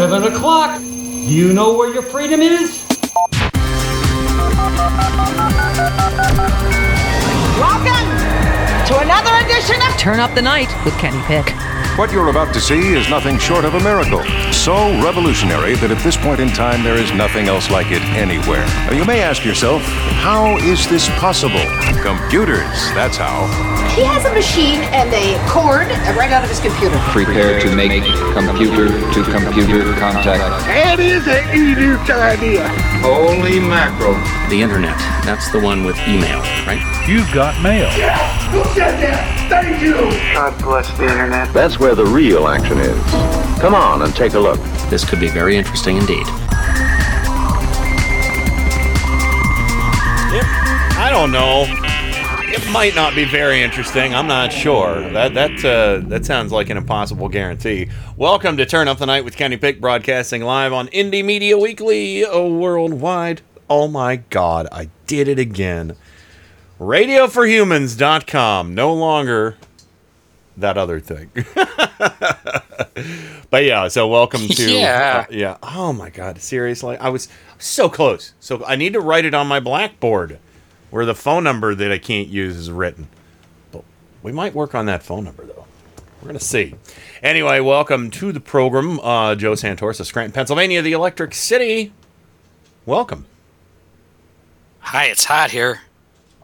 7 o'clock. Do you know where your freedom is? Welcome to another edition of Turn Up the Night with Kenny Pick. What you're about to see is nothing short of a miracle. So revolutionary that at this point in time there is nothing else like it anywhere. Now, you may ask yourself, how is this possible? Computers, that's how. He has a machine and a cord right out of his computer. Prepare to make computer to computer contact. That is an idiot idea. Holy mackerel. The internet. That's the one with email, right? You've got mail. Who said that? Thank you. God bless the internet. That's where the real action is. Come on and take a look. This could be very interesting indeed. I don't know. It might not be very interesting. I'm not sure. That that uh, that sounds like an impossible guarantee. Welcome to Turn Up the Night with Kenny Pick, broadcasting live on Indie Media Weekly oh, worldwide. Oh my God, I did it again. RadioForHumans.com. No longer that other thing. but yeah, so welcome to Yeah. uh, yeah. Oh my God, seriously, I was so close. So I need to write it on my blackboard where the phone number that I can't use is written. But we might work on that phone number though. We're gonna see. Anyway, welcome to the program, uh, Joe Santorsa, Scranton, Pennsylvania, the Electric City. Welcome. Hi, it's hot here.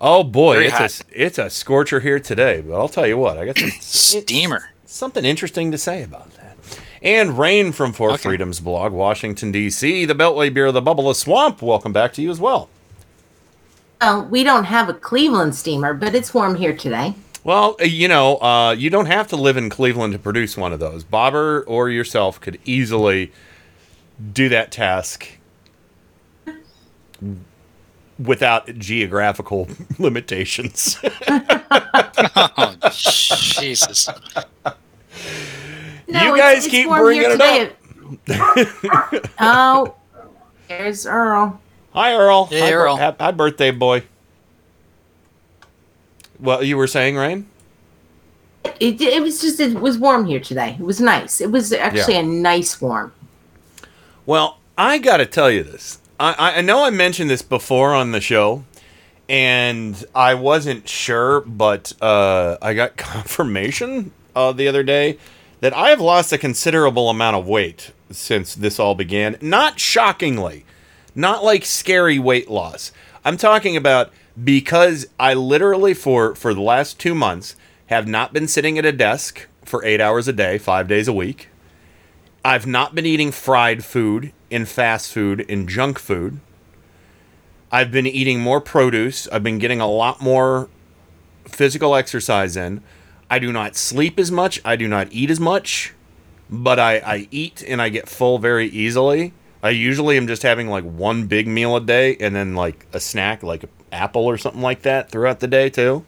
Oh boy, Very it's hot. a it's a scorcher here today. But I'll tell you what, I got some, Steamer. something interesting to say about that. And Rain from Four Okay. Freedoms blog, Washington D.C., the Beltway beer, the Bubble of Swamp. Welcome back to you as well. Well, we don't have a Cleveland steamer, but it's warm here today. Well, uh, you know, uh, you don't have to live in Cleveland to produce one of those. Bobber or yourself could easily do that task without geographical limitations. Oh, Jesus. No, You guys keep warm bringing it today. oh, there's Earl. Hi, Earl. Hey, hi, bir- Earl. Hi, hi, birthday boy. Well, you were saying, Rain? It, it was just it was warm here today. It was nice. It was actually Yeah. a nice warm. Well, I got to tell you this. I, I- I know I mentioned this before on the show, and I wasn't sure, but uh, I got confirmation uh, the other day that I have lost a considerable amount of weight since this all began. Not shockingly, not like scary weight loss. I'm talking about because I literally for for the last 2 months have not been sitting at a desk for 8 hours a day, 5 days a week. I've not been eating fried food and fast food and junk food. I've been eating more produce. I've been getting a lot more physical exercise in. I do not sleep as much. I do not eat as much, but I, I eat and I get full very easily. I usually am just having like one big meal a day and then like a snack, like an apple or something like that throughout the day too.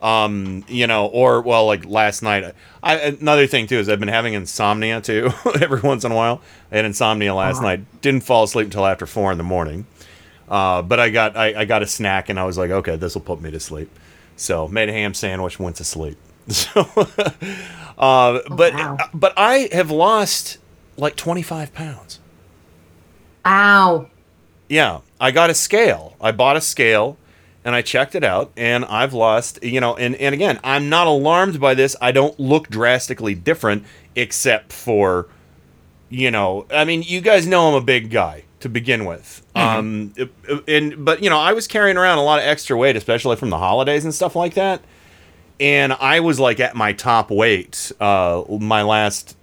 Um, you know, or well, like last night. I another thing too is I've been having insomnia too every once in a while. I had insomnia last night. Didn't fall asleep until after four in the morning. Uh, but I got I, I got a snack and I was like, okay, this will put me to sleep. So made a ham sandwich, went to sleep. So, uh, but wow. but I have lost like twenty five pounds. Ow. Yeah, I got a scale. I bought a scale and I checked it out and I've lost, you know, and, and again, I'm not alarmed by this. I don't look drastically different except for, you know, I mean, you guys know I'm a big guy to begin with. Um, it- it- and, but, you know, I was carrying around a lot of extra weight, especially from the holidays and stuff like that. And I was like at my top weight, uh, my last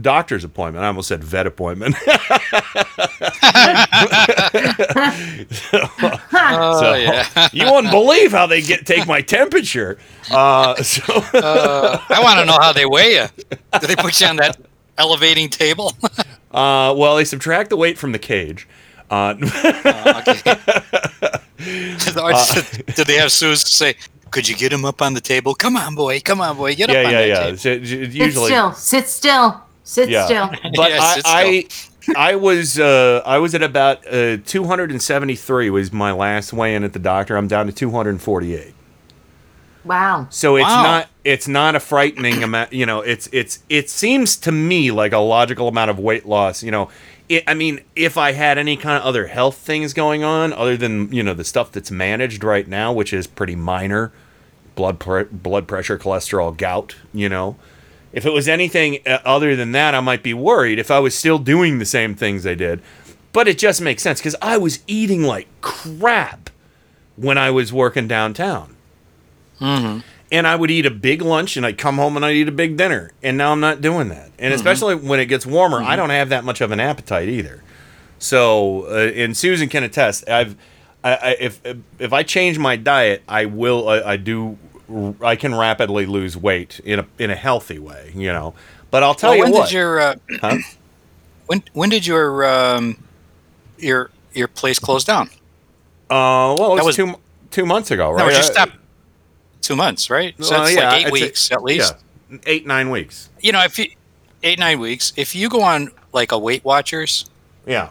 doctor's appointment. I almost said vet appointment. Oh, So, yeah. you wouldn't believe how they get take my temperature. Uh, so Uh, I want to know how they weigh you. Do they put you on that elevating table? uh, well, they subtract the weight from the cage. Uh, okay. Or just- did they have Suze say, could you get him up on the table? Come on, boy. Come on, boy. Get yeah, up on yeah, that yeah. table. So, j- Sit usually, still. Sit still. Sit yeah. still. But Yeah, I, sit I, I was, uh, I was at about uh, 273 was my last weigh-in at the doctor. I'm down to 248. Wow. So it's Wow. not it's not a frightening amount. You know, it's it's it seems to me like a logical amount of weight loss. You know, it, I mean, if I had any kind of other health things going on other than you know the stuff that's managed right now, which is pretty minor, blood pre- blood pressure, cholesterol, gout. You know, if it was anything uh, other than that, I might be worried. If I was still doing the same things I did, but it just makes sense because I was eating like crap when I was working downtown and I would eat a big lunch and I'd come home and I'd eat a big dinner. And now I'm not doing that. And especially when it gets warmer, I don't have that much of an appetite either. So, uh, and Susan can attest, I've, I, I, if if I change my diet, I will. I, I do. I can rapidly lose weight in a in a healthy way, you know. But I'll tell Well, you when what. did your uh, Huh? when when did your um, your your place close down? Uh, well, it was, was- two two months ago, right? No, just Uh. Two months, right? So that's yeah, like eight weeks at least. Yeah, eight nine weeks. You know, if you eight nine weeks, if you go on like a Weight Watchers Yeah.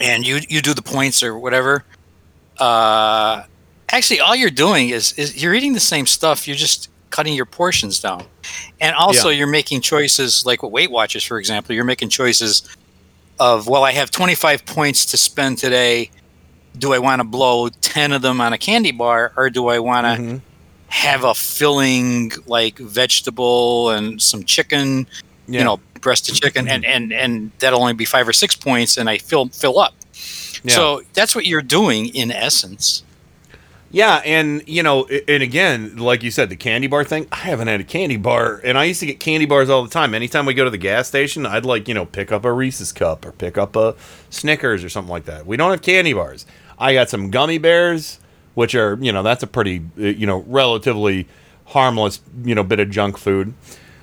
and you you do the points or whatever, uh, actually all you're doing is is you're eating the same stuff. You're just cutting your portions down, and also Yeah. you're making choices like with Weight Watchers, for example. You're making choices of well, I have 25 points to spend today. Do I want to blow 10 of them on a candy bar, or do I want to Mhm. have a filling like vegetable and some chicken? Yeah. You know, breast of chicken, and and and that'll only be five or six points, and I fill fill up. Yeah. So that's what you're doing in essence. Yeah, and you know, and again, like you said, the candy bar thing. I haven't had a candy bar, and I used to get candy bars all the time. Anytime we go to the gas station, I'd like you know pick up a Reese's cup or pick up a Snickers or something like that. We don't have candy bars. I got some gummy bears, which are you know that's a pretty uh, you know relatively harmless you know bit of junk food.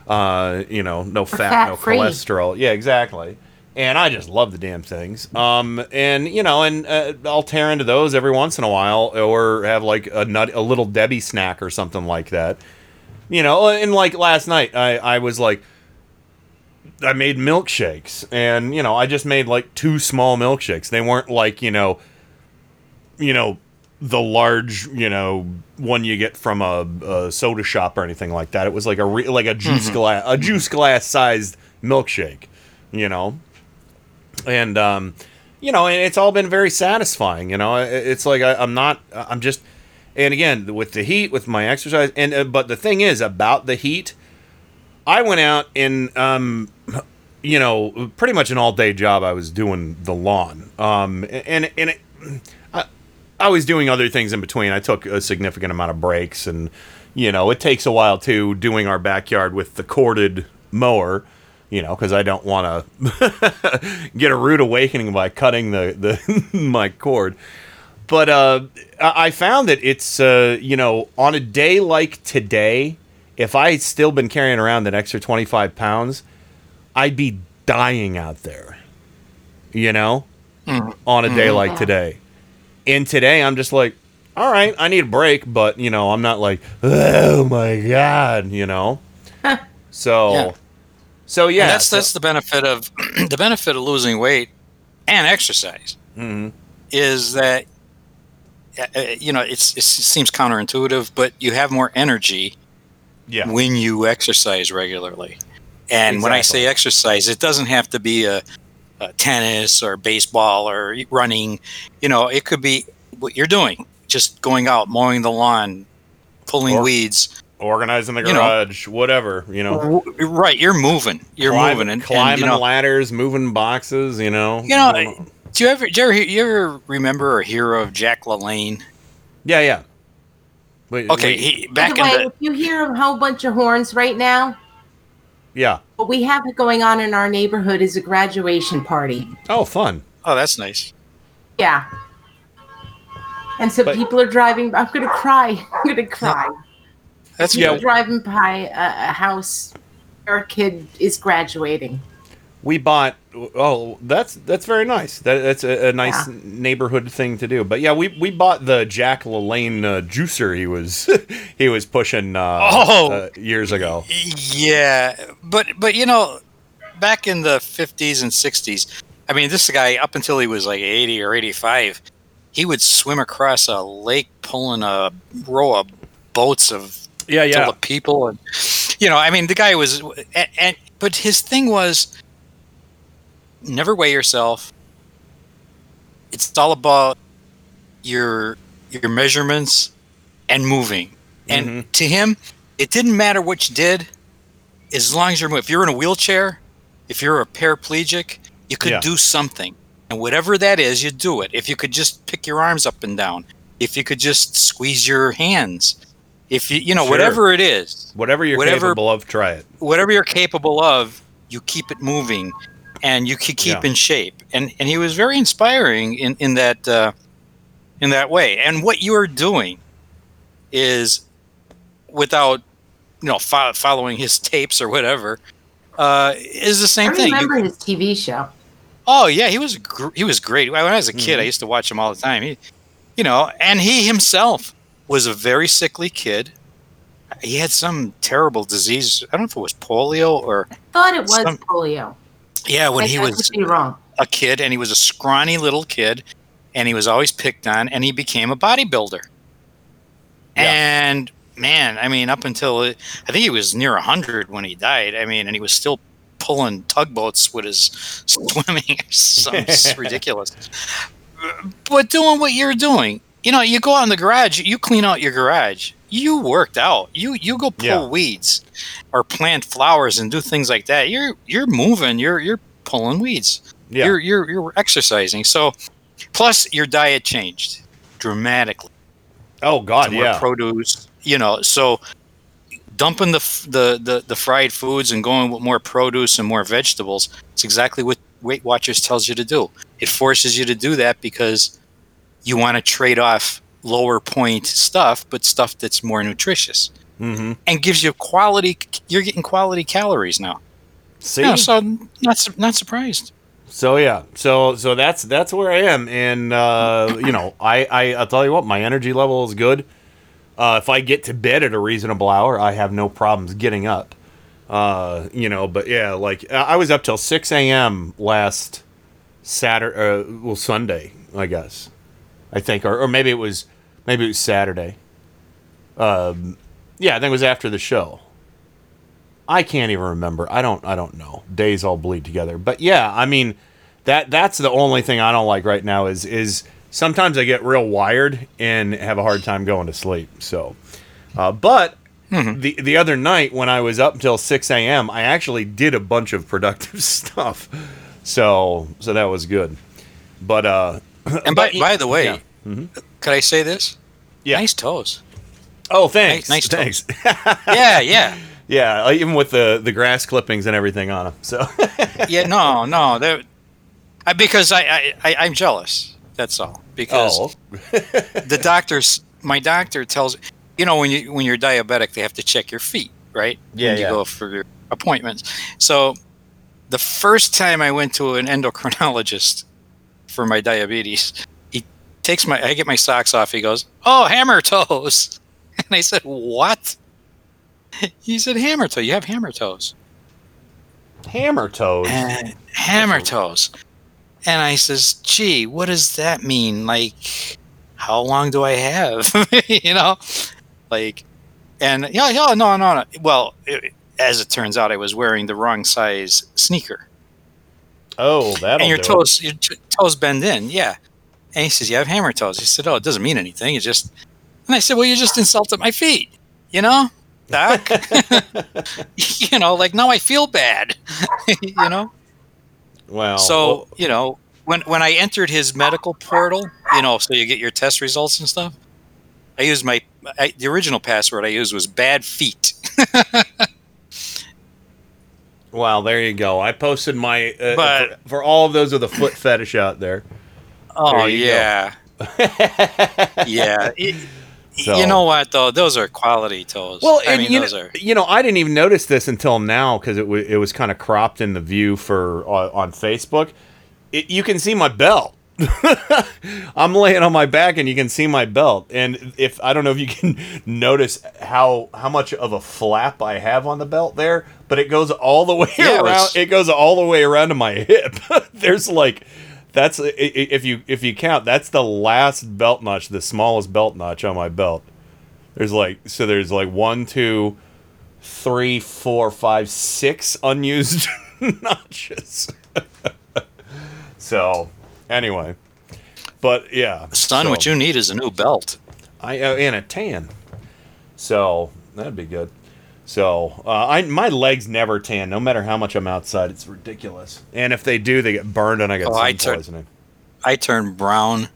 Uh, you know, no fat, no fat-free. cholesterol. Yeah, exactly. And I just love the damn things. Um, and you know, and uh, I'll tear into those every once in a while, or have like a nut, a little Debbie snack or something like that. You know, and like last night, I I was like, I made milkshakes, and you know, I just made like two small milkshakes. They weren't like you know, you know, the large you know one you get from a, a soda shop or anything like that. It was like a re- like a juice glass a juice glass sized milkshake, you know, and um, you know, it's all been very satisfying. You know, it's like I, I'm not, I'm just, and again with the heat, with my exercise, and uh, but the thing is about the heat, I went out and um, you know, pretty much an all day job. I was doing the lawn, um, and and it, I, I was doing other things in between. I took a significant amount of breaks, and you know, it takes a while to doing our backyard with the corded mower. You know, because I don't want to get a rude awakening by cutting the the my cord. But uh, I found that it's uh, you know on a day like today, if I had still been carrying around that extra twenty five pounds, I'd be dying out there. You know, on a day like today. And today I'm just like, all right, I need a break, but you know, I'm not like, oh my god, you know. so, Yeah. So yeah, And that's so- that's the benefit of the benefit of losing weight and exercise Mhm. is that uh, uh, you know it's it seems counterintuitive, but you have more energy yeah, when you exercise regularly. And when I say exercise, it doesn't have to be a, a tennis or baseball or running. You know, it could be what you're doing, just going out, mowing the lawn, pulling Or- weeds. Organizing the you know. garage, whatever, you know, Right, you're moving. You're climbing, moving, and, and, climbing you know, ladders, moving boxes, you know, You know, do you ever, do you ever, you ever remember or hear of Jack LaLanne? yeah, yeah. Wait, Okay, wait, he, By back the in way, the if you hear a whole bunch of horns right now, yeah. what we have going on in our neighborhood is a graduation party. Oh, fun. oh, that's nice. Yeah. And so But- people are driving. I'm going to cry. I'm going to cry. That's Yeah. Driving by a, a house where a kid is graduating. We bought. Oh, that's that's very nice. That, that's a, a nice Yeah. neighborhood thing to do. But yeah, we, we bought the Jack LaLanne uh, juicer he was he was pushing uh, Oh. uh, years ago. Yeah, but but you know, back in the fifties and sixties, I mean, this guy up until he was like eighty or eighty-five, he would swim across a lake pulling a row of boats of Yeah, yeah. full of people, and you know, I mean, the guy was, and, and but his thing was never weigh yourself. It's all about your your measurements and moving. And Mm-hmm. to him, it didn't matter what you did, as long as you're moving. If you're in a wheelchair, if you're a paraplegic, you could Yeah. do something. And whatever that is, you do it. If you could just pick your arms up and down, if you could just squeeze your hands, if you, you know, Sure. whatever it is, Whatever you're Whatever- capable of, try it. whatever you're capable of, you keep it moving and you can keep Yeah. in shape. And and he was very inspiring in in that uh, in that way. And what you are doing is without you know fo- following his tapes or whatever uh, is the same I thing. You- remember his TV show. Oh yeah, he was gr- he was great. When I was a kid, Mm-hmm. I used to watch him all the time. He, you know, and he himself was a very sickly kid. He had some terrible disease. I don't know if it was polio or I Thought it was Some- polio. yeah, when I, he was wrong. a kid, and he was a scrawny little kid, and he was always picked on, and he became a bodybuilder. And man, I mean, up until uh, I think he was near hundred when he died. I mean, and he was still pulling tugboats with his swimming. It's ridiculous. Uh, but doing what you're doing, you know, you go out in the garage, you clean out your garage. You worked out. You you go pull Yeah. weeds, or plant flowers and do things like that. You're you're moving. You're you're pulling weeds. Yeah. You're you're you're exercising. So, plus your diet changed dramatically oh God, yeah. produce. You know, so dumping the, the the the fried foods and going with more produce and more vegetables. It's exactly what Weight Watchers tells you to do. It forces you to do that because you want to trade off lower point stuff, but stuff that's more nutritious mm-hmm. and gives you quality. You're getting quality calories now. See, Yeah, so not not surprised. So yeah, so so that's that's where I am, and uh, you know, I, I I'll tell you what, my energy level is good. Uh, if I get to bed at a reasonable hour, I have no problems getting up. Uh, you know, but yeah, like I was up till six a.m. last Saturday, uh, well Sunday, I guess, I think, or, or maybe it was maybe it was Saturday. Um, yeah, I think it was after the show. I can't even remember. I don't. I don't know. Days all bleed together. But yeah, I mean, that that's the only thing I don't like right now is is sometimes I get real wired and have a hard time going to sleep. So, uh, but the the other night when I was up until six a.m., I actually did a bunch of productive stuff. So so that was good. But uh, And by, by the way, yeah. could I say this? Yeah. Nice toes. oh, thanks, Nice- nice thanks. Yeah, yeah. yeah, uh, even with the the grass clippings and everything on them. So yeah, no, no, I, because I, I, I, I'm jealous. That's all. Because oh, the doctors, my doctor tells, you know, when you when you're diabetic, they have to check your feet, right? Yeah, when you yeah. go for your appointments. So, the first time I went to an endocrinologist for my diabetes, he takes my, I get my socks off. He goes, "Oh, hammer toes," and I said, "What?" He said, "Hammer toe. You have hammer toes." hammer toes. and hammer toes. And I says, gee, what does that mean? Like, how long do I have? you know, like, and yeah, yeah, no, no, no. Well, it, as it turns out, I was wearing the wrong size sneaker, Oh, that'll and your do it. toes, your toes bend in. Yeah. And he says, you have hammer toes. He said, oh, it doesn't mean anything. It's just, and I said, well, you just insulted my feet. You know, doc. you know, like now I feel bad. you know. Well, So you know, when when I entered his medical portal, you know, so you get your test results and stuff. I used my I, the original password I used was bad feet. Well, there you go. I posted my uh, But- for, for all of those with a foot fetish out there. Oh There yeah, yeah. It- So- You know what though? Those are quality toes. Well, I and mean, you, those know, are. you know, I didn't even notice this until now because it was it was kind of cropped in the view for uh, on Facebook. It, you can see my belt. I'm laying on my back and you can see my belt. And if I don't know if you can notice how how much of a flap I have on the belt there, but it goes all the way Yeah, around. It goes all the way around to my hip. There's like that's if you if you count, that's the last belt notch, the smallest belt notch on my belt. There's like so there's like one, two, three, four, five, six unused notches. so anyway, but yeah, Son, so- what you need is a new belt. I uh, and a tan. So that'd be good. So uh, I my legs never tan, no matter how much I'm outside. It's ridiculous. And if they do, they get burned, and I get Oh, sun I turn- poisoning. I turn brown.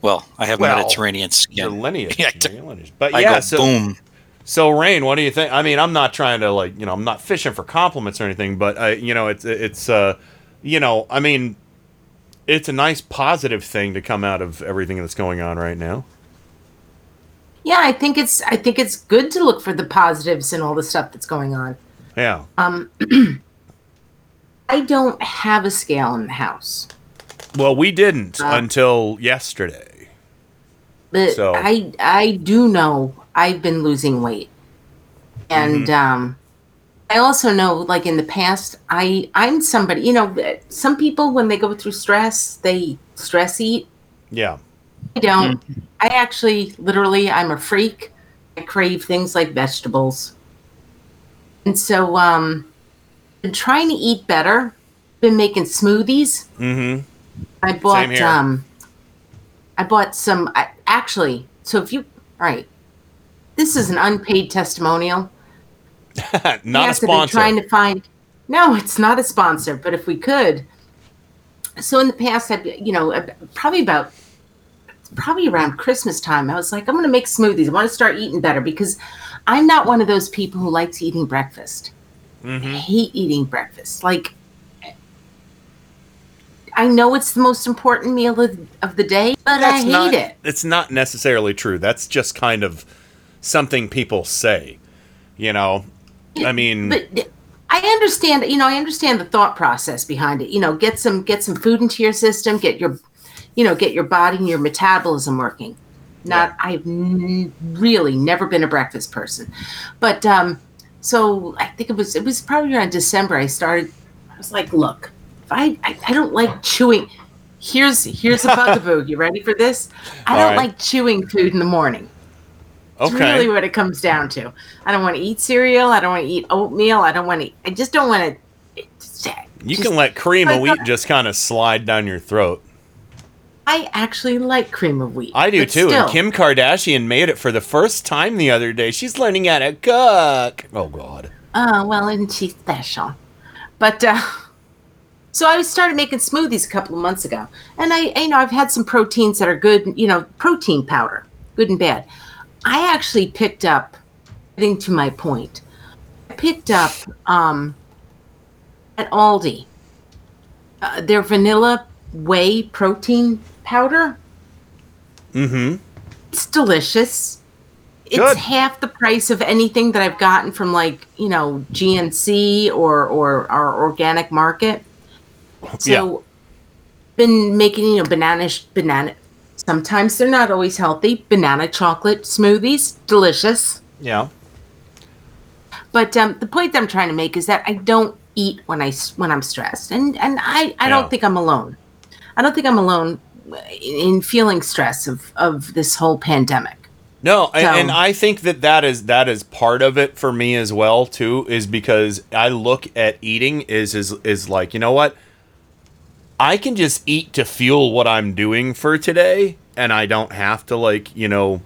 Well, I have Well, Mediterranean Your skin. lineage, Yeah, your lineage. But I yeah, so boom. so Rain, what do you think? I mean, I'm not trying to like you know I'm not fishing for compliments or anything, but I you know it's it's uh you know I mean it's a nice positive thing to come out of everything that's going on right now. Yeah, I think it's I think it's good to look for the positives in all the stuff that's going on. Yeah. Um, I don't have a scale in the house, Well, we didn't Uh, until yesterday. but So- I I do know I've been losing weight, and Mm-hmm. um, I also know like in the past I I'm somebody you know some people when they go through stress they stress eat. Yeah. I don't. I actually, literally, I'm a freak. I crave things like vegetables. And so, um, been trying to eat better. Been making smoothies. Mm-hmm. I bought, here. um, I bought some, I, actually, so if you, all right, this is an unpaid testimonial. Not a Yes, I've been sponsor. trying to find. No, it's not a sponsor, but if we could. So in the past, I've you know probably about probably around Christmas time, I was like, I'm going to make smoothies. I want to start eating better because I'm not one of those people who likes eating breakfast. Mm-hmm. I hate eating breakfast. Like, I know it's the most important meal of, of the day, but I hate not, it. It's not necessarily true. That's just kind of something people say. You know, I mean, but I understand. You know, I understand the thought process behind it. You know, get some get some food into your system, get your, you know, get your body and your metabolism working. Not, I've n- really never been a breakfast person, but um, so I think it was it was probably around December. I started. I was like, look, if I I, I don't like chewing. Here's here's a bugaboo. You ready for this? I All don't right. like chewing food in the morning. It's okay. really what it comes down to. I don't want to eat cereal. I don't want to eat oatmeal. I don't want to. I just don't want to. you can let cream of wheat just kind of slide down your throat. I actually like cream of wheat. I do too. Still, And Kim Kardashian made it for the first time the other day. She's learning how to cook. Oh God. Oh well, isn't she special? But uh, so I started making smoothies a couple of months ago, and I, you know, I've had some proteins that are good. You know, protein powder, good and bad. I actually picked up. Getting to my point, I picked up um, at Aldi uh, their vanilla whey protein powder. Mm-hmm. It's delicious. It's Good. half the price of anything that I've gotten from like, you know, GNC or or our organic market. So Yeah. been making, you know, banana sh- banana sometimes they're not always healthy. Banana chocolate smoothies, delicious. Yeah. But um, the point that I'm trying to make is that I don't eat when I when I'm stressed, and and I I Yeah. don't think I'm alone. I don't think I'm alone in feeling stress of of this whole pandemic. No, So- and I think that that is that is part of it for me as well too. Is because I look at eating is is is like you know what, I can just eat to fuel what I'm doing for today, and I don't have to like you know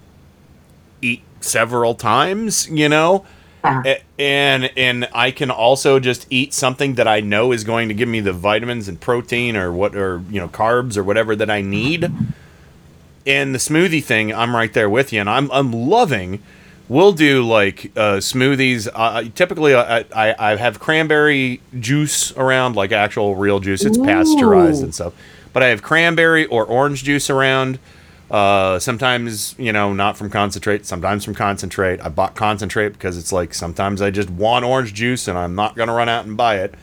eat several times. You know. Uh-huh. A- and and I can also just eat something that I know is going to give me the vitamins and protein or what or you know carbs or whatever that I need. And the smoothie thing, I'm right there with you, and I'm I'm loving. We'll do like uh, smoothies. Uh, typically, I, I I have cranberry juice around, like actual real juice. It's pasteurized and stuff. But I have cranberry or orange juice around. Uh, sometimes, you know, not from concentrate, sometimes from concentrate. I bought concentrate because it's like sometimes I just want orange juice and I'm not going to run out and buy it.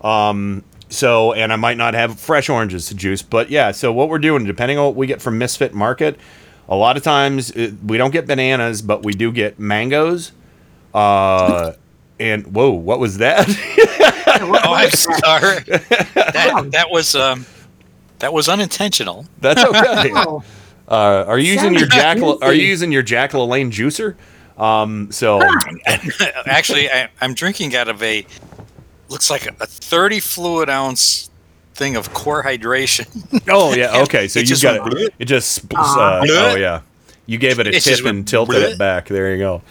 Um, so, and I might not have fresh oranges to juice, but yeah, so what we're doing, depending on what we get from Misfit Market, a lot of times uh we don't get bananas, but we do get mangoes. Uh, and whoa, what was that? Oh, I'm sorry. That, that was um, that was unintentional. That's okay. Uh, are you using your Sounds Jack? Are you using your Jack LaLanne juicer? Um, so Actually, I, I'm drinking out of a looks like a 30 fluid ounce thing of core hydration. oh yeah, okay. So you just got went it. It just sp- uh, oh yeah. You gave it a It tip and tilted bleh. it back. There you go.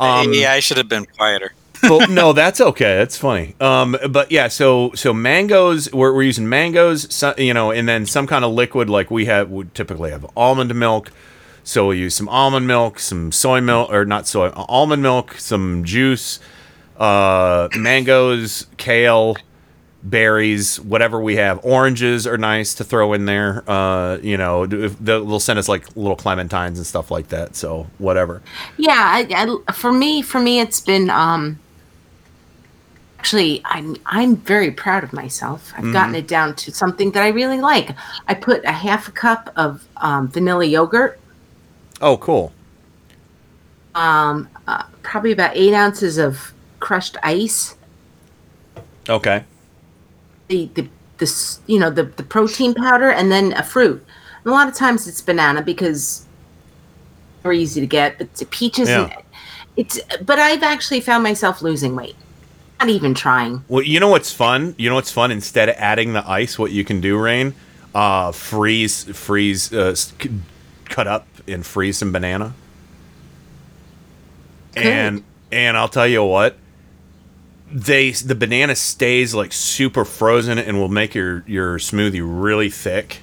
Um, yeah, I should have been quieter. well, no, that's okay. That's funny. Um, but yeah, so so mangoes. We're, we're using mangoes, so, you know, and then some kind of liquid like we have. we typically have almond milk. So we use some almond milk, some soy milk, or not soy, almond milk, some juice, uh, mangoes, kale, berries, whatever we have. Oranges are nice to throw in there. Uh, you know, if- they'll send us like little clementines and stuff like that. So whatever. Yeah, I, I, for me, for me, it's been um. Actually, I'm I'm very proud of myself. I've gotten it down to something that I really like. I put a half a cup of um, vanilla yogurt, Oh, cool. um, uh, probably about eight ounces of crushed ice. Okay. The the this you know the the protein powder and then a fruit. And a lot of times it's banana because they're easy to get, but it's peaches. Yeah. And it's but I've actually found myself losing weight. Not even trying. Well, you know what's fun? You know what's fun? Instead of adding the ice, what you can do, Rain, uh, freeze, freeze, uh, cut up and freeze some banana. And and I'll tell you what, they the banana stays like super frozen and will make your your smoothie really thick.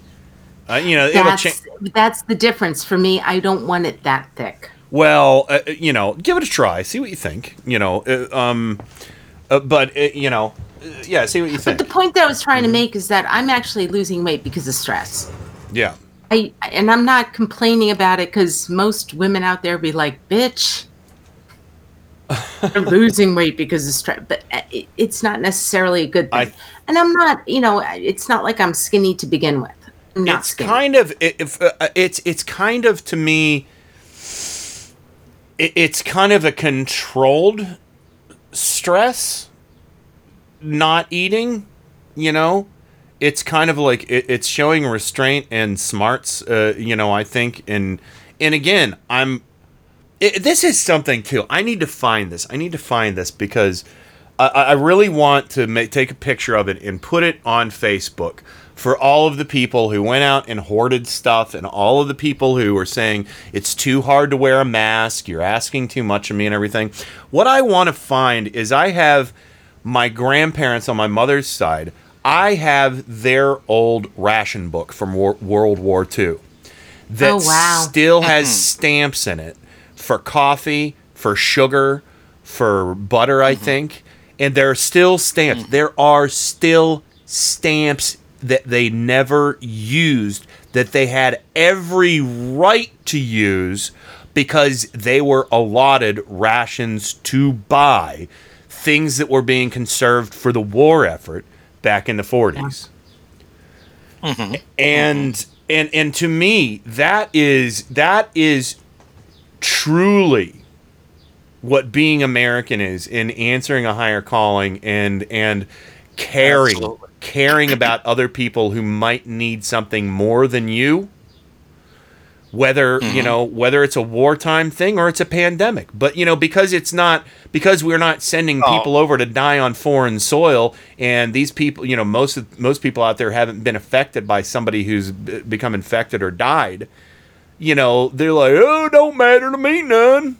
Uh, you know, it'll That's change. that's the difference for me. I don't want it that thick. Well, uh, you know, give it a try. See what you think. You know, uh, um, uh, but uh, you know, uh, yeah, see what you think. But the point that I was trying to make is that I'm actually losing weight because of stress. Yeah. I and I'm not complaining about it because most women out there be like, "Bitch, Losing weight because of stress." But uh, it, it's not necessarily a good thing. I- and I'm not, you know, it's not like I'm skinny to begin with. I'm not it's skinny. kind of if, uh, it's it's kind of to me it, it's kind of a controlled stress not eating you know it's kind of like it, it's showing restraint and smarts uh, you know i think and and again i'm it, this is something too. I need to find this. I need to find this because i, I really want to make, take a picture of it and put it on facebook for all of the people who went out and hoarded stuff and all of the people who were saying it's too hard to wear a mask. You're asking too much of me and everything. What i want to find is i have my grandparents on my mother's side. I have their old ration book from War- world war ii that Oh, wow. still has stamps in it for coffee, for sugar, for butter, I mm-hmm. think. And there are still stamps. Mm. There are still stamps that they never used that they had every right to use because they were allotted rations to buy things that were being conserved for the war effort back in the 40s mm-hmm. and mm-hmm. and and to me that is that is truly what being american is in answering a higher calling and and caring Absolutely. caring about other people who might need something more than you whether you mm-hmm. know whether it's a wartime thing or it's a pandemic but you know because it's not because we're not sending Oh. people over to die on foreign soil and these people you know most most people out there haven't been affected by somebody who's b- become infected or died you know they're like oh don't matter to me none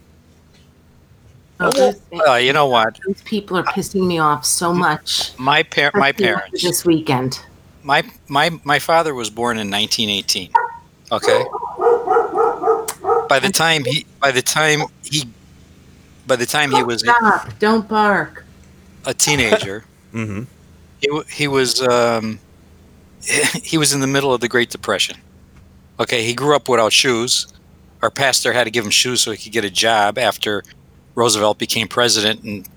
Oh, Uh, you know what? These people are pissing me off so much. My par- my parents. this weekend. My my my father was born in 1918. Okay. By the time he by the time he by the time he was Stop! Don't bark. a teenager, mm-hmm. he, wa- he was um, he was in the middle of the Great Depression. Okay, he grew up without shoes. Our pastor had to give him shoes so he could get a job after Roosevelt became president and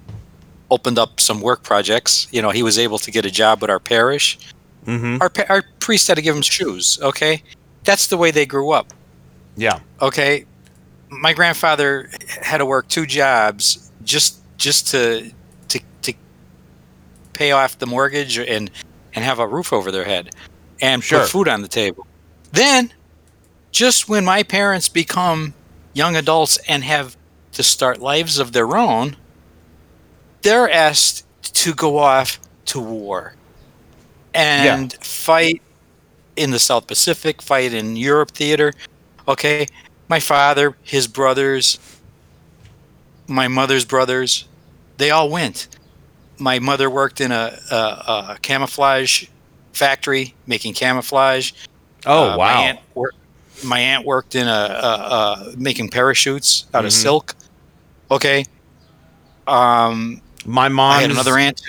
opened up some work projects. You know, he was able to get a job with our parish. Mm-hmm. Our pa- our priest had to give him shoes. Okay, that's the way they grew up. yeah Okay, my grandfather had to work two jobs just just to to to pay off the mortgage and and have a roof over their head and Sure. put food on the table. Then just when my parents become young adults and have to start lives of their own, they're asked to go off to war and fight in the South Pacific, fight in Europe theater. Okay. My father, his brothers, my mother's brothers, they all went. My mother worked in a, a, a camouflage factory making camouflage. Oh Uh, wow. My aunt, wor- my aunt worked in a, a, a making parachutes out of Mhm. silk. Okay. Um, my mom I had another aunt.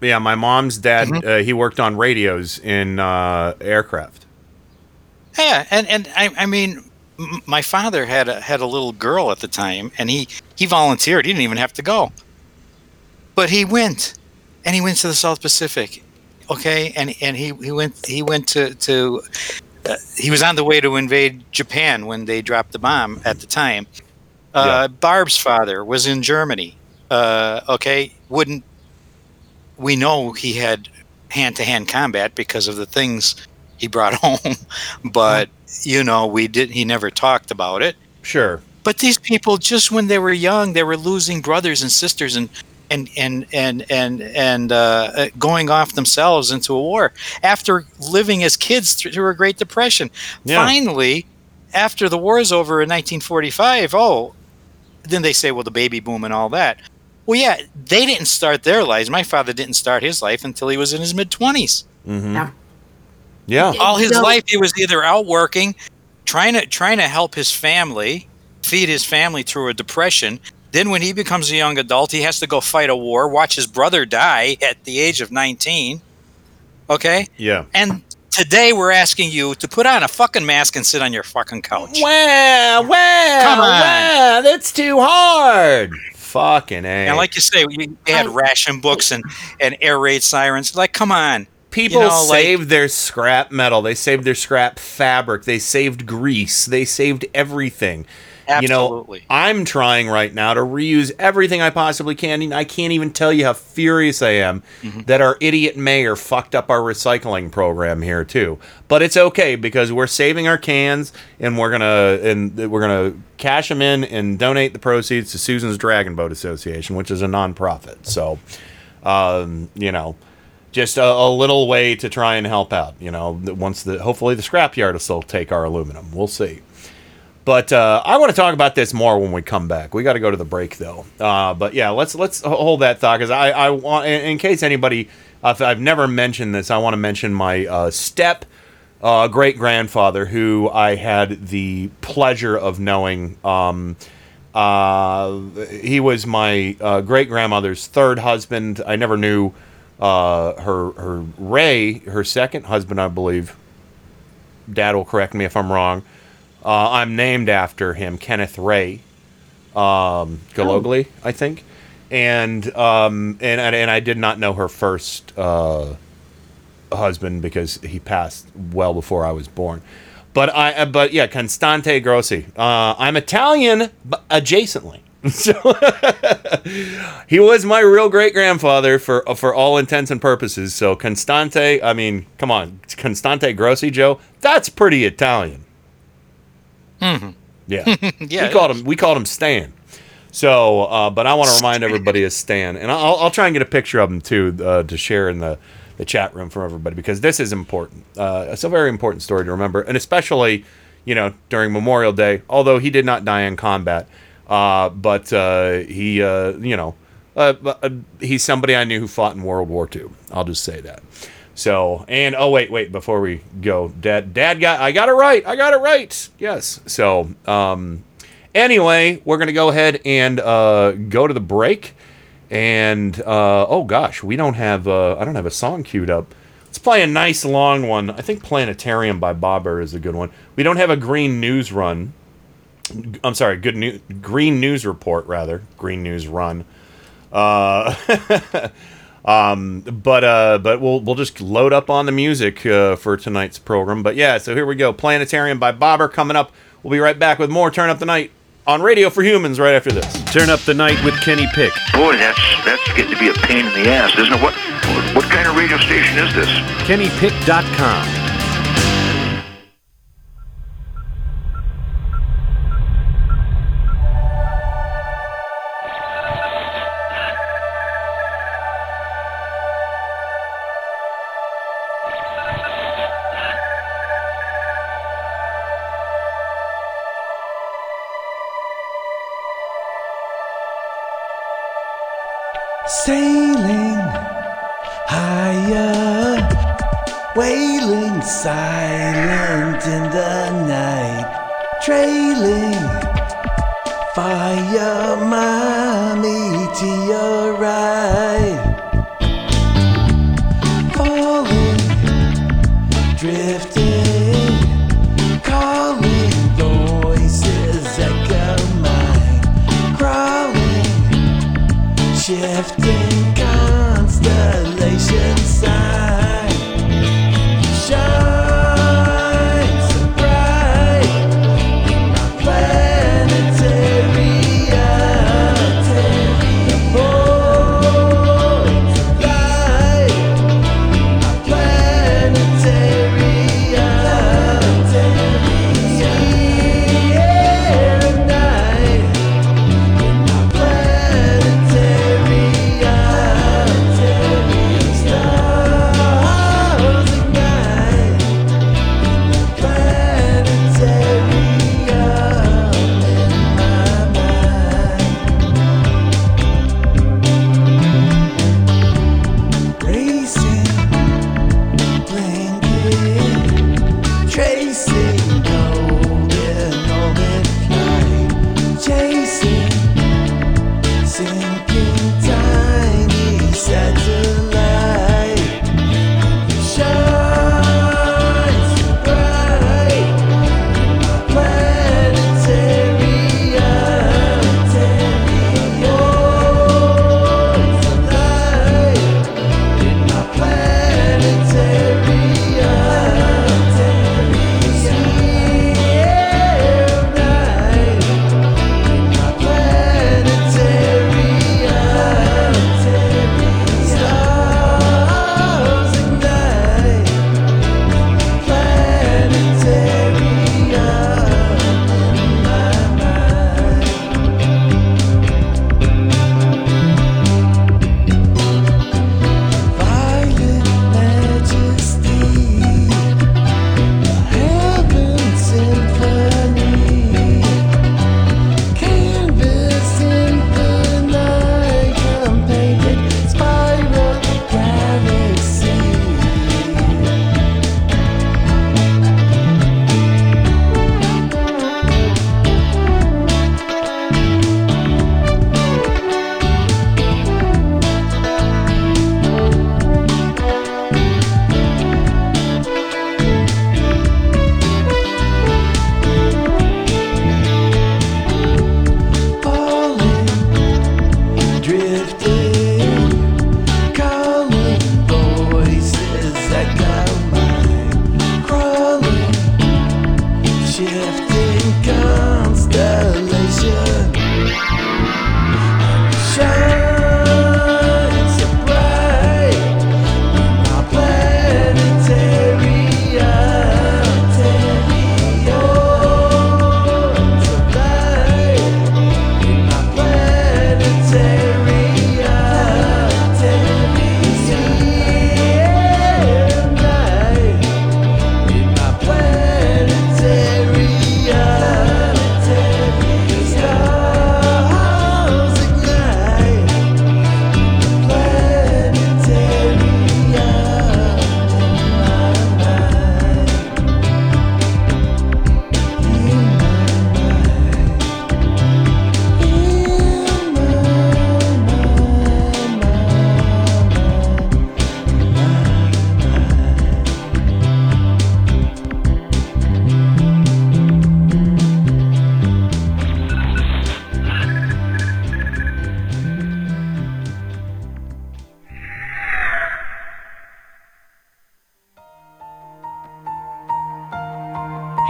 Yeah, my mom's dad. Mhm. Uh, he worked on radios in uh, aircraft. Yeah, and and I, I mean, m- my father had a had a little girl at the time, and he he volunteered. He didn't even have to go, but he went, and he went to the South Pacific. Okay, and and he he went he went to to. Uh, he was on the way to invade Japan when they dropped the bomb at the time. Uh, Barb's father was in Germany. Uh, okay, wouldn't we know he had hand to hand combat because of the things he brought home, but you know we did. He never talked about it. Sure. But these people, just when they were young, they were losing brothers and sisters and and and and and and uh, uh, going off themselves into a war after living as kids through, through a Great Depression. Yeah. Finally, after the war is over in 1945, oh, then they say, well, the baby boom and all that. Well, yeah, they didn't start their lives. My father didn't start his life until he was in his mid 20s. Mm-hmm. Yeah. Yeah. All his No. life, he was either out working, trying to trying to help his family, feed his family through a depression. Then, when he becomes a young adult, he has to go fight a war, watch his brother die at the age of 19. Okay, Yeah. and today we're asking you to put on a fucking mask and sit on your fucking couch. Wow, wow, Come on. wow, that's too hard. Fucking a. And like you say, we we had ration books and, and air raid sirens. Like, come on. People you know, like- saved their scrap metal. They saved their scrap fabric. They saved grease. They saved everything. You know, I'm trying right now to reuse everything I possibly can. and I can't even tell you how furious I am Mm-hmm. that our idiot mayor fucked up our recycling program here too. But it's okay because we're saving our cans and we're gonna and we're gonna cash them in and donate the proceeds to Susan's Dragon Boat Association, which is a nonprofit. So, um, you know, just a, a little way to try and help out. You know, once the hopefully the scrapyard will still take our aluminum. We'll see. But uh, I want to talk about this more when we come back. We got to go to the break though. Uh, but yeah, let's let's hold that thought because I I want in, in case anybody uh, I've never mentioned this, I want to mention my uh, step uh, great grandfather who I had the pleasure of knowing. Um, uh, he was my great grandmother's third husband. I never knew her her Ray, her second husband, I believe. Dad will correct me if I'm wrong. Uh, I'm named after him, Kenneth Ray um, Galogly, I think, and um, and and I did not know her first uh, husband because he passed well before I was born. But I, uh, but yeah, Constante Grossi. Uh, I'm Italian, but adjacently. So he was my real great grandfather for for all intents and purposes. So Constante, I mean, come on, Constante Grossi, Joe. That's pretty Italian. Mhm. Yeah, Yeah, We called him. We called him Stan. So, uh, but I want to remind everybody of Stan, and I'll, I'll try and get a picture of him too uh, to share in the the chat room for everybody because this is important. Uh, it's a very important story to remember, and especially, you know, during Memorial Day. Although he did not die in combat, uh, but uh, he, uh, you know, uh, uh, he's somebody I knew who fought in World War II. I'll just say that. So, and oh wait, wait, before we go, Dad, Dad got, I got it right, I got it right. Yes. So, um, anyway, we're gonna go ahead and uh, go to the break. And uh, oh gosh, we don't have, uh, I don't have a song queued up. Let's play a nice long one. I think Planetarium by Bobber is a good one. We don't have a Green News Run. I'm sorry, good new Green News Report rather, Green News Run. Uh, um, but uh, but we'll we'll just load up on the music uh, for tonight's program. But yeah, so here we go. Planetarium by Bobber coming up. We'll be right back with more Turn Up the Night on Radio for Humans right after this. Turn up the night with Kenny Pick. Boy, that's that's getting to be a pain in the ass, isn't it? What what kind of radio station is this? KennyPick.com.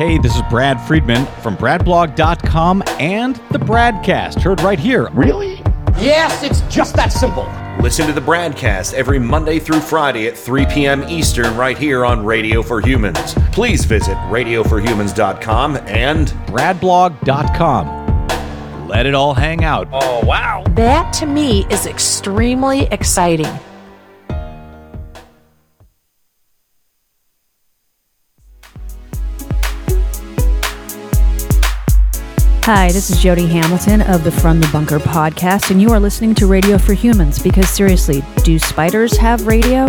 Hey, this is Brad Friedman from BradBlog.com and the Bradcast, heard right here. Really? Yes, it's just that simple. Listen to the Bradcast every Monday through Friday at 3 p.m. Eastern right here on Radio for Humans. Please visit radioforhumans.com and BradBlog.com. Let it all hang out. Oh, wow. That to me is extremely exciting. Hi, this is Jody Hamilton of the From the Bunker podcast, and you are listening to Radio for Humans because seriously, do spiders have radio?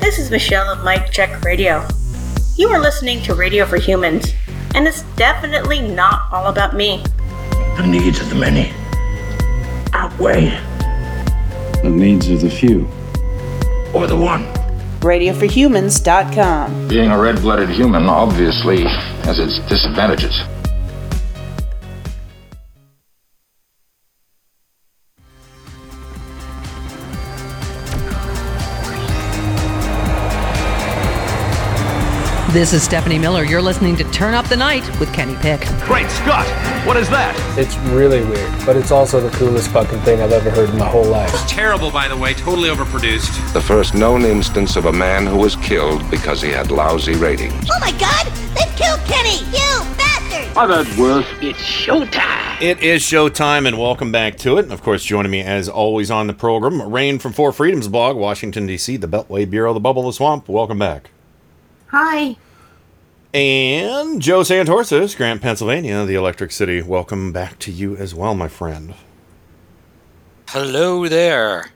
This is Michelle of Mike Check Radio. You are listening to Radio for Humans, and it's definitely not all about me. The needs of the many outweigh the needs of the few. or the one. RadioForHumans.com. Being a red blooded human obviously has its disadvantages. This is Stephanie Miller. You're listening to Turn Up the Night with Kenny Pick. Great Scott! What is that? It's really weird, but it's also the coolest fucking thing I've ever heard in my whole life. It's Terrible, by the way, totally overproduced. The first known instance of a man who was killed because he had lousy ratings. Oh my god! They've killed Kenny! You bastard! I've had worse. It's showtime. It is showtime, and welcome back to it. And of course, joining me as always on the program, Rain from Four Freedoms blog, Washington, D.C., the Beltway Bureau, the Bubble, of the Swamp. Welcome back. Hi. And Joe Santorsis, Scranton, Pennsylvania, the Electric City. Welcome back to you as well, my friend. Hello there.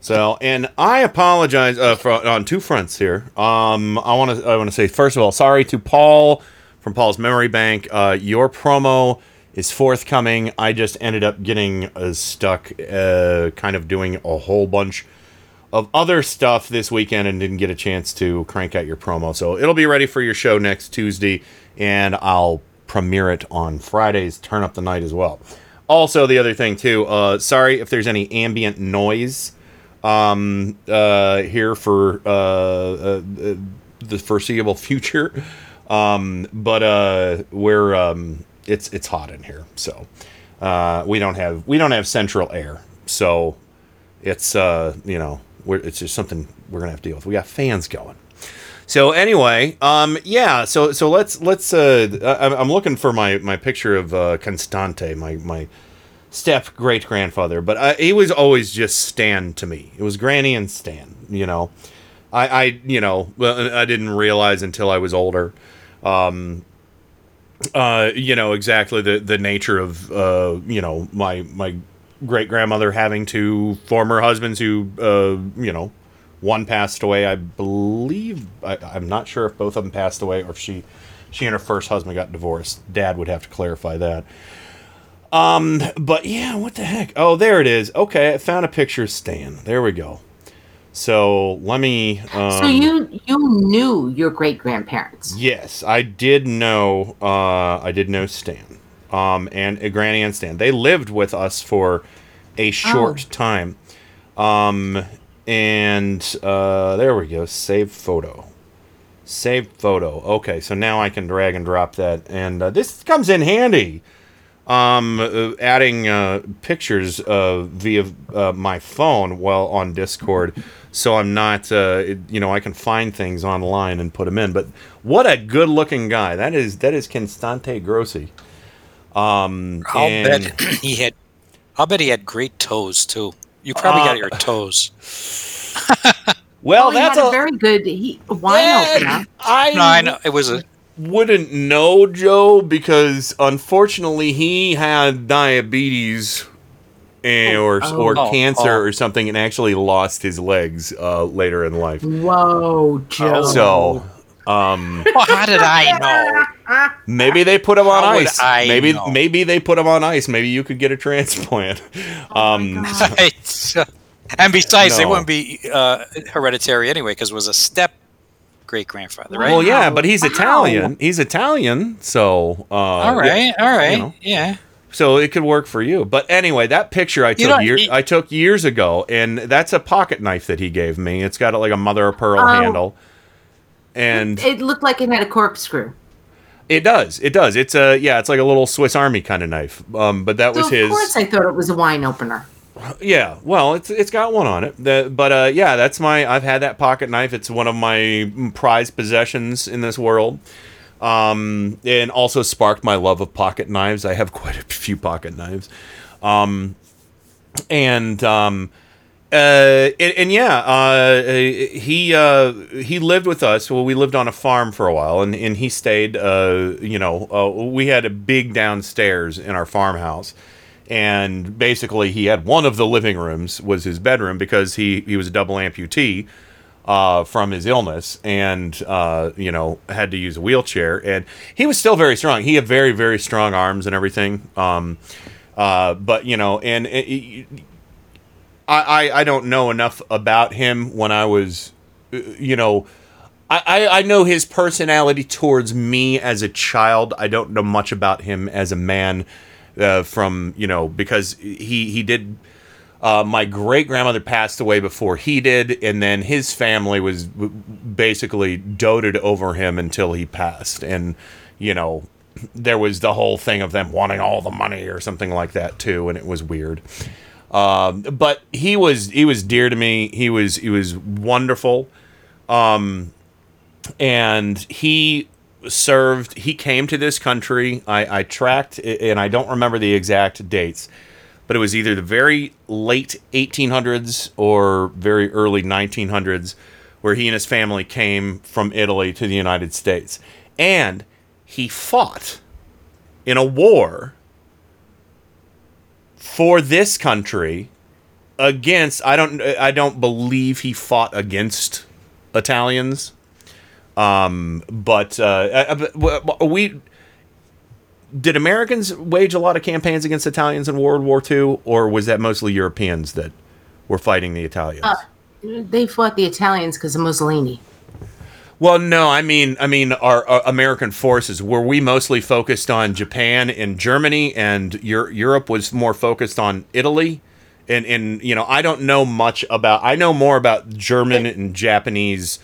So, and I apologize uh, for, on two fronts here. Um, I want to I want to say first of all, sorry to Paul from Paul's Memory Bank. Uh, your promo is forthcoming. I just ended up getting uh, stuck, uh, kind of doing a whole bunch of other stuff this weekend and didn't get a chance to crank out your promo. So it'll be ready for your show next Tuesday, and I'll premiere it on Friday's Turn Up the Night as well. Also, the other thing too, uh, sorry if there's any ambient noise um, uh, here for uh, uh, the foreseeable future, um, but uh, we're um, it's it's hot in here, so uh, we don't have we don't have central air, so it's uh, you know we're, it's just something we're gonna have to deal with. We got fans going. So anyway, um, yeah. So so let's let's. Uh, I, I'm looking for my my picture of uh, Constante, my my step great grandfather, but I, he was always just Stan to me. It was Granny and Stan. You know, I I you know I didn't realize until I was older. Um, uh, you know exactly the the nature of uh, you know my my great grandmother having two former husbands who uh, you know one passed away i believe I, i'm not sure if both of them passed away or if she she and her first husband got divorced. Dad would have to clarify that. Um but yeah what the heck? Oh there it is. Okay i found a picture of stan. There we go. So let me um, so you you knew your great grandparents. Yes, I did know. Uh, I did know Stan, um, and uh, Granny and Stan. They lived with us for a short Oh. time, um, and uh, there we go. Save photo. Save photo. Okay, so now I can drag and drop that, and uh, this comes in handy. Um, uh, adding uh, pictures uh, via uh, my phone while on Discord, so I'm not, uh, it- you know, I can find things online and put them in. But what a good-looking guy! That is that is Constante Grossi. Um, I'll and- bet he had. I'll bet he had great toes too. You probably Uh, got your toes. Well, Oh, he that's had a, a- very good he, wine Yeah, opener. I No, I know it was a. wouldn't know Joe because unfortunately he had diabetes and, or or Oh. cancer Oh. or something and actually lost his legs uh, later in life. Whoa, Joe. So, um, Well, how did I know? maybe they put him on How ice. I maybe know? maybe they put him on ice. Maybe you could get a transplant. um, Right. And besides, they No. wouldn't be uh, hereditary anyway because it was a step great grandfather, right? Well, yeah, but he's Italian. He's Italian, so uh, All right, yeah, all right, you know. yeah. So it could work for you. But anyway, that picture I took year, it- I took years ago, and that's a pocket knife that he gave me. It's got like a mother of pearl Oh. handle, and It looked like it had a corkscrew. It does, it does. It's a yeah, it's like a little Swiss Army kind of knife. Um, but that So was his. of course I thought it was a wine opener. Yeah, well, it's it's got one on it. The, but uh, yeah, that's my. I've had that pocket knife. It's one of my prized possessions in this world. Um, and also sparked my love of pocket knives. I have quite a few pocket knives. Um, and um, uh, and, and yeah, uh, he uh, he lived with us. Well, we lived on a farm for a while, and, and he stayed. Uh, you know, uh, we had a big downstairs in our farmhouse, and basically he had one of the living rooms was his bedroom because he he was a double amputee uh, from his illness, and uh, you know had to use a wheelchair. And he was still very strong. He had very very strong arms and everything. Um, uh, but you know, and it- I, I I don't know enough about him when I was, uh, you know. I, I know his personality towards me as a child. I don't know much about him as a man, uh, from you know because he he did. Uh, my great grandmother passed away before he did, and then his family was basically doted over him until he passed. And you know, there was the whole thing of them wanting all the money or something like that too, and it was weird. Um, but he was he was dear to me. He was he was wonderful, um, and he served. He came to this country. I, I tracked, and I don't remember the exact dates, but it was either the very late 1800s or very early 1900s, where he and his family came from Italy to the United States, and he fought in a war for this country against I don't I don't believe he fought against Italians um but uh uh, w- we did Americans wage a lot of campaigns against Italians in World War II or was that mostly Europeans that were fighting the Italians Uh, they fought the Italians because of Mussolini. Well, no, I mean, I mean, our, our American forces were we mostly focused on Japan and Germany, and Eur- Europe was more focused on Italy. And and you know, I don't know much about. I know more about German and Japanese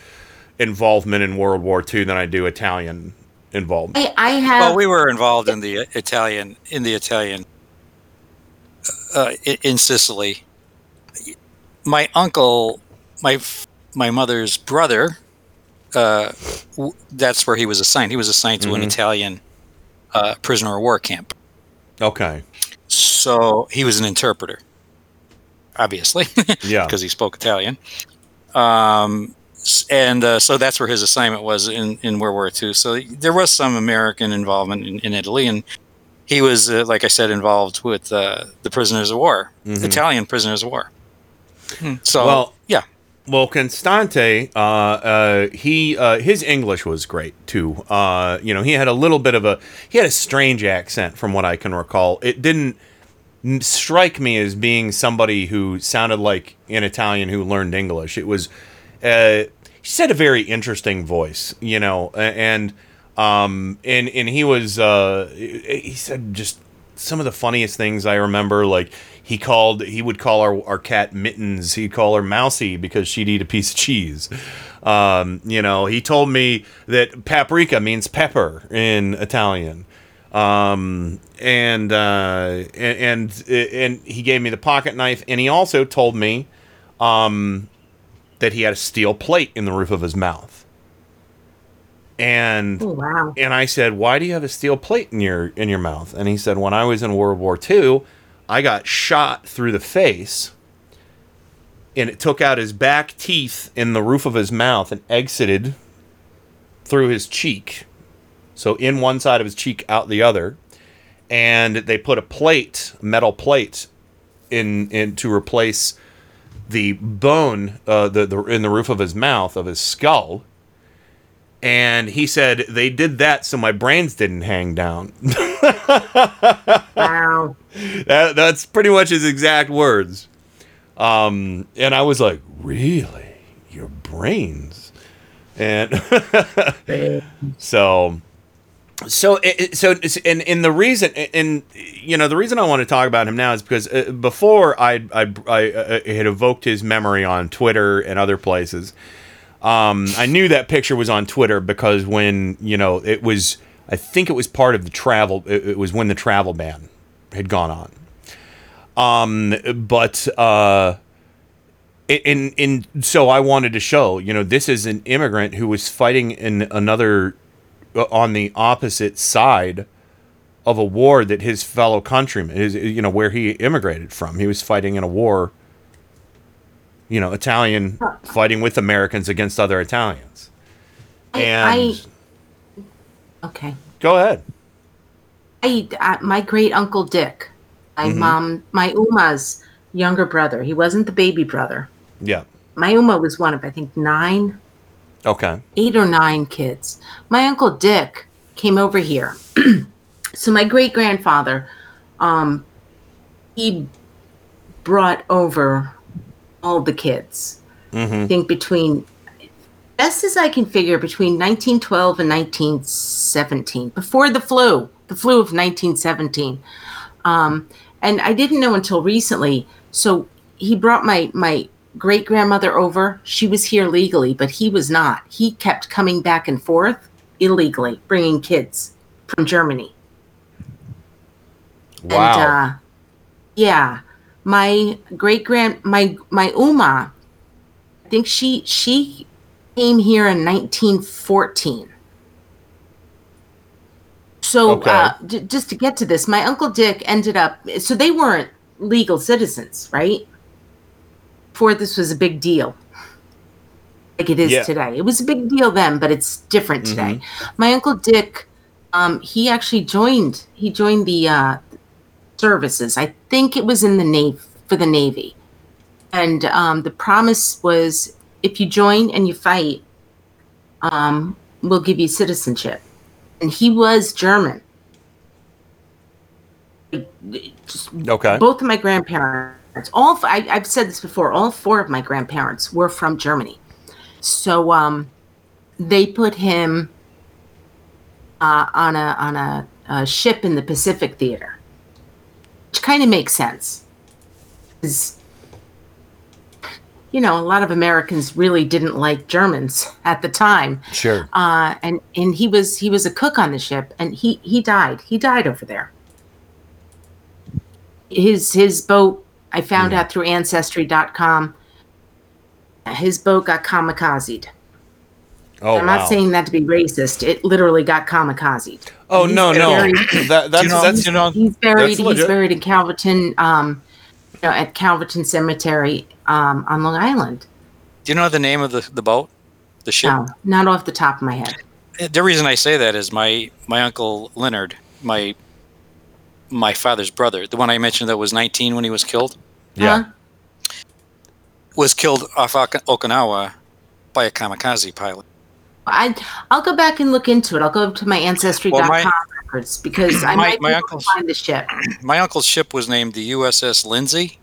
involvement in World War II than I do Italian involvement. I, I have. Well, we were involved in the Italian in the Italian uh, i- in Sicily. My uncle, my my mother's brother, uh, w- that's where he was assigned. He was assigned to an Mhm. Italian uh, prisoner of war camp. Okay. So he was an interpreter, obviously. Yeah. because he spoke Italian. Um, and uh, so that's where his assignment was in, in World War II. So there was some American involvement in, in Italy, and he was, uh, like I said, involved with uh, the prisoners of war, Mhm. Italian prisoners of war. Hmm. So well, yeah. Well, Constante, uh, uh, he uh, his English was great too. Uh, you know, he had a little bit of a he had a strange accent from what I can recall. It didn't strike me as being somebody who sounded like an Italian who learned English. It was uh, he said a very interesting voice, you know, and um, and and he was uh, he said just some of the funniest things I remember. Like he called, he would call our, our cat Mittens. He'd call her Mousy because she'd eat a piece of cheese. Um, you know, he told me that paprika means pepper in Italian. Um, and, uh, and, and, and he gave me the pocket knife. And he also told me, um, that he had a steel plate in the roof of his mouth. And Oh, wow. and I said, "Why do you have a steel plate in your in your mouth?" And he said, "When I was in World War II, I got shot through the face, and it took out his back teeth in the roof of his mouth and exited through his cheek. So in one side of his cheek, out the other, and they put a plate, metal plate, in in to replace the bone, uh, the the in the roof of his mouth of his skull." And he said they did that so my brains didn't hang down. wow. That, that's pretty much his exact words. Um, and I was like, really? Your brains? And so, so, so, and, and the reason, and, you know, the reason I want to talk about him now is because uh, before I, I, I uh, had evoked his memory on Twitter and other places. Um, I knew that picture was on Twitter because when you know it was, I think it was part of the travel. It, it was when the travel ban had gone on. Um, but uh, in in so I wanted to show you know this is an immigrant who was fighting in another uh, on the opposite side of a war that his fellow countrymen, his, you know, where he immigrated from. He was fighting in a war. You know, Italian fighting with Americans against other Italians. And I okay. go ahead. I, uh, my great uncle Dick, my Mhm. mom, my Uma's younger brother. He wasn't the baby brother. Yeah. My Uma was one of I think nine, Okay. eight or nine kids. My uncle Dick came over here. so my great grandfather, um, he brought over all the kids. I Mm-hmm. think between best as I can figure between 1912 and 1917, before the flu, the flu of 1917. Um, and I didn't know until recently. So he brought my my great grandmother over. She was here legally, but he was not. He kept coming back and forth illegally, bringing kids from Germany. Wow. And, uh, yeah, my great grand my my Uma, I think she she came here in 1914. So Okay. uh, j- just to get to this, my uncle Dick ended up. So they weren't legal citizens, right? Before this was a big deal, like it is Yeah. today. It was a big deal then, but it's different today. Mm-hmm. My uncle Dick, um, he actually joined. He joined the uh, services. I think it was in the navy for the navy, and um, the promise was if you join and you fight, um, we'll give you citizenship. And he was German. Just Okay. both of my grandparents, all f- I, I've said this before, all four of my grandparents were from Germany. So um, they put him uh, on a on a, a ship in the Pacific Theater, which kind of makes sense. 'Cause, you know, a lot of Americans really didn't like Germans at the time Sure. uh, and and he was he was a cook on the ship, and he he died. He died over there. His his boat I found out through Ancestry.com. His boat got kamikazed. Oh, I'm wow. not saying that to be racist. It literally got kamikazed. Oh He's no, no. buried- that, that's You know- that's you know- he's buried. He's legit. buried in Calverton, um, you know, at Calverton Cemetery um, on Long Island. Do you know the name of the, the boat? The ship? No, not off the top of my head. The reason I say that is my my uncle Leonard, my my father's brother, the one I mentioned that was 19 when he was killed, yeah. Huh? was killed off Oka- Okinawa by a kamikaze pilot. I I'll go back and look into it. I'll go to my ancestry.com Well, my- records because I my- might my able to uncle's- find the ship. My uncle's ship was named the USS Lindsey,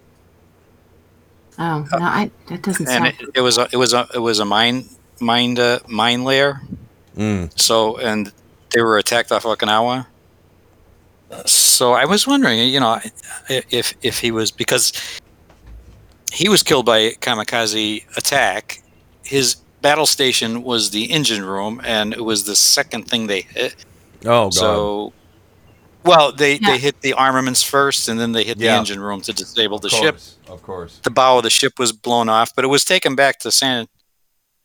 Oh no, I that doesn't and sound. it, it was a it was a it was a mine mine uh, mine layer. Mm. So and they were attacked off Okinawa. So I was wondering, you know, if if he was because he was killed by a kamikaze attack. His battle station was the engine room, and it was the second thing they hit. Oh god. So, well, they Yeah. they hit the armaments first, and then they hit the Yeah. engine room to disable the of ship. Of course. The bow of the ship was blown off, but it was taken back to San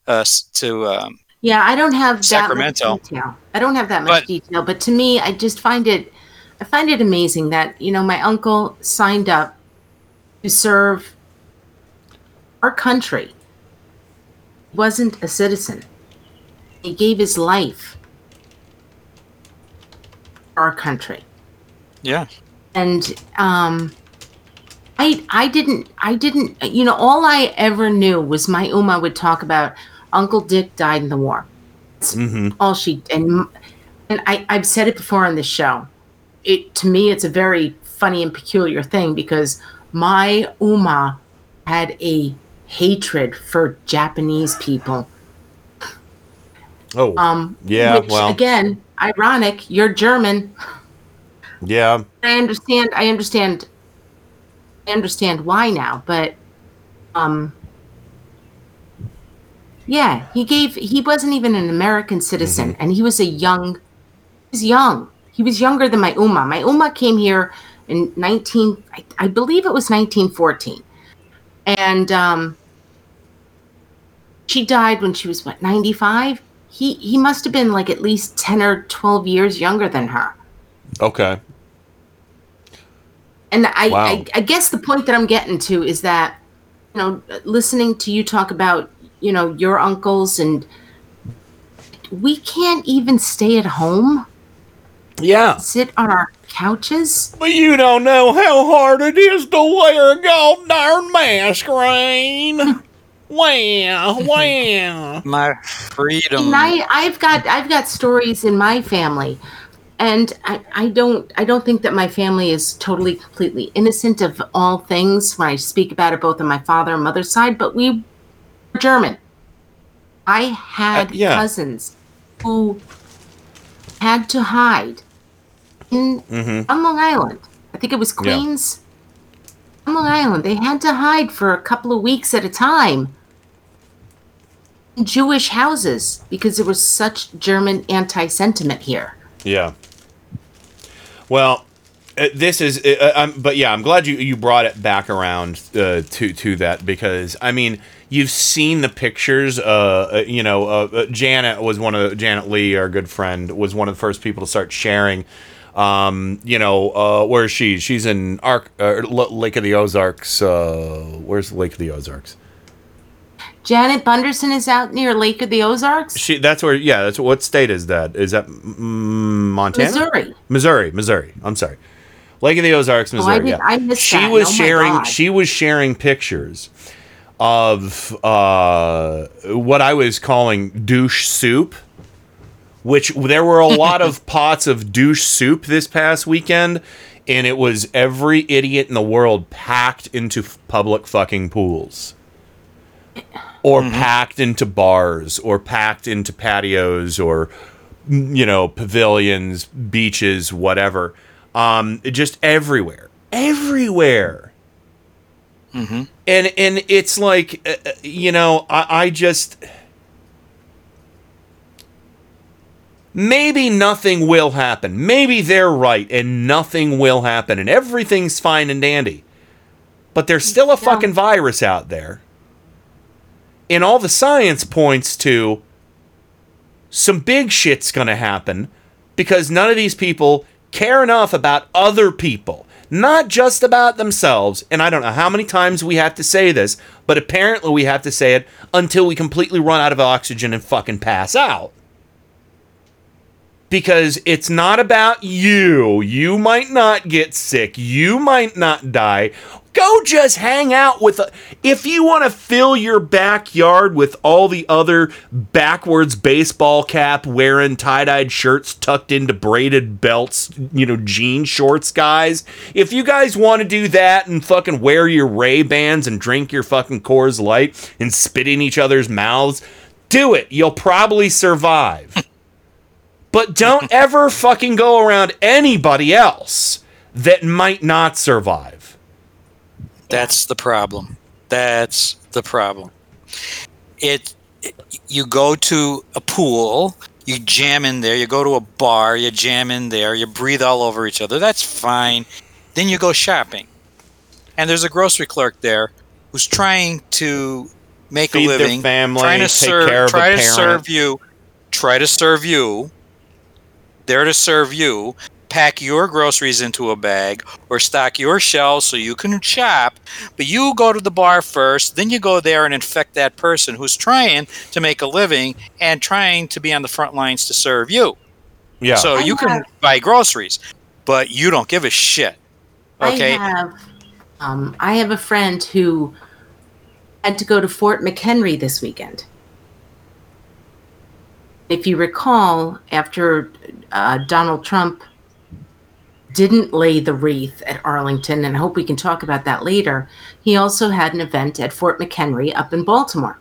uh, to um, Yeah, I don't have that much detail. I don't have that much But- detail, but to me, I just find it, I find it amazing that you know my uncle signed up to serve our country. He wasn't a citizen. He gave his life for our country. yeah. and um i i didn't i didn't you know all i ever knew was my uma would talk about uncle dick died in the war Mm-hmm. all she and and i i've said it before on this show it to me it's a very funny and peculiar thing because my uma had a hatred for japanese people Oh. um Yeah, which, well. again ironic you're german yeah. I understand. I understand. I understand why now, but um, yeah, he gave. He wasn't even an American citizen, and he was a young. He was young. He was younger than my Uma. My Uma came here in nineteen. I, I believe it was nineteen fourteen, and um, she died when she was what ninety five. He he must have been like at least ten or twelve years younger than her. Okay. And I, Wow. I, I guess the point that I'm getting to is that, you know, listening to you talk about, you know, your uncles and we can't even stay at home, Yeah. sit on our couches. But you don't know how hard it is to wear a goddamn mask, Rain. wow, wow. My freedom. And I, I've got I've got stories in my family, and I, I don't I don't think that my family is totally completely innocent of all things when I speak about it both on my father and mother's side. But we were German. I had Uh, yeah. cousins who had to hide in Mhm. on Long Island. I think it was Yeah. Queens. On Long Island, they had to hide for a couple of weeks at a time in Jewish houses because there was such German anti-sentiment here. Yeah. Well, uh, this is, uh, I'm, but yeah, I'm glad you you brought it back around uh, to to that because I mean you've seen the pictures. Uh, uh, you know, uh, uh, Janet was one of Janet Lee, our good friend, was one of the first people to start sharing. Um, you know, uh, where is she? She's in Arc, uh, Lake of the Ozarks. Uh, where's Lake of the Ozarks? Janet Bunderson is out near Lake of the Ozarks. She. That's where. Yeah. That's what state is that? Is that mm, Montana? Missouri. Missouri. Missouri. I'm sorry. Lake of the Ozarks, Oh, I Missouri. did- yeah. I missed she that. was Oh sharing. She was sharing pictures of uh, what I was calling douche soup. Which there were a lot of pots of douche soup this past weekend, and it was every idiot in the world packed into f- public fucking pools or packed into bars or packed into patios or mm, you know pavilions beaches whatever. Um just everywhere everywhere. Mm-hmm. and and it's like uh, uh, you know I, I just maybe nothing will happen. Maybe they're right and nothing will happen and everything's fine and dandy. But there's still a fucking virus out there and all the science points to some big shit's gonna happen because none of these people care enough about other people, not just about themselves. And I don't know how many times we have to say this, but apparently we have to say it until we completely run out of oxygen and fucking pass out. Because it's not about you. You might not get sick. You might not die. Go just hang out with. if you want to fill your backyard with all the other backwards baseball cap wearing tie dyed shirts tucked into braided belts, you know, jean shorts, guys. If you guys want to do that and fucking wear your Ray Bans and drink your fucking Coors Light and spit in each other's mouths, do it. You'll probably survive. But don't ever fucking go around anybody else that might not survive. That's the problem. That's the problem. It, you go to a pool, you jam in there, you go to a bar, you jam in there, you breathe all over each other. That's fine. Then you go shopping. And there's a grocery clerk there who's trying to make Feed a living, family, trying to take serve care of a try to parent. serve you, try to serve you. There to serve you, pack your groceries into a bag or stock your shelves so you can shop. But you go to the bar first, then you go there and infect that person who's trying to make a living and trying to be on the front lines to serve you. Yeah. So I you can buy groceries, but you don't give a shit. Okay. I have, um, I have a friend who had to go to Fort McHenry this weekend. If you recall, after uh, Donald Trump didn't lay the wreath at Arlington, and I hope we can talk about that later, he also had an event at Fort McHenry up in Baltimore.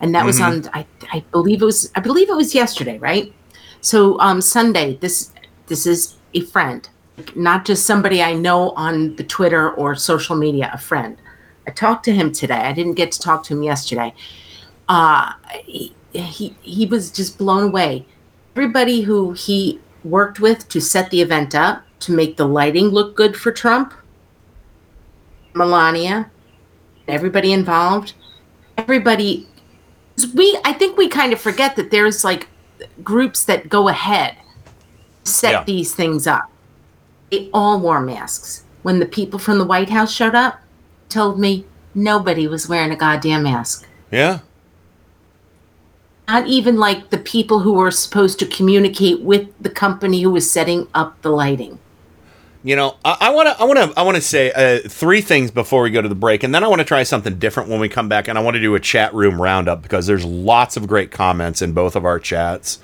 And that was Mhm. on I, I believe it was I believe it was yesterday, right? So um Sunday, this this is a friend, not just somebody I know on the Twitter or social media, a friend. I talked to him today. I didn't get to talk to him yesterday. Uh he he, he was just blown away. Everybody who he worked with to set the event up, to make the lighting look good for Trump, Melania, everybody involved, everybody we I think we kind of forget that there's like groups that go ahead set Yeah. these things up. They all wore masks. when the people from the White House showed up, told me nobody was wearing a goddamn mask. Yeah. Not even like the people who were supposed to communicate with the company who was setting up the lighting. You know, I want to, I want to, I want to say uh, three things before we go to the break, and then I want to try something different when we come back, and I want to do a chat room roundup because there's lots of great comments in both of our chats.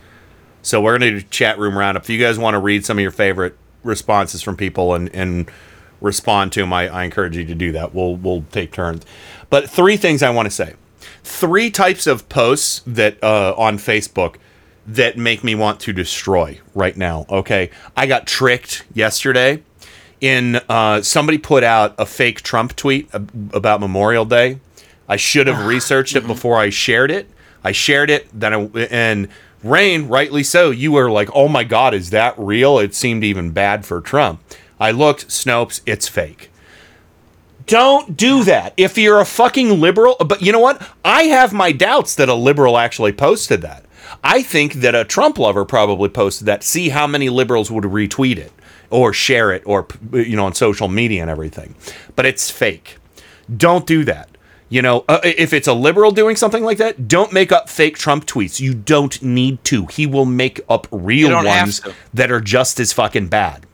So we're going to do chat room roundup. If you guys want to read some of your favorite responses from people and and respond to them, I, I encourage you to do that. We'll we'll take turns. But three things I want to say. Three types of posts that uh, on Facebook that make me want to destroy right now. Okay, I got tricked yesterday. In uh, somebody put out a fake Trump tweet about Memorial Day. I should have researched it before I shared it. I shared it, then I, and Rain, rightly so, you were like, "Oh my God, is that real?" It seemed even bad for Trump. I looked, Snopes, it's fake. Don't do that. If you're a fucking liberal, but you know what? I have my doubts that a liberal actually posted that. I think that a Trump lover probably posted that. See how many liberals would retweet it or share it or you know on social media and everything. But it's fake. Don't do that. You know, uh, if it's a liberal doing something like that, don't make up fake Trump tweets. You don't need to. He will make up real ones that are just as fucking bad.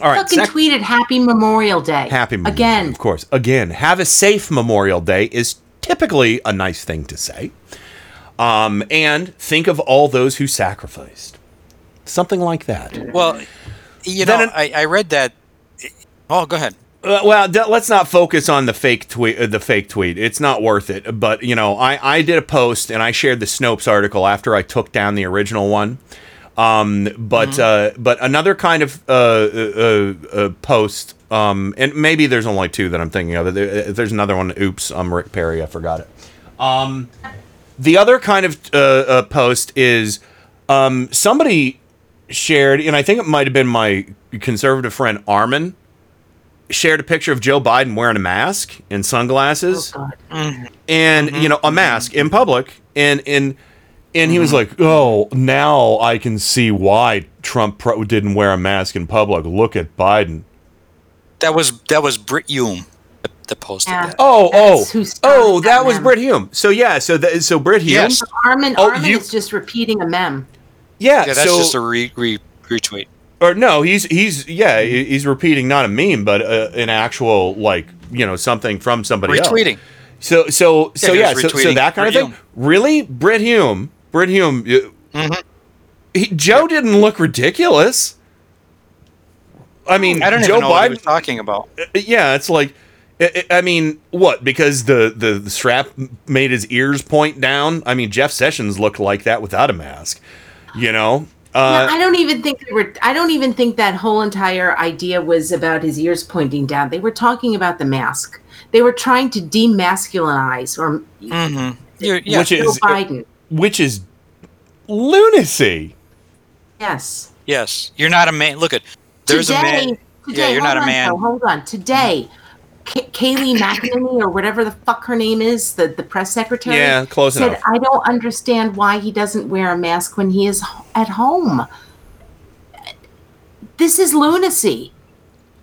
All right, Fucking sec- tweeted Happy Memorial Day. Happy Memorial Again. Day, of course. Again, have a safe Memorial Day is typically a nice thing to say. Um, and think of all those who sacrificed. Something like that. Well, you know, an- I, I read that. Oh, go ahead. Uh, well, d- let's not focus on the fake tweet. Uh, the fake tweet. It's not worth it. But you know, I I did a post and I shared the Snopes article after I took down the original one. Um, but uh, but another kind of uh, uh, uh, post. Um, and maybe there's only two that I'm thinking of. There, there's another one. Oops, I'm Rick Perry. I forgot it. Um, the other kind of uh, uh, post is um, somebody shared, and I think it might have been my conservative friend Armin shared a picture of Joe Biden wearing a mask and sunglasses, oh, mm-hmm. and you know a mm-hmm. mask in public, and and and he was mm-hmm. like, "Oh, now I can see why Trump pro- didn't wear a mask in public. Look at Biden." That was that was Brit Hume that, that posted that. Oh, oh, That's who oh! That that was meme. Brit Hume. So yeah, so that so Brit Hume. Yes. Armin, Oh, Armin you- is just repeating a mem. Yeah, Yeah, that's so, just a re, re, retweet. or no, he's he's yeah, he's repeating not a meme, but uh, an actual like you know something from somebody else. Retweeting. So so so he yeah, so, so that kind of thing. Hume. Really, Brit Hume, Brit Hume. Mm-hmm. he, Joe didn't look ridiculous. I mean, I don't Joe even know what he Biden. talking about. Yeah, it's like, I mean, what? Because the, the the strap made his ears point down. I mean, Jeff Sessions looked like that without a mask. You know. Uh, I don't even think they were. I don't even think that whole entire idea was about his ears pointing down. They were talking about the mask. They were trying to demasculinize or Mm-hmm. Yeah. which Joe is Biden. which is lunacy. Yes. yes, you're not a man. Look at there's today, a man. Today, yeah, you're not a man. Joe, hold on. Today, K- Kayleigh McEnany or whatever the fuck her name is, the, the press secretary. Yeah, close said, enough. I don't understand why he doesn't wear a mask when he is at home. This is lunacy.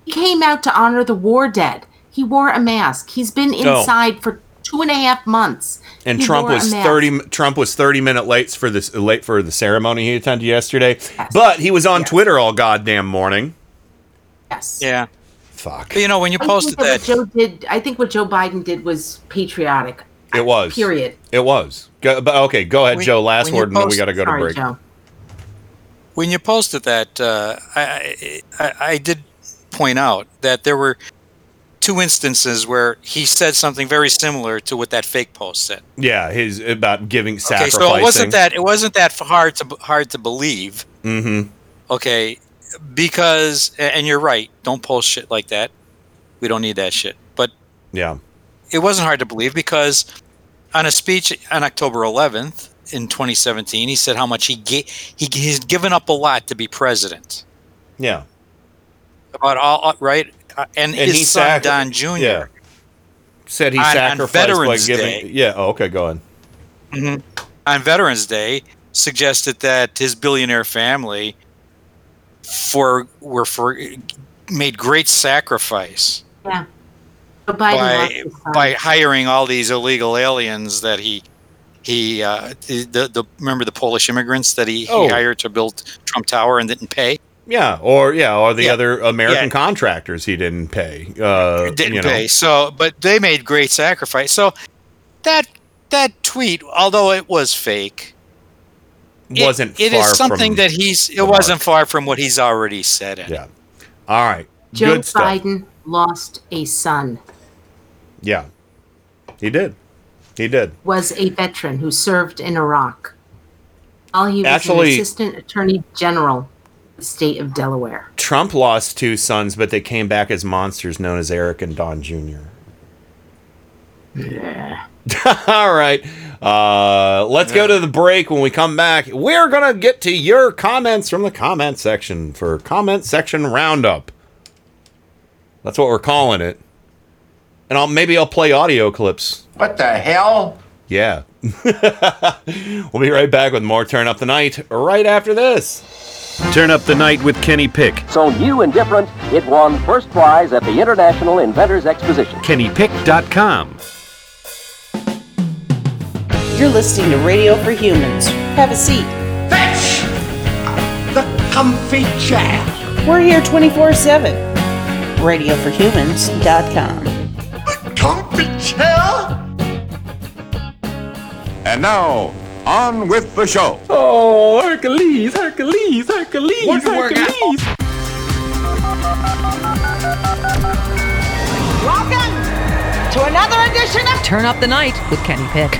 He came out to honor the war dead. He wore a mask. He's been Oh. inside for two and a half months. And He Trump was thirty. Trump was thirty minute late for this late for the ceremony he attended yesterday. But he was on Twitter all goddamn morning. Yes. Yeah. Fuck. But you know when you I posted think that, Joe did. I think what Joe Biden did was patriotic. It was. Period. It was. Go, but okay, go ahead, When- Joe. Last when you word, and then we got to go to break. Joe. when you posted that, uh, I, I I did point out that there were two instances where he said something very similar to what that fake post said. Yeah, his about giving Okay, so it wasn't that it wasn't that hard to hard to believe. Mm-hmm. Okay, because and you're right. Don't pull shit like that. We don't need that shit. But Yeah. it wasn't hard to believe because on a speech on October 11th in 2017, he said how much he ga- he he's given up a lot to be president. Yeah. About all right, uh, and, And he his son sac- Don Jr. Yeah. Said he On- on sacrificed by Veterans giving. Day. Yeah. Oh, okay. Go ahead. Mhm. on Veterans Day suggested that his billionaire family for were for made great sacrifice Yeah. Joe by by hiring all these illegal aliens that he he uh, the, the remember the Polish immigrants that he, Oh. he hired to build Trump Tower and didn't pay. Yeah, or yeah, or the Yeah. other American Yeah. contractors he didn't pay. Uh, didn't you know. pay. So, but they made great sacrifice. So that that tweet, although it was fake, it- Wasn't it far is something from that he's. It wasn't far from what he's already said. In. Yeah. All right. Joe Good stuff. Biden lost a son. Yeah. He did. He did. Was a veteran who served in Iraq. While he was Actually- an assistant attorney general, the state of Delaware. Trump lost two sons, but they came back as monsters known as Eric and Don Jr. Yeah. All right. Uh, let's go to the break. When we come back, we're going to get to your comments from the comment section for comment section roundup. That's what we're calling it. And I'll maybe I'll play audio clips. What the hell? Yeah. we'll be right back with more Turn Up the Night right after this. Turn Up the Night with Kenny Pick. So new and different, it won first prize at the International Inventors Exposition. KennyPick.com. You're listening to Radio for Humans. Have a seat. Fetch the comfy chair. We're here 24 7. RadioForHumans.com. The comfy chair? And now, on with the show. Oh, Hercules, Hercules, Hercules, Hercules. Welcome to another edition of Turn Up the Night with Kenny Pick.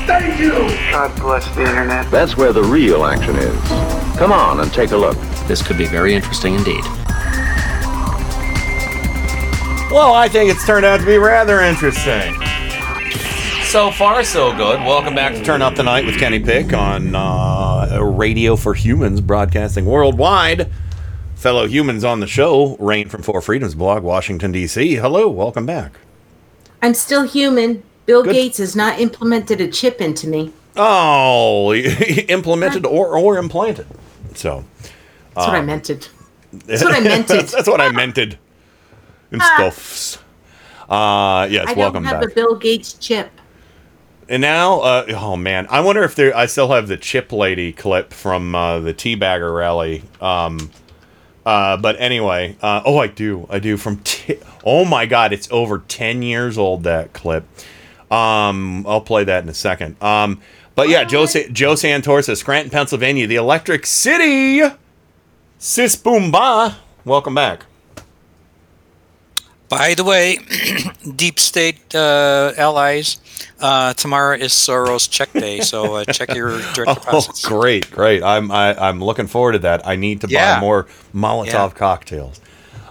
Thank you. God bless the internet. That's where the real action is. Come on and take a look. This could be very interesting indeed. Well, I think it's turned out to be rather interesting. So far, so good. Welcome back to Turn Up the Night with Kenny Pick on uh, Radio for Humans, broadcasting worldwide. Fellow humans on the show, Rain from Four Freedoms blog, Washington, D.C. Hello, welcome back. I'm still human. Bill Good. Gates has not implemented a chip into me. Oh, implemented or, or implanted. So, That's what I um, meant. That's what I meant. That's what I meant. And stuffs. Uh, yes, I don't welcome have back. a Bill Gates chip. And now, uh, oh man, I wonder if there. I still have the chip lady clip from uh, the teabagger rally. Um, uh, but anyway, uh, oh, I do, I do from. T- oh my god, it's over ten years old. That clip. Um, I'll play that in a second. Um, but yeah, Joe Sa- Joe Santorsa, Scranton, Pennsylvania, the Electric City. Sis boom ba. Welcome back. By the way, deep state uh, allies, uh, tomorrow is Soros check day, so uh, check your direct Oh, deposits. great, great! I'm I, I'm looking forward to that. I need to Yeah. buy more Molotov Yeah. cocktails.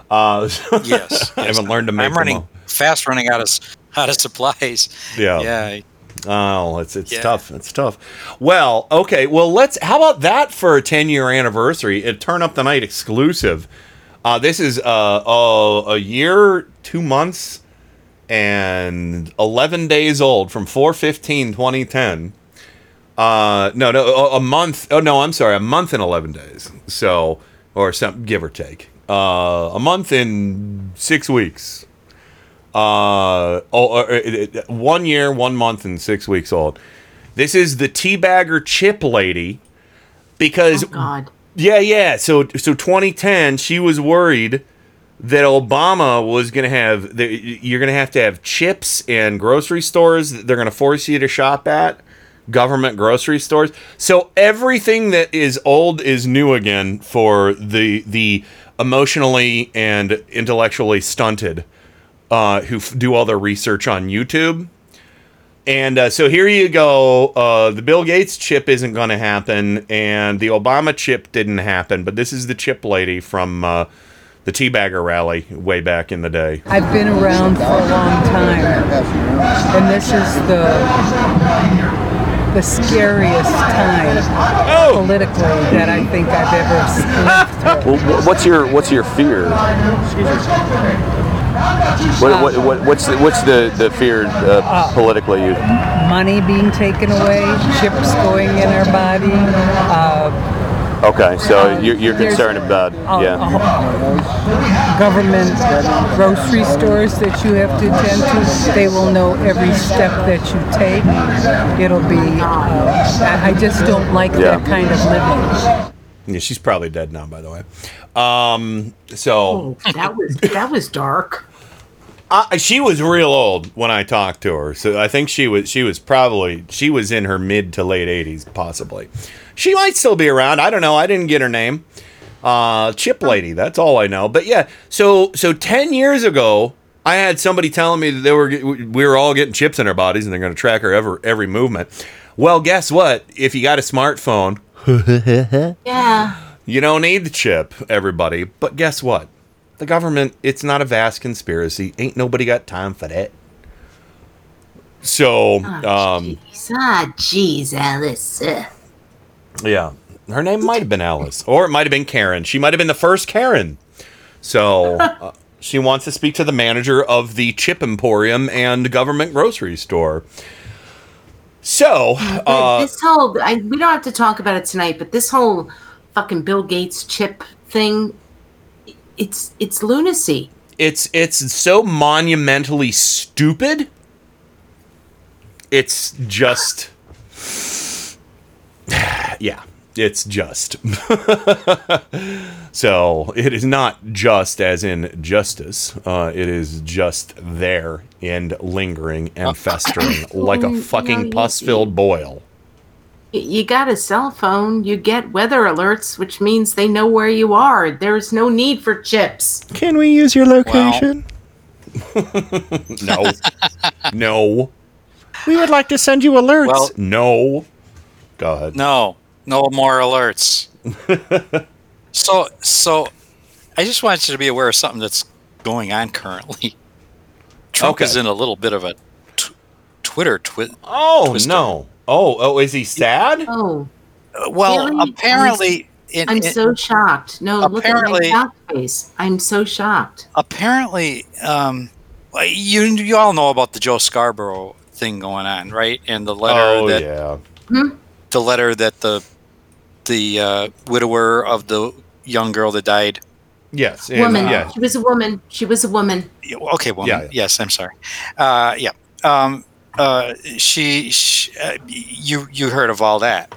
Uh, Yes, I haven't learned to make I'm them running fast, running out of out of supplies. Yeah. yeah. Oh, it's it's Yeah. tough. It's tough. Well, okay. Well, let's. How about that for a 10 year anniversary? A Turn Up the Night exclusive. Uh, this is uh, uh, a year, two months, and 11 days old from 415 2010. Uh, no, no, a, a month. Oh, no, I'm sorry. A month and 11 days. So, or some, give or take. Uh, a month in six weeks. Uh, oh, uh, uh, one year, one month, and six weeks old. This is the teabagger chip lady because Oh, God. yeah, yeah. So so 2010, she was worried that Obama was going to have that you're going to have to have chips and grocery stores that they're going to force you to shop at government grocery stores. So everything that is old is new again for the the emotionally and intellectually stunted uh, who f- do all their research on YouTube. And uh, so here you go. Uh, the Bill Gates chip isn't going to happen, and the Obama chip didn't happen. But this is the chip lady from uh, the teabagger rally way back in the day. I've been around for a long time, and this is the the scariest time politically that I think I've ever lived through. Well, what's your what's your fear? What, what, what, what's the, what's the the fear uh, politically? You Money being taken away, chips going in our body. Uh, okay? So you're, you're concerned about uh, yeah. uh, government grocery stores that you have to attend to. They will know every step that you take. It'll be. Uh, I I just don't like Yeah. that kind of living. Yeah, she's probably dead now, by the way. Um, so Oh, that was that was dark. Uh, she was real old when I talked to her, so I think she was she was probably she was in her mid to late eighties, possibly. She might still be around. I don't know. I didn't get her name. Uh, Chip Lady. That's all I know. But yeah, so so ten years ago, I had somebody telling me that they were we were all getting chips in our bodies and they're going to track our every every movement. Well, guess what? If you got a smartphone, Yeah. you don't need the chip, everybody. But guess what? The government, it's not a vast conspiracy. Ain't nobody got time for that. So, um, Ah, jeez, Alice. Uh, yeah. Her name might have been Alice, or it might have been Karen. She might have been the first Karen. So, uh, she wants to speak to the manager of the Chip Emporium and government grocery store. So, uh, this whole I, we don't have to talk about it tonight, but this whole fucking Bill Gates chip thing, it's it's lunacy. it's it's so monumentally stupid. It's just yeah, it's just. so it is not just as in justice. Uh, it is just there and lingering and festering like a fucking pus-filled boil. Y- You got a cell phone, you get weather alerts, which means they know where you are. There's no need for chips. Can we use your location? no. no. We would like to send you alerts. Well- no. Go ahead. No, no more alerts. so, so I just want you to be aware of something that's going on currently. Trump Okay. is in a little bit of a t- Twitter twit. Oh twister. no. Oh, oh, is he sad? Oh, Uh, Well, Really? apparently, in, I'm in- so shocked. No, look at my Apparently- shocked face. I'm so shocked. apparently, um, you you all know about the Joe Scarborough thing going on, right? And the letter Oh that yeah. Hmm? the letter that the the uh, widower of the young girl that died. Yes. and- woman. yeah. She was a woman. She was a woman. Okay, woman. Yeah, yeah. Yes, I'm sorry. Uh, yeah. Um, uh, she, she uh, you you heard of all that,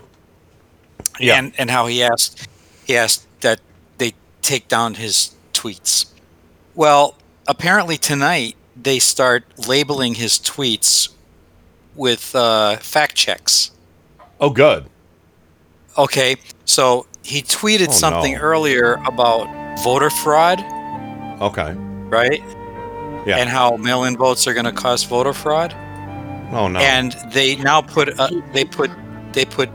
Yeah. and and how he asked he asked that they take down his tweets. Well, apparently tonight they start labeling his tweets with uh, fact checks. Oh, good. Okay, so he tweeted Oh, something no. earlier about voter fraud, Okay. right? Yeah. And how mail-in votes are going to cause voter fraud. Oh no. and they now put uh, they put they put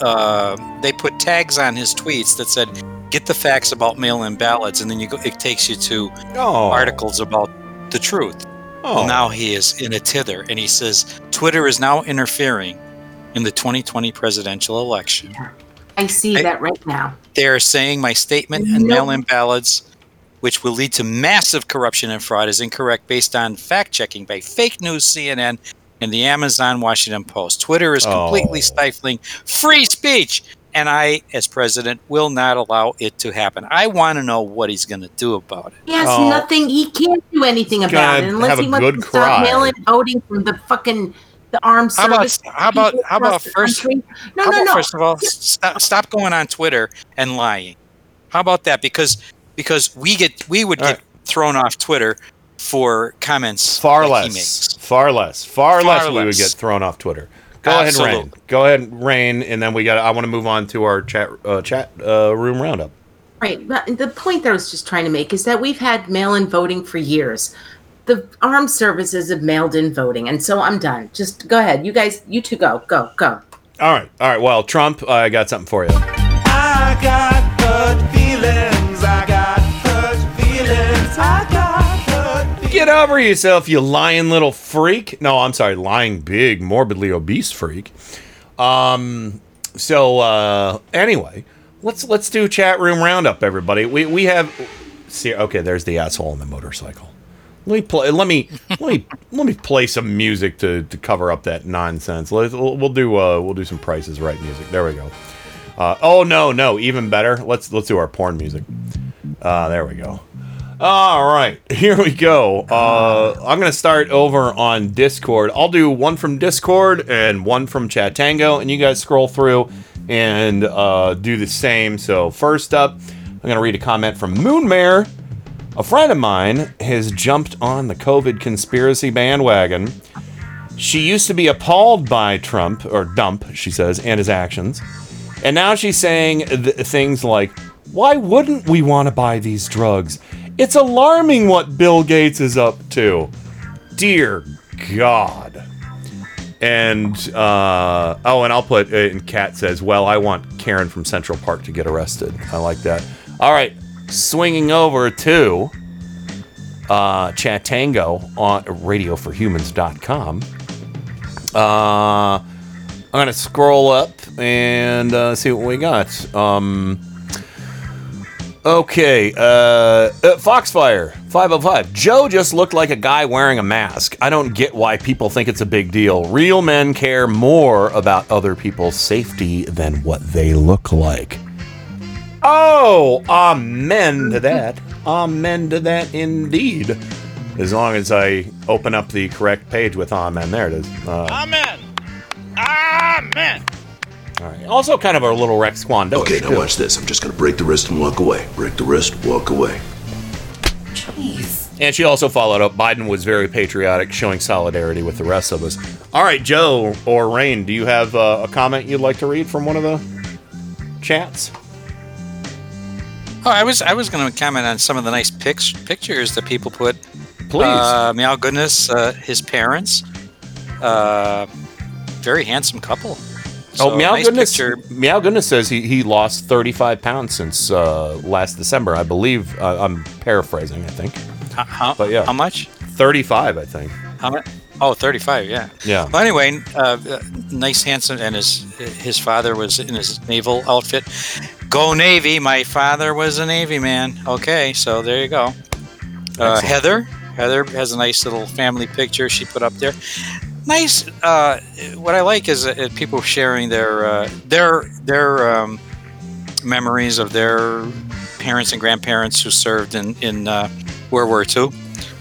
uh, they put tags on his tweets that said get the facts about mail-in ballots and then you go it takes you to oh. articles about the truth Oh. well now he is in a tither and he says twitter is now interfering in the 2020 presidential election I see I- that right now. they are saying my statement and mail-in ballots which will lead to massive corruption and fraud is incorrect based on fact checking by fake news cnn and the amazon washington post twitter is completely Oh. stifling free speech and i as president will not allow it to happen i want to know what he's going to do about it He has Oh. nothing. He can't do anything He's about it unless he wants to stop cry. mail-in voting from the fucking the armed How about- service. how about- how about first- country. No, no, no. First of all, s- stop, stop going on Twitter and lying. How about that? Because because we get we would All get thrown off Twitter for comments Far like he less. makes. Far less. Far, Far less, we would get thrown off Twitter. Go ahead, Rain. Absolutely. Go ahead, Rain, and then we got. I want to move on to our chat uh, chat uh, room roundup. Right. But the point that I was just trying to make is that we've had mail-in voting for years. The armed services have mailed in voting, and so I'm done. Just go ahead. You guys, you two go, go, go. All right, all right. Well, Trump, I got something for you. Get over yourself, you lying little freak. No, I'm sorry, lying big, morbidly obese freak. Um. So uh, anyway, let's let's do chat room roundup, everybody. We we have. See, okay, there's the asshole on the motorcycle. Let me play. Let me let me let me play some music to, to cover up that nonsense. Let's, we'll, do uh, we'll do some prices right music. There we go. Uh, oh no no even better. Let's let's do our porn music. Uh, there we go. All right, here we go. Uh, I'm gonna start over on Discord. I'll do one from Discord and one from Chatango, and you guys scroll through and uh, do the same. So first up, I'm gonna read a comment from Moonmare. A friend of mine has jumped on the COVID conspiracy bandwagon. She used to be appalled by Trump, or Dump, she says, and his actions. And now she's saying th- things like, Why wouldn't we want to buy these drugs? It's alarming what Bill Gates is up to. Dear God. And, uh, oh, and I'll put, uh, and Kat says, Well, I want Karen from Central Park to get arrested. I like that. All right, swinging over to uh, Chatango on radioforhumans.com. Uh, I'm going to scroll up and uh, see what we got. Um, okay, uh, uh, Foxfire 505. Joe just looked like a guy wearing a mask. I don't get why people think it's a big deal. Real men care more about other people's safety than what they look like. Oh, amen to that. Amen to that indeed. As long as I open up the correct page with amen. There it is. Uh, Amen. Amen. All right. Also, kind of a little Rex Kwon Do. Okay, now watch this. I'm just gonna break the wrist and walk away. Break the wrist, walk away. Jeez. And she also followed up Biden was very patriotic, showing solidarity with the rest of us. All right, Joe or Rain, do you have uh, a comment you'd like to read from one of the chats? Oh, I was I was going to comment on some of the nice pics, pictures that people put. Please. Uh, meow goodness, uh, his parents, uh, very handsome couple. So, oh, Meow nice Goodness! picture. Meow Goodness says he, he lost 35 pounds since uh, last December. I believe uh, I'm paraphrasing. I think. How, how, But yeah. how much? 35, I think. How much? Oh, 35, yeah. Yeah. Well, anyway, uh, uh, nice, handsome, and his his father was in his naval outfit. Go Navy! My father was a Navy man. Okay, so there you go. Uh, Heather, Heather has a nice little family picture she put up there. Nice. Uh, what I like is uh, people sharing their uh, their their um, memories of their parents and grandparents who served in in uh, World War II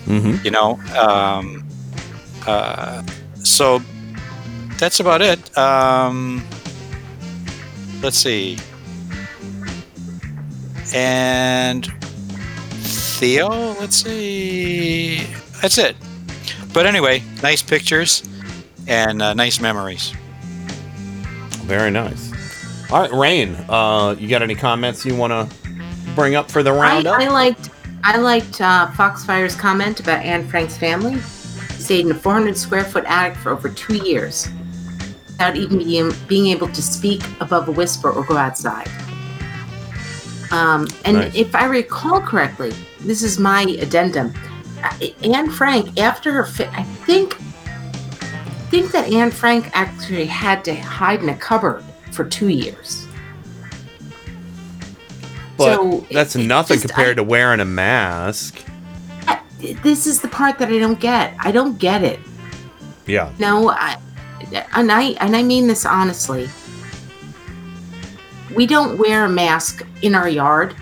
Mm-hmm. you know um, uh, so that's about it. Um, let's see. And theo let's see. That's it. But anyway nice pictures and uh, nice memories Very nice. All right, Rain, uh, you got any comments you want to bring up for the I, roundup? I liked I liked uh, Foxfire's comment about Anne Frank's family. Stayed in a 400 square foot attic for over two years without even being, being able to speak above a whisper or go outside. Um, and Nice. if I recall correctly, this is my addendum. uh, Anne Frank, after her, fi- I think, I think that Anne Frank actually had to hide in a cupboard for two years. but so that's it- nothing just- compared to wearing a mask. This is the part that I don't get. I don't get it. Yeah. No, I, and I and I mean this honestly. We don't wear a mask in our yard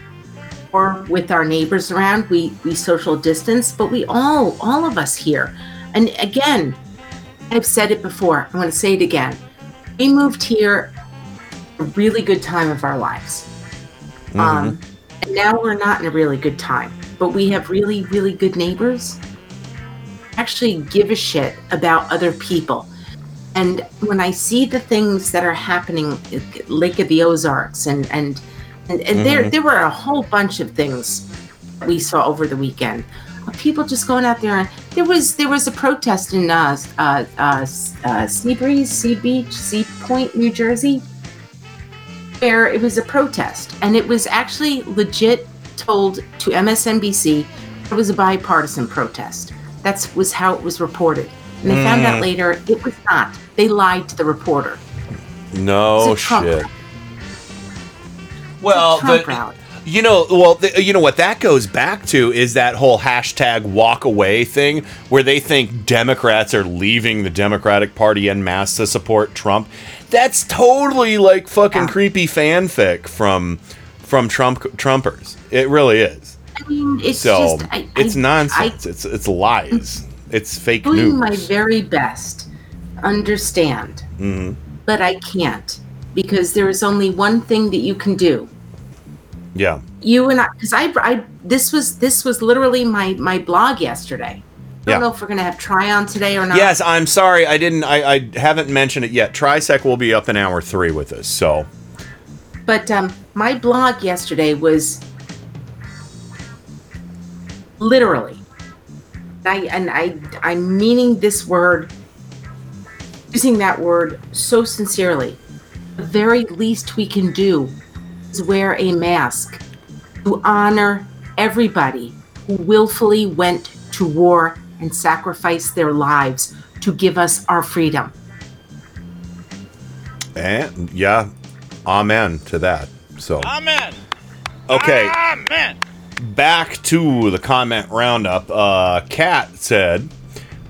or with our neighbors around. We we social distance, but we all all of us here. And again, I've said it before. I want to say it again. We moved here a really good time of our lives. Um, and now we're not in a really good time, but we have really, really good neighbors. Actually, give a shit about other people. And when I see the things that are happening, Lake of the Ozarks, and and and, and there Mhm. there were a whole bunch of things we saw over the weekend. of People just going out there, and there was there was a protest in uh, uh, uh, uh, Sea Breeze, Sea Beach, Sea Point, New Jersey, where it was a protest, and it was actually legit told to MSNBC it was a bipartisan protest. That's was how it was reported. And they found out Mm. later it was not. They lied to the reporter. No It's a Trump shit. Well, Trump the- rally. You know, well, you know what that goes back to is that whole hashtag walk away thing, where they think Democrats are leaving the Democratic Party en masse to support Trump. That's totally like fucking creepy fanfic from from Trump Trumpers. It really is. I mean, it's so just I, it's I, nonsense. it's it's lies. It's fake doing news. my very best understand, Mhm. but I can't because there is only one thing that you can do. Yeah. You and I, because I, I, this was this was literally my my blog yesterday. I don't know if we're gonna have try on today or not. Yes, I'm sorry. I didn't. I, I haven't mentioned it yet. Trisec will be up in hour three with us. So But um, my blog yesterday was literally, I and I I'm meaning this word, using that word so sincerely. The very least we can do is wear a mask to honor everybody who willfully went to war and sacrificed their lives to give us our freedom. And yeah, amen to that. So Amen. okay, Amen. back to the comment roundup. Uh, Kat said,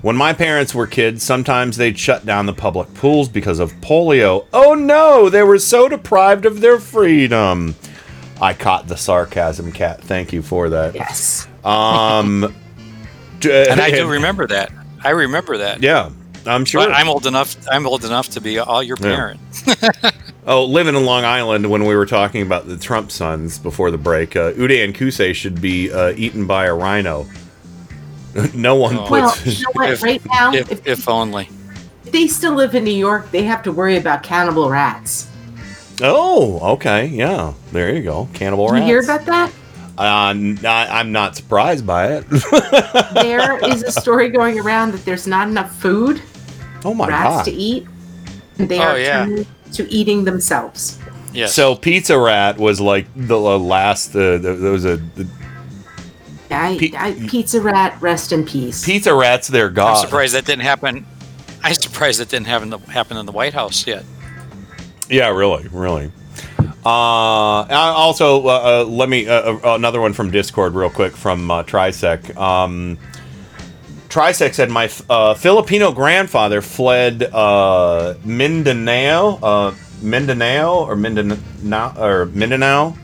"When my parents were kids, sometimes they'd shut down the public pools because of polio. Oh no, they were so deprived of their freedom." I caught the sarcasm, cat. Thank you for that. Yes. Um, and I do remember that. I remember that. Yeah, I'm sure. But I'm old enough. I'm old enough to be all your Yeah. parent. Oh, living in Long Island when we were talking about the Trump sons before the break, uh, Uday and Qusay should be uh, eaten by a rhino. no one Oh. Well, puts. you know what? right now, if, if, if only. if they still live in New York, they have to worry about cannibal rats. oh, okay, yeah. There you go. Cannibal Did rats. you hear about that? Uh, n- I, am not surprised by it. there is a story going around that there's not enough food oh my rats god. to eat, and they Oh, are yeah. turning to eating themselves. Yes. So Pizza Rat was like the uh, last. Uh, there there was a the I, Pizza Rat, rest in peace. Pizza Rat's their god. I'm surprised that didn't happen. I'm surprised that didn't happen happen in the White House yet. Yeah, really, really. Uh, also, uh, uh, let me uh, uh, another one from Discord, real quick from uh, Trisec. Um, Trisec said my uh, Filipino grandfather fled uh, Mindanao, uh, Mindanao or Mindanao or Mindanao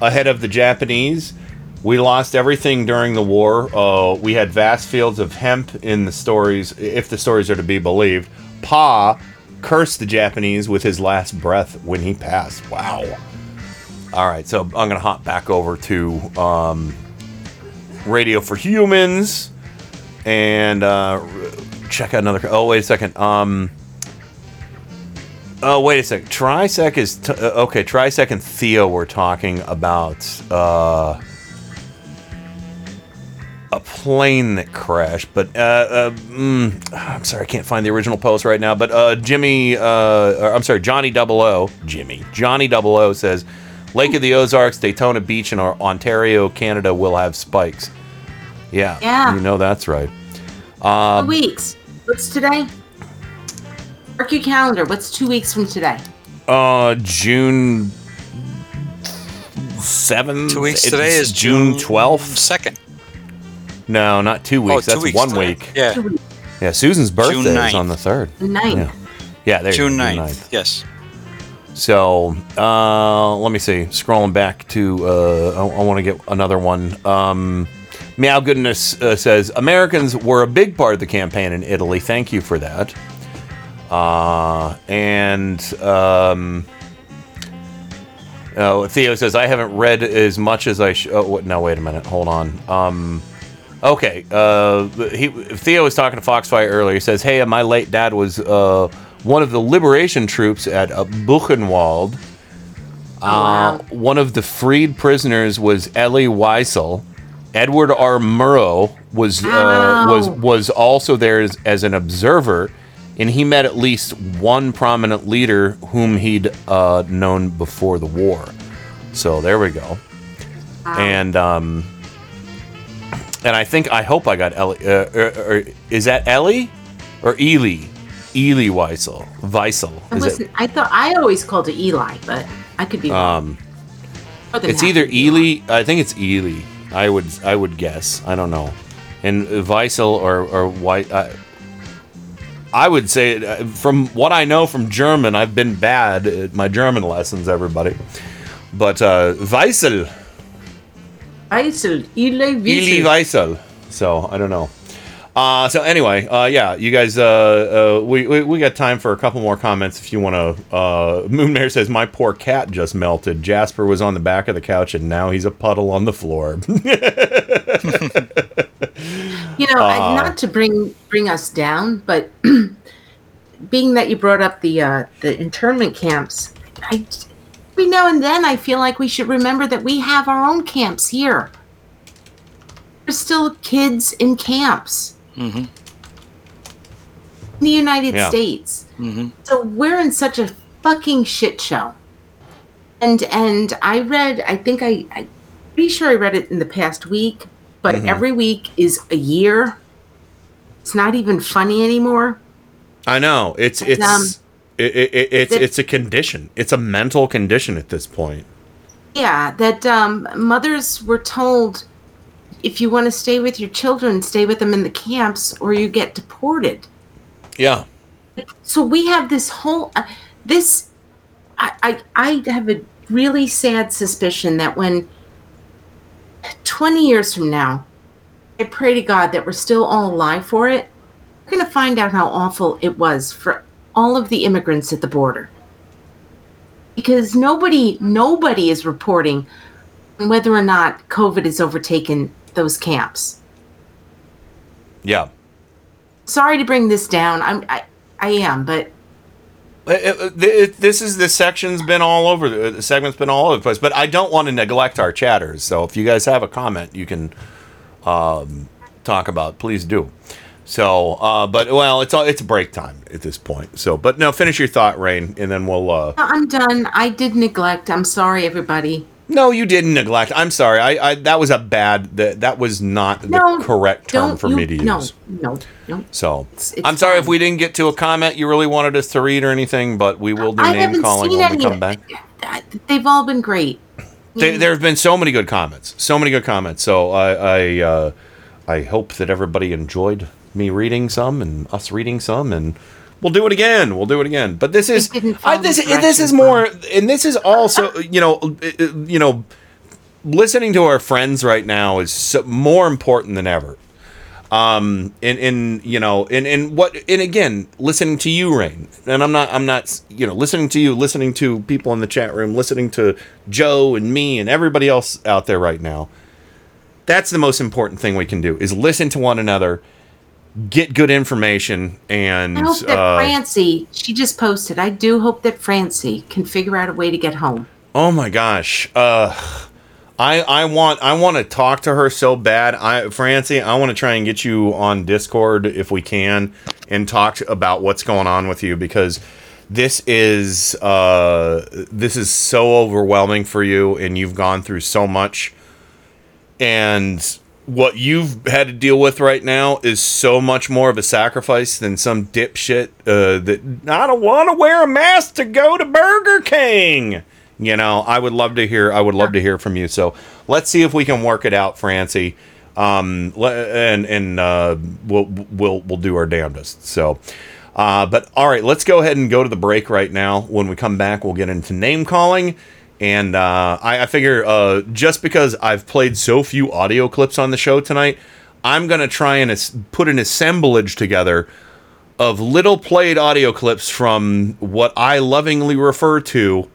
ahead of the Japanese. We lost everything during the war. Uh, we had vast fields of hemp in the stories, if the stories are to be believed. Pa cursed the Japanese with his last breath when he passed. Wow. All right, so I'm going to hop back over to um, Radio for Humans and uh, check out another. Oh, wait a second. Um, oh, wait a second. Trisec is. T- uh, okay, Trisec and Theo were talking about. Uh, a plane that crashed, but uh, uh, mm, I'm sorry, I can't find the original post right now. But uh, Jimmy, uh, or, I'm sorry, Johnny Double O, Jimmy, Johnny Double O says, Lake of the Ozarks, Daytona Beach, in Ontario, Canada will have spikes. Yeah, Yeah. you know that's right. two Um, weeks. What's today? Mark your calendar. What's two weeks from today? uh, June seventh. Two weeks It's today is June June twelfth. Second. No, not two weeks. two That's weeks one today. week. Yeah. Yeah, Susan's birthday is 9th. on the third. Ninth. Yeah, yeah there you June go, 9th. Yes. So uh, let me see. Scrolling back to, uh, I, I want to get another one. Um, Meow Goodness uh, says Americans were a big part of the campaign in Italy. Thank you for that. Uh, and um, oh, Theo says I haven't read as much as I should. Oh, no, wait a minute. Hold on. Um, okay. Uh, he, Theo was talking to Foxfire earlier. He says, "Hey, my late dad was uh, one of the liberation troops at uh, Buchenwald. Uh, one of the freed prisoners was Elie Wiesel. Edward R. Murrow was uh, was was also there as, as an observer, and he met at least one prominent leader whom he'd uh, known before the war. So there we go. And um, and I think I hope I got Ellie. Uh, or, or, is that Ellie or Ely? Ely Weisel. Weisel. I, it? I thought I always called it Eli, but I could be wrong. Um, it's either Ely. I think it's Ely. I would I would guess. I don't know. And Weisel or or White. I, I would say uh, from what I know from German, I've been bad at my German lessons, everybody. But uh, Weisel, Weisel, Eli Ely Wiesel. Weisel. So I don't know. Uh, so anyway, uh, yeah, you guys, uh, uh, we, we we got time for a couple more comments if you want to. Uh, Moonmare says my poor cat just melted. Jasper was on the back of the couch and now he's a puddle on the floor. You know, Uh, not to bring bring us down, but being that you brought up the uh, the internment camps, I every now and then I feel like we should remember that we have our own camps here. There's still kids in camps Mm-hmm. in the United Yeah. States. Mm-hmm. So we're in such a fucking shit show. And and I read, I think I, I'm pretty sure I read it in the past week, but Mhm. every week is a year. It's not even funny anymore. I know it's it's Um, it, it, it- it's the- it's a condition. It's a mental condition at this point. Yeah, that um, mothers were told if you want to stay with your children, stay with them in the camps or you get deported. Yeah. so we have this whole uh, this I, I i have a really sad suspicion that when 20 years from now i pray to god that we're still all alive for it we're going to find out how awful it was for all of the immigrants at the border. Because nobody nobody is reporting whether or not covid has overtaken those camps. Yeah. sorry to bring this down. I'm i, I am but It- it- it- this is the section's been all over the, the segment's been all over the place but i don't want to neglect our chatters so if you guys have a comment you can um, talk about please do so uh, but well it's all it's break time at this point. So but no finish your thought rain and then we'll uh, i'm done. I did neglect. I'm sorry everybody. No you didn't neglect. I'm sorry. I, I that was a bad that that was not the No, correct term for you- me to use. no no. No so it's i'm sorry if we didn't get to a comment you really wanted us to read or anything but we will do I name calling when we come back. they've all been great. There, there have been so many good comments, so many good comments. So I, I, uh, I hope that everybody enjoyed me reading some and us reading some, and we'll do it again. We'll do it again. But this is, I, this, this is more, and this is also, you know, uh, you know, listening to our friends right now is so, more important than ever. Um, and, and you know, and, and what, and again, listening to you, Rain, and I'm not, I'm not, you know, listening to you, listening to people in the chat room, listening to Joe and me and everybody else out there right now. That's the most important thing we can do is listen to one another, get good information, and i hope that uh, francie she just posted i do hope that francie can figure out a way to get home Oh my gosh. Uh I I want I want to talk to her so bad. I Francie, I want to try and get you on Discord if we can and talk about what's going on with you because this is uh this is so overwhelming for you and you've gone through so much and what you've had to deal with right now is so much more of a sacrifice than some dipshit uh, that I don't want to wear a mask to go to Burger King. You know, I would love to hear. I would love to hear from you. So let's see if we can work it out, Francie. Um, and and uh, we'll we'll we'll do our damnedest. So. Uh, but all right, let's go ahead and go to the break right now. When we come back, we'll get into name calling. And uh, I, I figure uh, just because I've played so few audio clips on the show tonight, I'm going to try and as- put an assemblage together of little played audio clips from what I lovingly refer to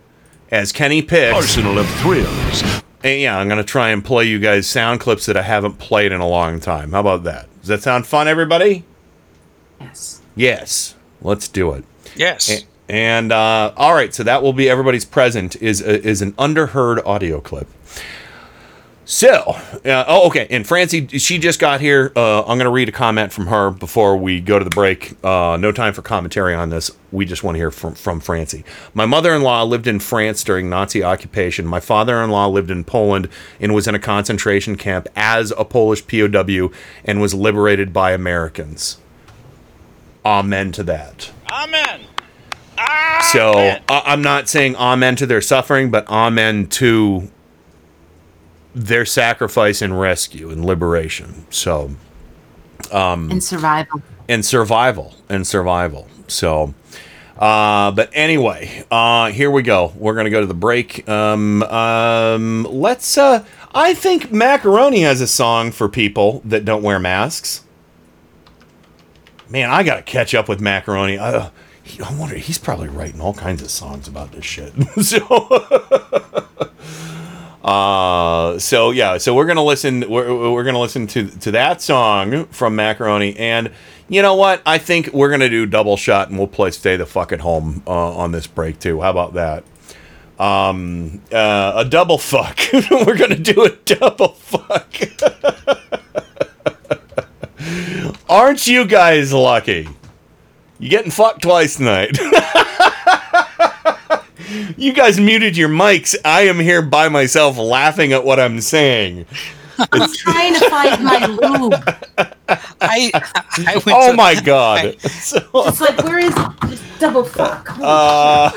as Kenny Pick. Arsenal of thrills. And yeah, I'm going to try and play you guys sound clips that I haven't played in a long time. How about that? Does that sound fun, everybody? Yes. Yes. Let's do it. Yes. A- And uh, all right, so that will be everybody's present is is an underheard audio clip. So, uh, oh, okay. And Francie, she just got here. Uh, I'm going to read a comment from her before we go to the break. Uh, no time for commentary on this. We just want to hear from, from Francie. My mother in law lived in France during Nazi occupation. My father in law lived in Poland and was in a concentration camp as a Polish POW and was liberated by Americans. Amen to that. Amen. So, I- I'm not saying amen to their suffering, but amen to their sacrifice and rescue and liberation. So, um, And survival. and survival and survival. So, uh, but anyway, uh, here we go. We're gonna go to the break. Um, um, let's. Uh, I think Macaroni has a song for people that don't wear masks. Man, I gotta catch up with Macaroni. Uh, he, I wonder he's probably writing all kinds of songs about this shit. so. Uh, so yeah, so we're gonna listen. We're, we're gonna listen to to that song from Macaroni, and you know what? I think we're gonna do double shot, and we'll play "Stay the Fuck at Home" uh, on this break too. How about that? Um, uh, a double fuck. we're gonna do a double fuck. Aren't you guys lucky? You getting fucked twice tonight. you guys muted your mics. I am here by myself laughing at what I'm saying. I'm trying to find my lube. I, I went oh to- my god. It's like, where is this double fuck? Holy Uh.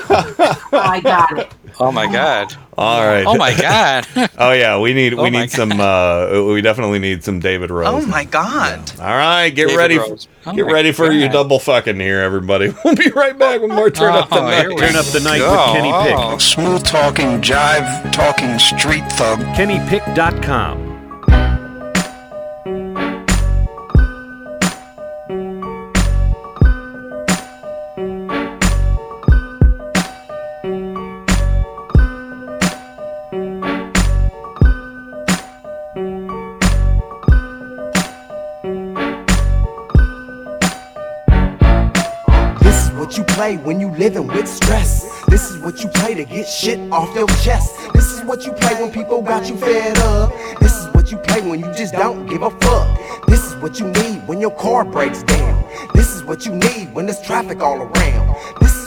Oh, I got it. Oh my god. all right. Oh my god. oh yeah, we need Oh we my need some uh we definitely need some David Rose. Oh my god. All right, get David ready Rose. Oh get ready for your double fucking here everybody. We'll be right back with more turn up the Oh, night. Turn up the night go. with Kenny Pick. Oh. Smooth talking, jive talking, street thug. KennyPick.com. stress. This is what you play to get shit off your chest. This is what you play when people got you fed up. This is what you play when you just don't give a fuck. This is what you need when your car breaks down. This is what you need when there's traffic all around.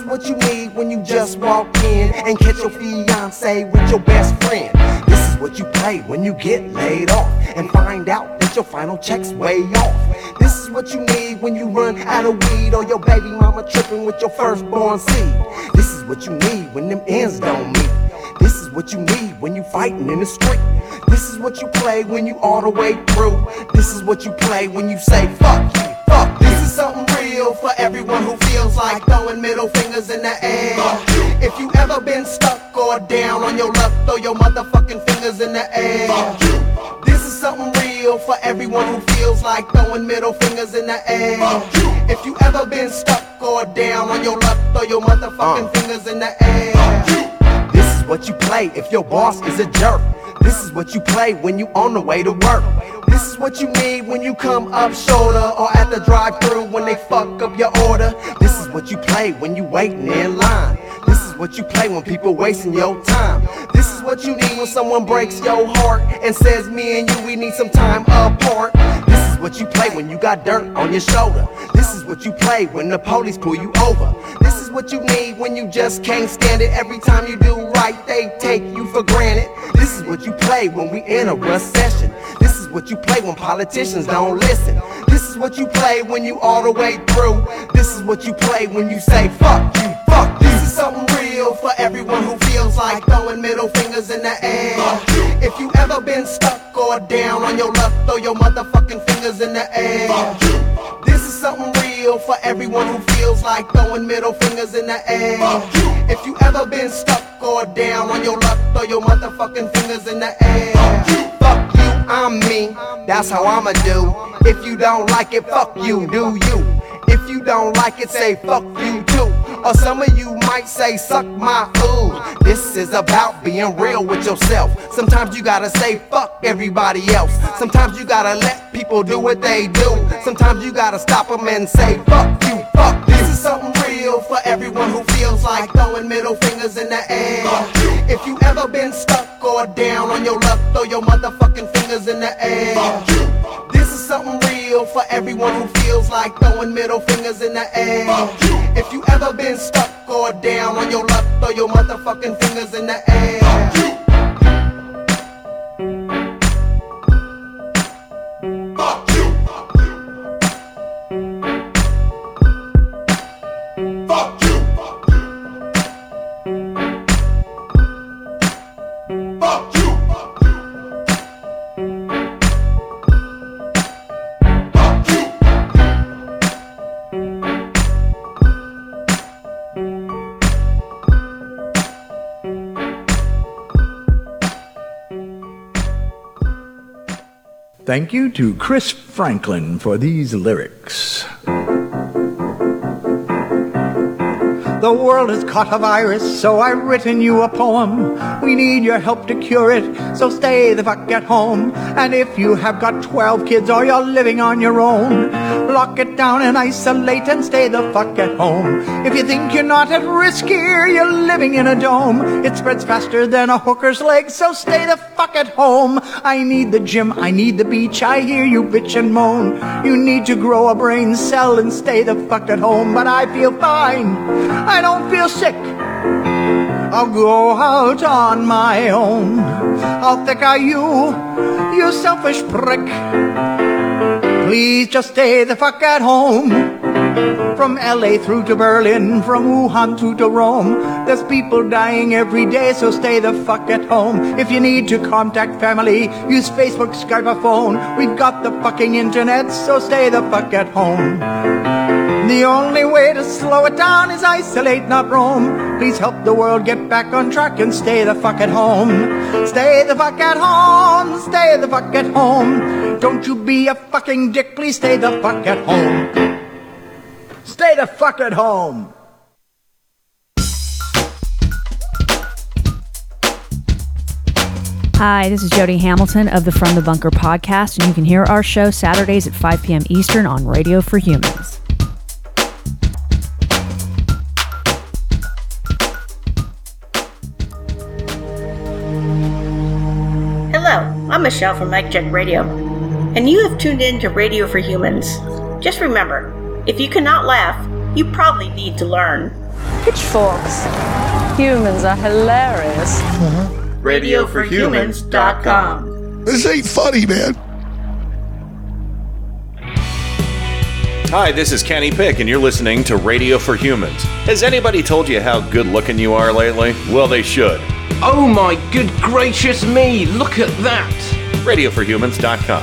What you need when you just walk in and catch your fiance with your best friend. This is what you play when you get laid off and find out that your final check's way off. This is what you need when you run out of weed or your baby mama tripping with your firstborn seed. This is what you need when them ends don't meet. This is what you need when you fighting in the street. This is what you play when you all the way through. This is what you play when you say fuck you, something real for everyone who feels like throwing middle fingers in the air. If you ever been stuck or down on your luck, throw your motherfucking fingers in the air. This is something real for everyone who feels like throwing middle fingers in the air. If you ever been stuck or down on your luck, throw your motherfucking uh. fingers in the air. What you play if your boss is a jerk. This is what you play when you on the way to work. This is what you need when you come up shoulder or at the drive-through when they fuck up your order. This is what you play when you waiting in line. This is what you play when people wasting your time. This is what you need when someone breaks your heart and says me and you we need some time apart. This is what you play when you got dirt on your shoulder. This is what you play when the police pull you over. This is what you need when you just can't stand it. Every time you do right, they take you for granted. This is what you play when we in a recession. This is what you play when politicians don't listen. This is what you play when you all the way through. This is what you play when you say fuck you, fuck. This is something real for everyone who feels like throwing middle fingers in the air. If you ever been stuck or down on your luck, throw your motherfucking fingers in the air. This is something real for everyone who feels like throwing middle fingers in the air. If you ever been stuck or down on your luck, throw your motherfucking fingers in the air. Fuck you, I'm me. That's how I'ma do. If you don't like it, fuck you, do you? If you don't like it, say fuck you. Or some of you might say suck my ooh. This is about being real with yourself. Sometimes you gotta say fuck everybody else. Sometimes you gotta let people do what they do. Sometimes you gotta stop them and say fuck you, fuck. This is something real real for everyone who feels like throwing middle fingers in the air. If you ever been stuck or down on your luck, throw your motherfucking fingers in the air. This is something real for everyone who feels like throwing middle fingers in the air. If you ever been stuck or down on your luck, throw your motherfucking fingers in the air. Thank you to Chris Franklin for these lyrics. The world has caught a virus, so I've written you a poem. We need your help to cure it, so stay the fuck at home. And if you have got 12 kids or you're living on your own, lock it down and isolate and stay the fuck at home. If you think you're not at risk here, you're living in a dome. It spreads faster than a hooker's leg, so stay the fuck at home. I need the gym, I need the beach, I hear you bitch and moan. You need to grow a brain cell and stay the fuck at home, but I feel fine. I don't feel sick. I'll go out on my own. How thick are you, you selfish prick? Please just stay the fuck at home. From LA through to Berlin, from Wuhan through to Rome. There's people dying every day, so stay the fuck at home. If you need to contact family, use Facebook, Skype, or phone. We've got the fucking internet, so stay the fuck at home. The only way to slow it down is isolate, not roam. Please help the world get back on track and stay the fuck at home. Stay the fuck at home, stay the fuck at home. Don't you be a fucking dick, please stay the fuck at home. Stay the fuck at home. Hi, this is Jody Hamilton of the From the Bunker podcast, and you can hear our show Saturdays at 5 p.m. Eastern on Radio for Humans. I'm Michelle from Mike Check Radio, and you have tuned in to Radio for Humans. Just remember, if you cannot laugh, you probably need to learn. Pitchforks. Humans are hilarious. Uh-huh. RadioForHumans.com. This ain't funny, man. Hi, this is Kenny Pick, and you're listening to Radio for Humans. Has anybody told you how good looking you are lately? Well, they should. Oh my good gracious me, look at that! RadioForHumans.com.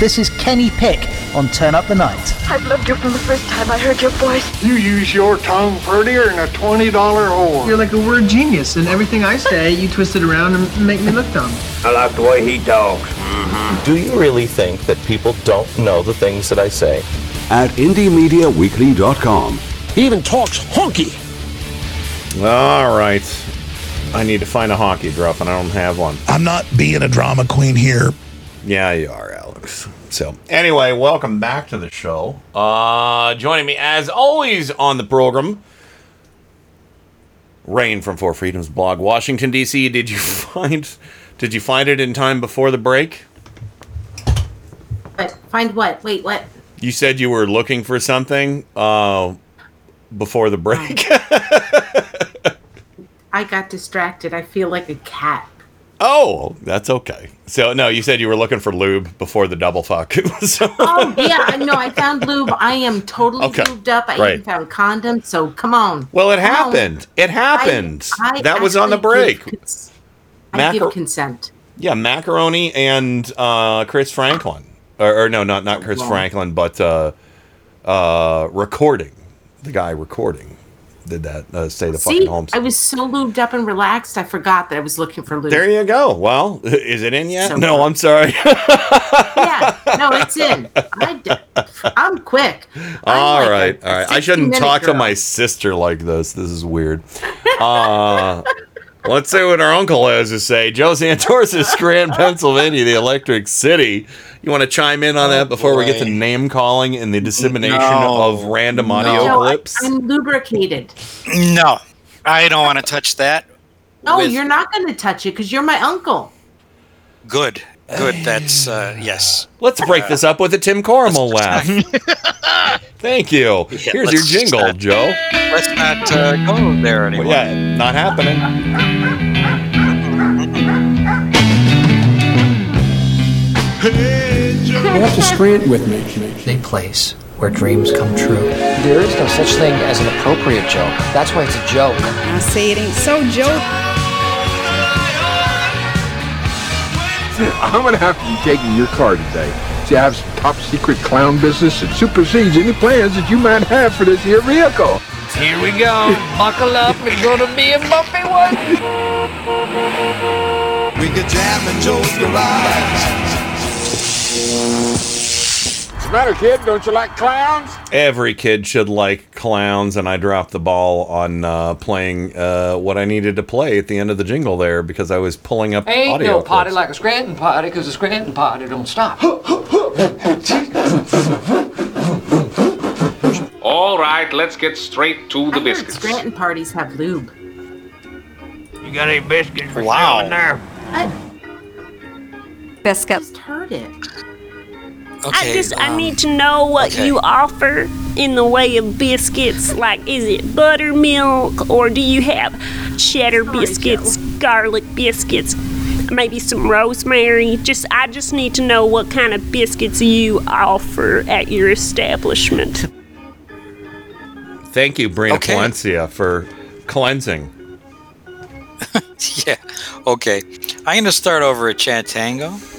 This is Kenny Pick on Turn Up the Night. I've loved you from the first time I heard your voice. You use your tongue prettier than a $20 whore. You're like a word genius, and everything I say, you twist it around and make me look dumb. I like the way he talks. Mm-hmm. Do you really think that people don't know the things that I say? At IndieMediaWeekly.com. He even talks honky. All right. I need to find a hockey drop, and I don't have one. I'm not being a drama queen here. Yeah, you are, Alex. So, anyway, welcome back to the show. Uh, joining me, as always, on the program, Rain from Four Freedoms blog, Washington D.C. Did you find? Did you find it in time before the break? What? Find what? Wait, what? You said you were looking for something uh, before the break. I got distracted. I feel like a cat. Oh, that's okay. So, no, you said you were looking for lube before the double fuck. so, Oh yeah, I know. I found lube. I am totally Okay, lubed up. I right. even found condoms. So come on. well, it Come on. happened. It happened. I that was on the break. give cons- I give consent. Yeah, Macaroni and uh, Chris Franklin, or, or no, not not Chris Wow. Franklin, but uh, uh, recording. The guy recording did that. Uh, say the See, fucking home. I was so lubed up and relaxed. I forgot that I was looking for lube. There you go. Well, is it in yet? So no. I'm sorry. yeah, no, it's in. I d- I'm quick. all like right, a all right. I shouldn't talk to my sister like this. This is weird. Uh, Let's see what our uncle has to say. Joe Santorsa, Scranton, Pennsylvania, the Electric City. You want to chime in on that oh, before we get to name calling and the dissemination No. of random audio No, I, clips? I'm lubricated. No, I don't want to touch that. No, With- you're not going to touch it because you're my uncle. Good, good. That's uh, yes. Let's break this up with a Tim Corrimal laugh. Thank you. Here's your let's jingle, not- Joe. Let's not uh, go there Well, anymore. yeah, not happening. You have to Scranton with me. A place where dreams come true. There is no such thing as an appropriate joke. That's why it's a joke. I say it ain't so, Joe. I'm gonna have to be taking your car today. See, I have some top secret clown business that supersedes any plans that you might have for this here vehicle. Here we go. Buckle up. It's gonna be a bumpy one. We could jam in Joe's garage. What's the matter, kid? Don't you like clowns? Every kid should like clowns, and I dropped the ball on uh, playing uh, what I needed to play at the end of the jingle there because I was pulling up Ain't audio. no party clips. like a Scranton party because a Scranton party don't stop. All right, let's get straight to the I heard biscuits. Scranton parties have lube. You got any biscuits for Wow. sale in there? I Biscuit. just heard it. Okay. I just I um, need to know what okay. you offer in the way of biscuits. Like, is it buttermilk or do you have cheddar biscuits, garlic biscuits, maybe some rosemary? Just I just need to know what kind of biscuits you offer at your establishment. Thank you, Brina Okay. Palencia, for cleansing. Yeah. Okay. I'm gonna start over at Chatango.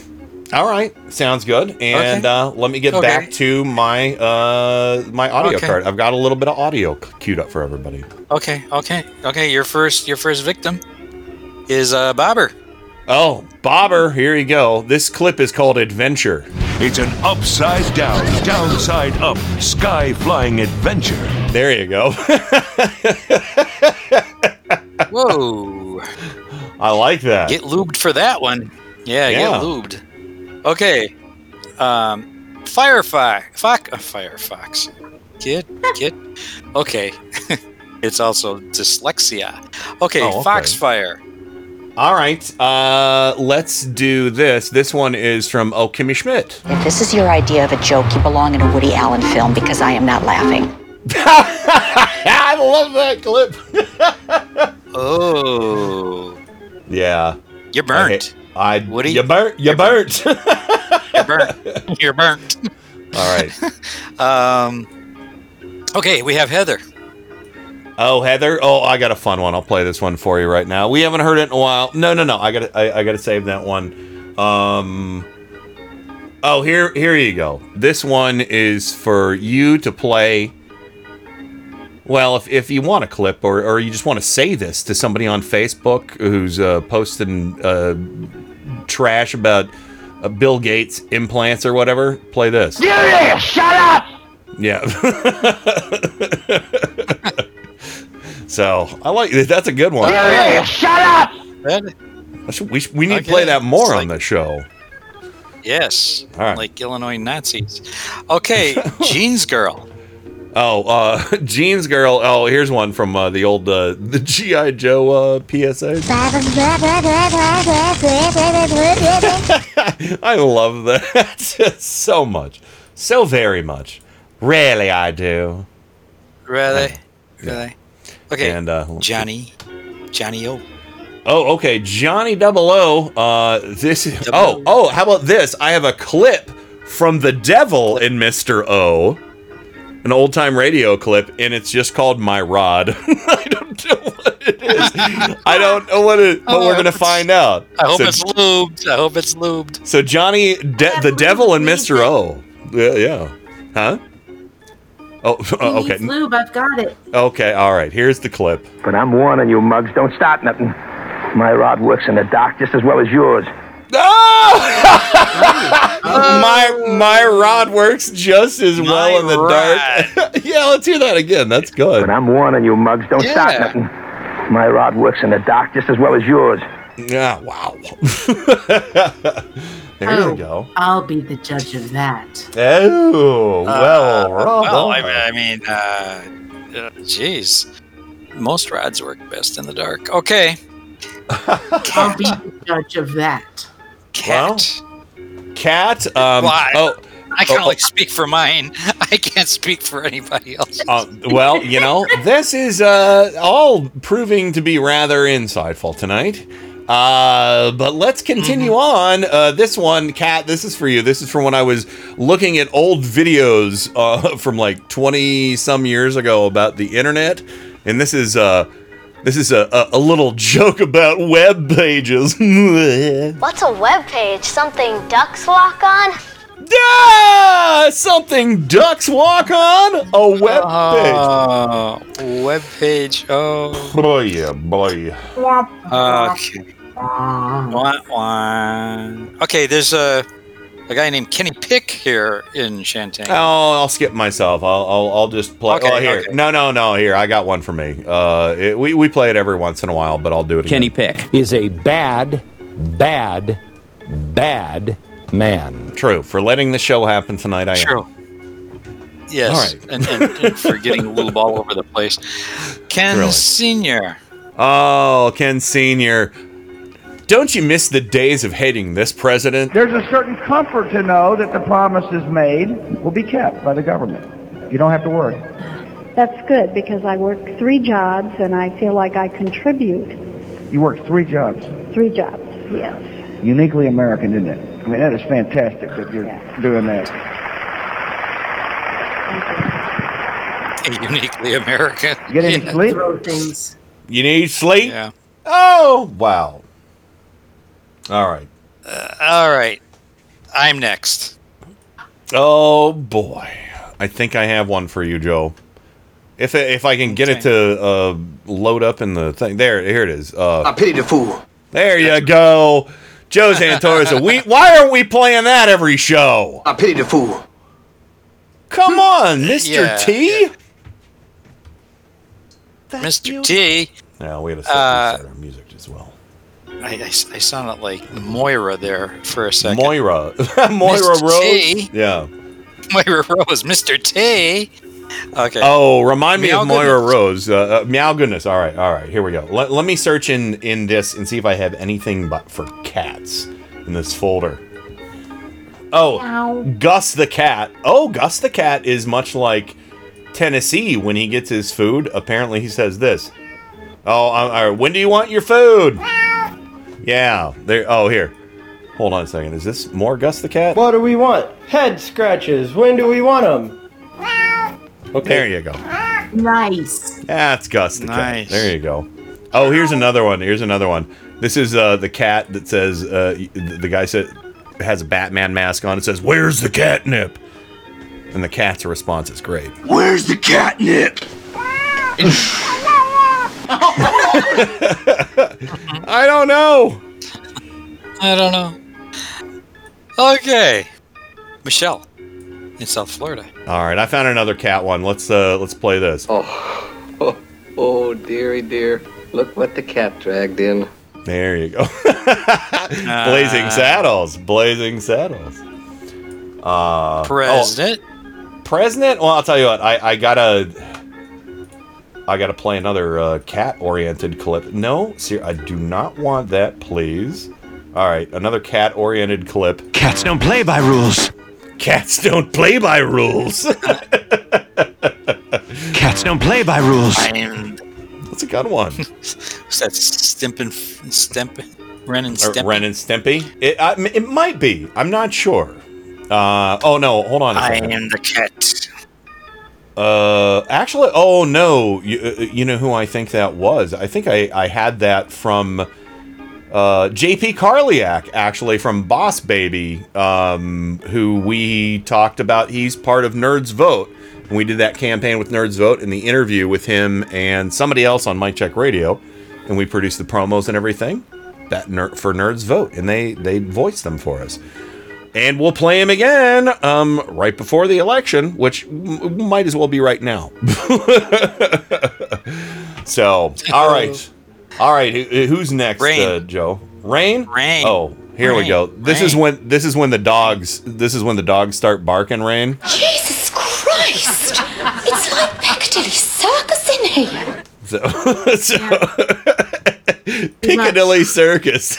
All right, sounds good. And Okay. uh, let me get Okay. back to my uh, my audio Okay. card. I've got a little bit of audio queued up for everybody. Okay. Okay. Okay. Your first. Your first victim is uh, Bobber. Oh, Bobber, here you go. This clip is called Adventure. It's an upside down, downside up, sky flying adventure. There you go. Whoa. I like that. Get lubed for that one. Yeah, Yeah. get lubed. Okay. Um, Firefox. Fox. Uh, Firefox. Kid. Kid. Okay. it's also dyslexia. Okay. Oh, okay. Foxfire. All right, uh, let's do this. This one is from Oh Kimmy Schmidt. If this is your idea of a joke, you belong in a Woody Allen film because I am not laughing. I love that clip. Oh. Yeah. You're burnt. I, I Woody? you burnt. You burnt. You're burnt. You're burnt. All right. Um. Okay, we have Heather. Oh, Heather. Oh, I got a fun one. I'll play this one for you right now. We haven't heard it in a while. No, no, no. I got I, I got to save that one. Um Oh, here here you go. This one is for you to play well, if, if you want a clip or, or you just want to say this to somebody on Facebook who's uh, posting uh, trash about uh, Bill Gates implants or whatever, play this. Yeah, shut up! Yeah. so I like that's a good one. Yeah, shut up! I should- we, sh- we need Okay. to play that more It's on the show. Yes. All right. Like Illinois Nazis. Okay, Jeans Girl. Oh, uh, Jeans Girl. Oh, here's one from uh, the old uh, the GI Joe uh, PSA. I love that just so much, so very much. Really, I do. Really? Really? Okay. And uh, Johnny. Johnny O. Oh, okay. Johnny Double O. Uh, this is. Oh, oh. How about this? I have a clip from the Devil in Mister O, an old time radio clip, and it's just called "My Rod." I don't know what it is. I don't know what it, but we're gonna find out. I hope So- it's lubed. I hope it's lubed. So Johnny, De- the Devil and Mister O. Yeah, yeah. Huh? Oh, uh, He okay. needs lube. I've got it. Okay. All right. Here's the clip. But I'm warning you, mugs. don't start nothing. My rod works in the dark just as well as yours. my my rod works just as well in the dark. yeah, let's hear that again. That's good. But I'm warning you, mugs. don't start Yeah. nothing. My rod works in the dock just as well as yours. Yeah, wow. there Oh, you go. I'll be the judge of that. Oh, well, Uh, bravo. well, I, I mean, uh, uh, jeez, most rods work best in the dark. Okay, I'll be the judge of that. cat. Cat. Um, Why? Oh, I can oh, only speak for mine. I can't speak for anybody else. Uh, well, you know, this is uh, all proving to be rather insightful tonight. Uh, but let's continue on. Uh, this one, Kat, this is for you. This is from when I was looking at old videos uh, from like 20 some years ago about the internet. And this is uh, this is a, a, a little joke about web pages. What's a web page? Something ducks walk on? ah, something ducks walk on a web page. Oh, web page. Oh, Boy, yeah, boy. okay. Wah, wah. Okay, there's a a guy named Kenny Pick here in Shantain. Oh, I'll skip myself. I'll I'll, I'll just play. Okay, oh, here. okay. No, no, no. Here, I got one for me. Uh, it, we we play it every once in a while, but I'll do it again. Kenny Pick is a bad, bad, bad man. True. For letting the show happen tonight, I am. True. Yes, All right. and, and, and for getting a little all over the place. Ken Really? Senior. Oh, Ken Senior. Don't you miss the days of hating this president? There's a certain comfort to know that the promises made will be kept by the government. You don't have to worry. That's good because I work three jobs and I feel like I contribute You work three jobs. three jobs. Yes. Uniquely American, isn't it? I mean, that is fantastic that you're doing that. Uniquely American. Get any Yeah. sleep? Throw things. You need sleep? Yeah. Oh, wow. All right. Uh, all right. I'm next. Oh boy, I think I have one for you, Joe. If if I can get it to uh, load up in the thing, there, here it is. Uh, I pity the fool. There you go, Joe Santorsa. we why aren't we playing that every show? I pity the fool. Come on, Mister Yeah, T. Mr. T. Yeah, we had to set, Uh, our music as well. I, I, I sounded like Moira there for a second. Moira, Moira Mr. Rose. T. Yeah. Moira Rose, Mr. T. Okay. Oh, remind me Meow of Moira goodness. Rose. Uh, uh, meow goodness. All right, all right. Here we go. Let, let me search in in this and see if I have anything but for cats in this folder. Oh, Gus the cat. Oh, Gus the cat is much like Tennessee when he gets his food. Apparently, he says this. Oh, uh, all right, when do you want your food? Yeah. There. Oh, here. Hold on a second. Is this more Gus the cat? What do we want? Head scratches. When do we want them? Okay. There you go. Nice. That's Gus the Nice. cat. There you go. Oh, here's another one. Here's another one. This is uh, the cat that says uh, y- the the guy said has a Batman mask on. It says, "Where's the catnip?" And the cat's response is great. Where's the catnip? I don't know. I don't know. Okay. Michelle in South Florida. All right, I found another cat one. Let's uh, let's play this. Oh, oh, oh dearie dear. Look what the cat dragged in. There you go. Blazing Saddles. Blazing Saddles. Uh, President. oh, President. Well, I'll tell you what. I I gotta. I gotta play another uh, cat-oriented clip. No, sir, I do not want that, please. All right, another cat-oriented clip. Cats don't play by rules. Cats don't play by rules. Cats don't play by rules. That's a good one. What's that? Stimpin, Stimpin, Ren and Or Stimpin. Ren and Stimpy. It I, it might be. I'm not sure. Uh, oh no, hold on a I second. am the cat. Uh, actually, oh no, you, uh, you know who I think that was? I think I, I had that from uh, JP Karliak, actually from Boss Baby, um, who we talked about. He's part of Nerds Vote. And we did that campaign with Nerds Vote in the interview with him and somebody else on Mike Check Radio, and we produced the promos and everything that ner- for Nerds Vote, and they they voiced them for us and we'll play him again um, right before the election, which m- might as well be right now. so, all right, All right, who, who's next, Rain. Uh, Joe? Rain. Rain. Oh, here we go. This is when this is when the dogs this is when the dogs start barking. Rain. Jesus Christ! It's like Piccadilly Circus in here. So, so Piccadilly Circus.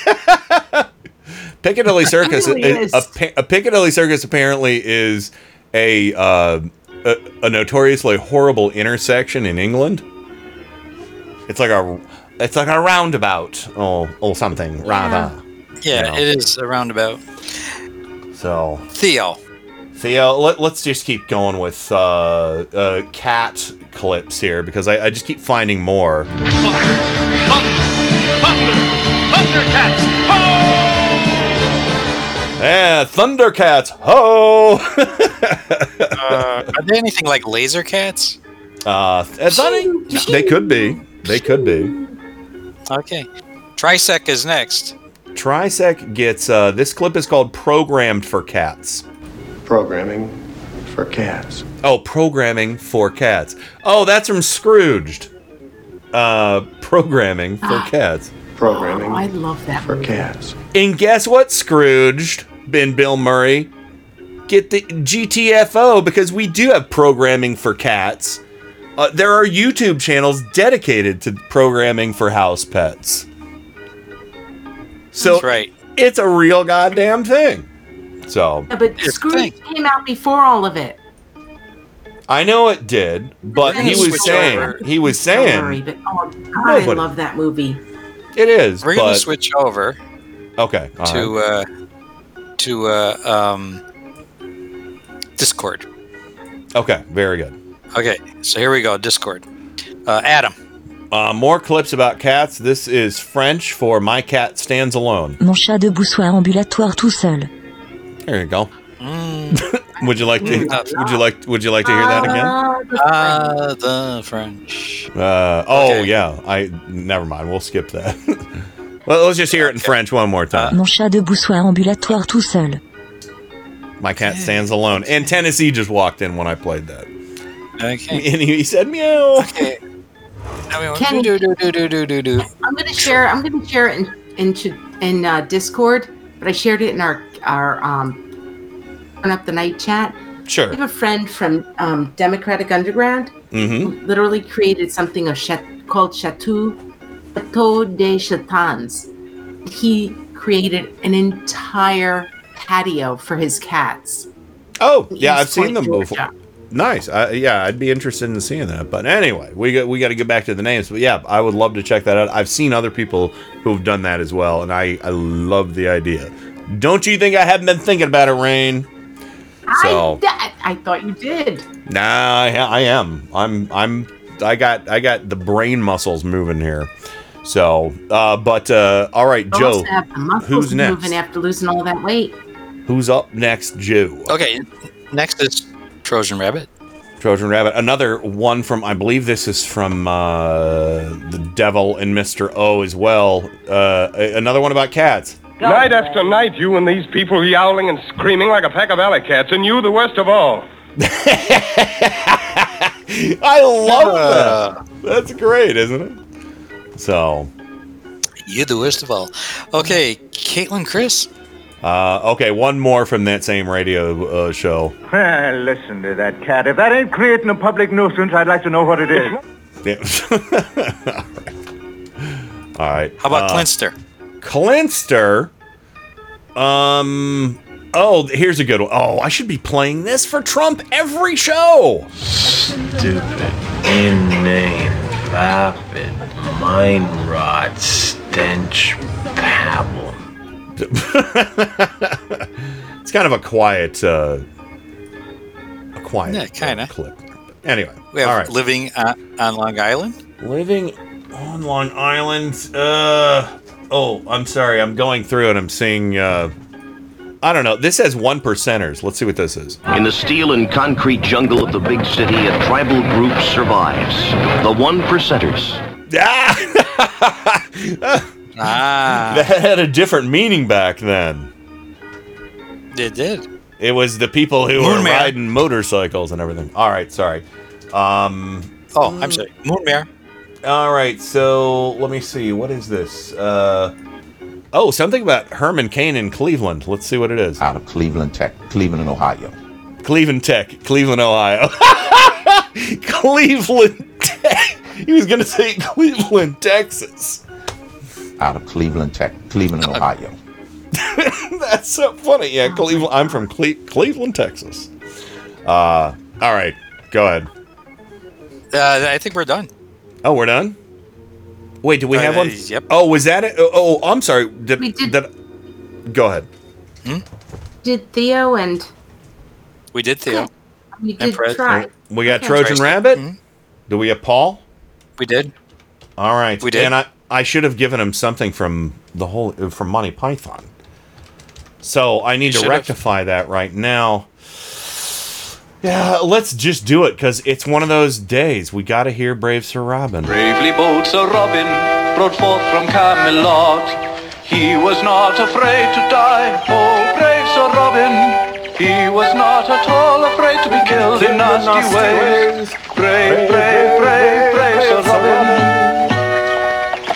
Piccadilly Circus. really a, a, a Piccadilly Circus apparently is a, uh, a a notoriously horrible intersection in England. It's like a it's like a roundabout or or something rather. Yeah, You know. it is a roundabout. So Theo. Theo, let, let's just keep going with uh, uh, cat clips here because I, I just keep finding more. Thundercats! Yeah, Thundercats, ho! Uh, are they anything like laser cats? uh, I thought it- they could be. They could be. Okay. Trisec is next. Trisec gets uh, this clip is called "Programmed for Cats." Programming for cats. Oh, programming for cats. Oh, that's from Scrooged. Uh, programming for cats. Programming I love that for movie. cats. And guess what, Scrooged? Ben Bill Murray. Get the GTFO because we do have programming for cats. Uh, there are YouTube channels dedicated to programming for house pets. So That's right. it's a real goddamn thing. So Yeah, but Here's the Scrooge came out before all of it. I know it did, but he was saying over. he was Don't worry, saying but oh God, I love that movie. It is. We're gonna but- switch over Okay. all to right. uh, to uh, um, Discord. okay. Very good. Okay, so here we go. Discord. Uh, Adam. Uh, more clips about cats. This is French for "My cat stands alone." Mon chat de boussoir ambulatoire tout seul. There you go. Mm. would you like to? Mm. Would you like? Would you like to hear that again? Ah, the French. Uh, oh Okay. yeah. I never mind. We'll skip that. well, let's just hear it in French one more time. Mon chat de boussoir ambulatoire tout seul. My cat stands alone. And Tennessee just walked in when I played that, Okay. and he, he said meow. Okay. Now we want do do do do do do do. I'm gonna share. I'm gonna share it in into in uh, Discord, but I shared it in our our um up the night chat. Sure. I have a friend from um, Democratic Underground Mm-hmm. who literally created something of chat, called Chateau Chateau des Chatons. He created an entire patio for his cats. Oh yeah, I've seen them before. Nice. Uh, yeah, I'd be interested in seeing that. But anyway, we got we got to get back to the names. But yeah, I would love to check that out. I've seen other people who've done that as well, and I I love the idea. Don't you think I haven't been thinking about it, Rain? So I, I thought you did. nah, I, I am. I'm I'm I got I got the brain muscles moving here. So, uh, but uh, all right, Joe, also have the muscles who's next? moving after losing all that weight. Who's up next, Joe? Okay, next is Trojan Rabbit. Trojan Rabbit. Another one from, I believe this is from uh, The Devil and Mr. O as well. Uh, another one about cats. Night after night, you and these people yowling and screaming like a pack of alley cats, and you the worst of all. I love that. That's great, isn't it? So, You the worst of all. Okay, Caitlin Chris. uh, okay, one more from that same radio uh, show. Well, listen to that cat. If that ain't creating a public nuisance, I'd like to know what it is. Yeah. All right. How about uh, Clinster? Clinster. Um. Oh, here's a good one. Oh, I should be playing this for Trump every show. Stupid, inane, vapid, mind rot, stench, babble. it's kind of a quiet, uh, a quiet Yeah, kinda. clip. Anyway, We have all right. living on, on Long Island. Living on Long Island. Uh, oh, I'm sorry. I'm going through and I'm seeing. Uh, I don't know. This has one percenters. Let's see what this is. In the steel and concrete jungle of the big city, a tribal group survives. The one percenters. Ah, ah. That had a different meaning back then. it did. It was the people who were Moon Man. riding motorcycles and everything. All right, sorry. Um, Oh, I'm sorry. Moonmare. All right, so let me see. What is this? Uh, oh, something about Herman Cain in Cleveland. Let's see what it is. Out of Cleveland Tech, Cleveland, Ohio. Cleveland Tech, Cleveland, Ohio. Cleveland Tech. He was going to say Cleveland, Texas. Out of Cleveland Tech, Cleveland, Ohio. That's so funny. Yeah, Cleveland. I'm from Cle- Cleveland, Texas. Uh, all right, go ahead. Uh, I think we're done. Oh, we're done. Wait, do we have Uh, one? yep. Oh, was that it? Oh, oh, I'm sorry. Did, We did- did- Go ahead. Did Theo and We did Theo. we did Prez. try. We got Okay. Trojan Tracy. Rabbit. Mhm. Do we have Paul? We did. All right. We did. And I, I should have given him something from the whole from Monty Python. So I need You to should've. rectify that right now. Yeah, let's just do it because it's one of those days. We got to hear Brave Sir Robin. Bravely bold Sir Robin brought forth from Camelot. He was not afraid to die. Oh, brave Sir Robin. He was not at all afraid to be killed in nasty ways. Brave, brave, brave, brave Sir Robin.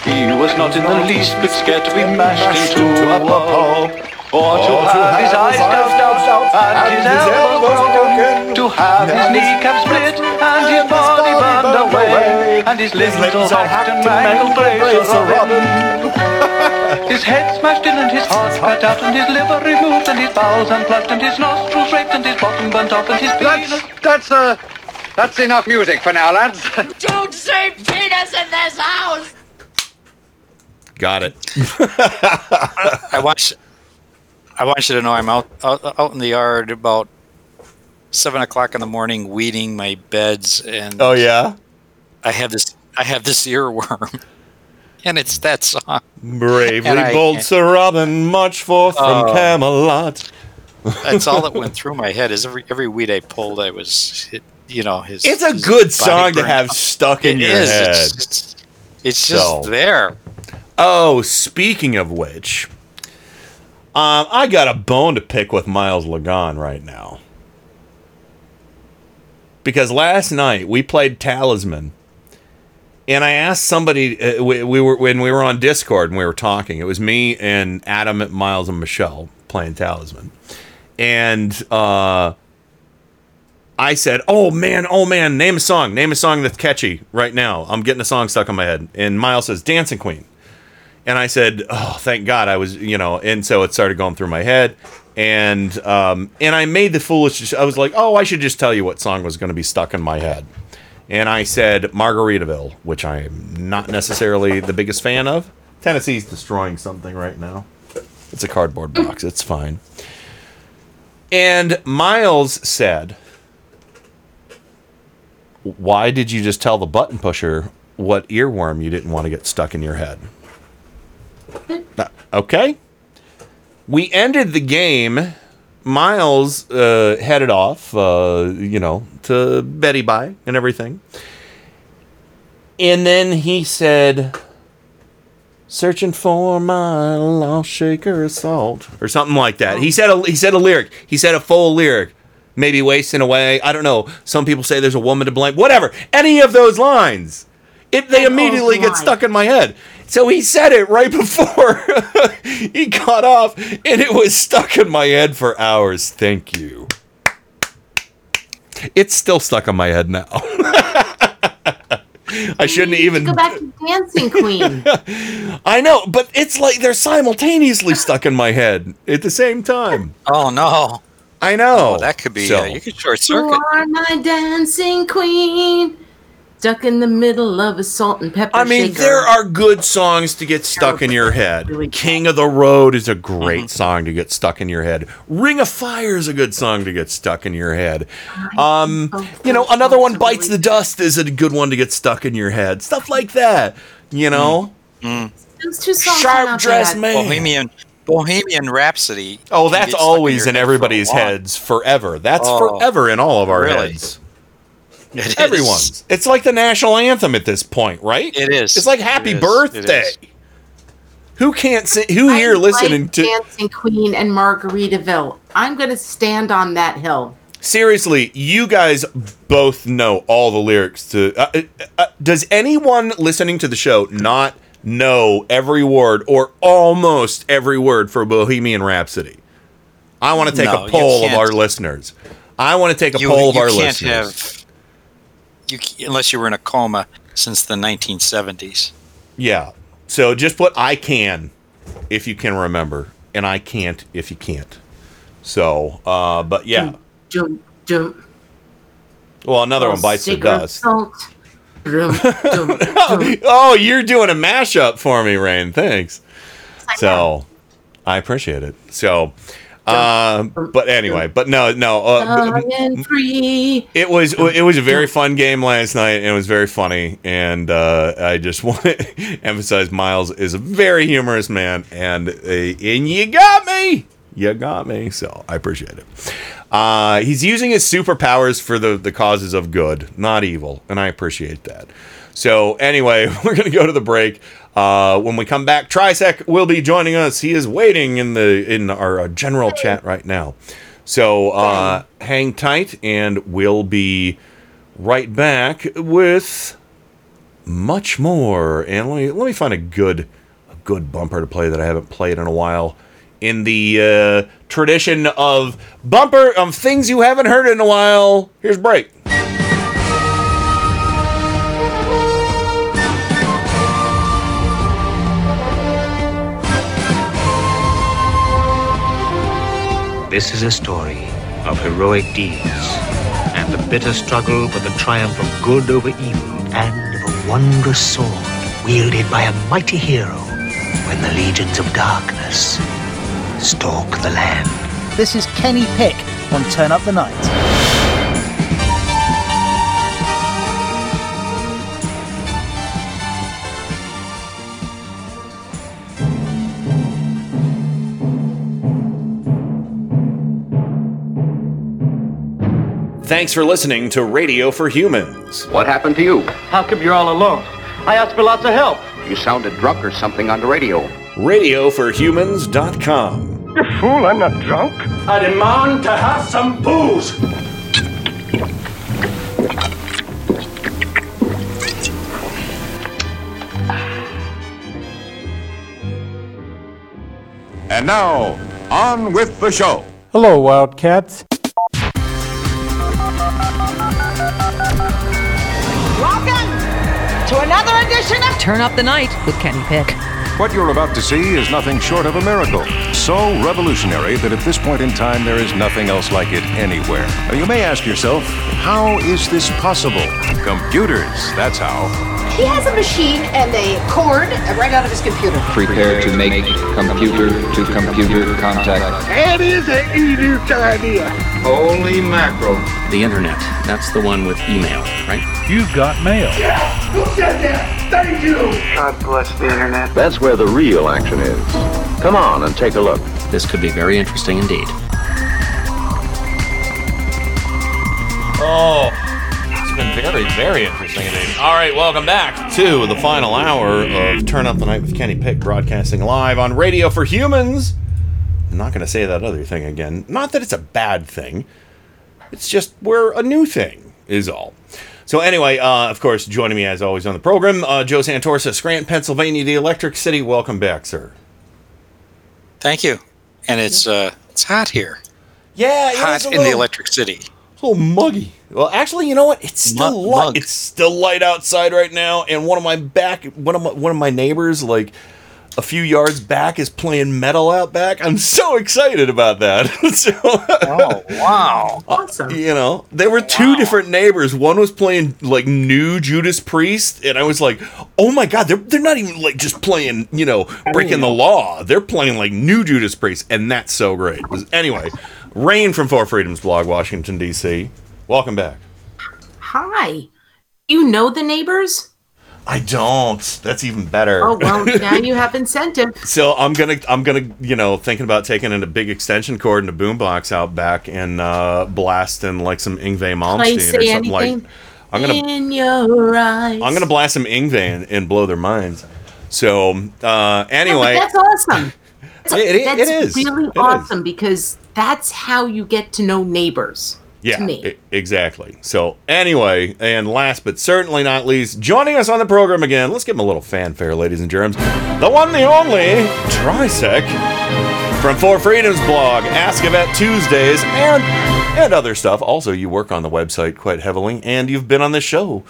He was not in the least bit scared to be mashed into a pulp. Or to have his eyes gouged out and his elbows broken. To have his kneecap split and his body burned away. And his limbs all hacked and mangled, brave Sir Robin. His head smashed in and his heart cut out and his liver removed and his bowels unplugged and his nostrils raped and his bottom burnt off and his penis. That's, uh, that's enough music for now, lads. Don't say penis in this house! Got it. I want. I want you to know I'm out, out out in the yard about seven o'clock in the morning, weeding my beds, and Oh yeah. I have this. I have this earworm, and it's that song. Bravely I bold Sir Robin, march forth from Oh. Camelot. That's all that went through my head. Is every every weed I pulled, I was, it, you know, his. It's a his good song to have up. stuck in It your is. head. It's just, it's just So- there. Oh, speaking of which, um, I got a bone to pick with Miles Lagan right now. Because last night we played Talisman, and I asked somebody uh, we, we were when we were on Discord and we were talking. It was me and Adam, Miles, and Michelle playing Talisman, and uh, I said, "Oh man, oh man, name a song, name a song that's catchy right now. I'm getting a song stuck in my head." And Miles says, "Dancing Queen." And I said, "Oh, thank God, I was, you know." And so it started going through my head, and um, and I made the foolish. I was like, "Oh, I should just tell you what song was going to be stuck in my head." And I said Margaritaville, which I am not necessarily the biggest fan of. Tennessee's destroying something right now. It's a cardboard box. It's fine. And Miles said, "Why did you just tell the button pusher what earworm you didn't want to get stuck in your head?" Okay. We ended the game. Miles uh, headed off, uh, you know, to Betty Bye and everything. And then he said, "Searching for my lost shaker of salt," or something like that. He said a he said a lyric. He said a full lyric. Maybe wasting away. I don't know. Some people say there's a woman to blame. Whatever. Any of those lines. It they immediately get stuck in my head. So he said it right before he got off, and it was stuck in my head for hours. Thank you. It's still stuck in my head now. I shouldn't even. Go back to Dancing Queen. I know, but it's like they're simultaneously stuck in my head at the same time. Oh no! I know. Oh, that could be. So- uh, you could short circuit. you are my dancing queen. Stuck in the middle of a salt and pepper I mean, shaker. there are good songs to get stuck in your head. King of the Road is a great mm-hmm. song to get stuck in your head. Ring of Fire is a good song to get stuck in your head. Um, you know, another one, Bites the Dust, is a good one to get stuck in your head. Stuff like that. You mm. know, mm. Those two songs Sharp are Dressed. Man. Bohemian Bohemian Rhapsody. Oh, that's get stuck in always in head for everybody's heads forever. That's Oh, forever in all of our really? heads. It is. Everyone's. It's like the national anthem at this point, right? It is. It's like Happy. It Birthday. Who can't sing? Who I here listening like to? Dancing Queen and Margaritaville. I'm going to stand on that hill. seriously, you guys both know all the lyrics to. Uh, uh, uh, does anyone listening to the show not know every word or almost every word for Bohemian Rhapsody? I want to take No, a poll of our listeners. I want to take a You- poll of you our can't listeners. have- You, unless you were in a coma since the 1970s. Yeah. So just put I can if you can remember, and I can't if you can't. So, uh, but yeah. Dum, dum, Well, another one oh, bites the cigarette dust. oh, you're doing a mashup for me, Rain. Thanks. So, I appreciate it. So, uh, but anyway, but no, no. Uh. It was it was a very fun game last night, and it was very funny. And uh, I just want to emphasize Miles is a very humorous man, and uh, and you got me, you got me. So I appreciate it. Uh, he's using his superpowers for the the causes of good, not evil, and I appreciate that. So anyway, we're gonna go to the break. Uh, when we come back, Trisec will be joining us. He is waiting in the in our uh, general chat right now. So uh, hang tight, and we'll be right back with much more. And let me let me find a good a good bumper to play that I haven't played in a while. In the uh, tradition of bumper of things you haven't heard in a while. Here's break. This is a story of heroic deeds and the bitter struggle for the triumph of good over evil and of a wondrous sword wielded by a mighty hero when the legions of darkness stalk the land. This is Kenny Pick on Turn Up the Night. Thanks for listening to Radio for Humans. What happened to you? How come you're all alone? I asked for lots of help. You sounded drunk or something on the radio. RadioForHumans.com. You fool, I'm not drunk. I demand to have some booze. And now, on with the show. Hello, Wildcats. Edition of Turn Up the Night with Kenny Pick. What you're about to see is nothing short of a miracle. So revolutionary that at this point in time there is nothing else like it anywhere. Now, you may ask yourself, how is this possible? Computers, that's how. He has a machine and a cord right out of his computer. Prepare to make computer to computer contact. That is an idiot idea. Holy mackerel. The internet. That's the one with email, right? You've got mail. Yes! Who said that? Thank you. God bless the internet. That's where the real action is. Come on and take a look. This could be very interesting indeed. Oh, it's been very, very interesting indeed. All right, welcome back to the final hour of Turn Up the Night with Kenny Pick, broadcasting live on Radio for Humans. I'm not going to say that other thing again. Not that it's a bad thing. It's just we're a new thing, is all. So anyway, uh, of course, joining me as always on the program, uh, Joe Santorsa, Scranton, Pennsylvania, the Electric City. Welcome back, sir. Thank you. And it's uh, it's hot here. Yeah, it hot is a in the Electric City. A little muggy. Well, actually, you know what? It's still Mug- light. mug. It's still light outside right now, and one of my back, one of my one of my neighbors, like a few yards back, is playing metal out back. I'm so excited about that. so, oh wow! Uh, awesome. you know, there were two different neighbors. One was playing like new Judas Priest, and I was like, "Oh my god, they're they're not even like just playing, you know, breaking the law. They're playing like new Judas Priest, and that's so great." Was- Anyway, Rain from Four Freedoms blog, Washington D.C. Welcome back. Hi. You know the neighbors? I don't. That's even better. Oh well, now you have incentive. So I'm gonna, I'm gonna, you know, thinking about taking in a big extension cord and a boombox out back and uh, blasting like some Yngwie Malmsteen or something like. I'm gonna, in your eyes. I'm gonna blast some Yngwie and, and blow their minds. So uh, anyway, that's awesome. It- it- that's it is. really It is. awesome because that's how you get to know neighbors. Yeah, to me. e- exactly. So anyway, and last but certainly not least, joining us on the program again, let's give him a little fanfare, ladies and germs. The one, the only, Trisec from Four Freedoms blog, Ask Yvette Tuesdays, and and other stuff. Also, you work on the website quite heavily, and you've been on this show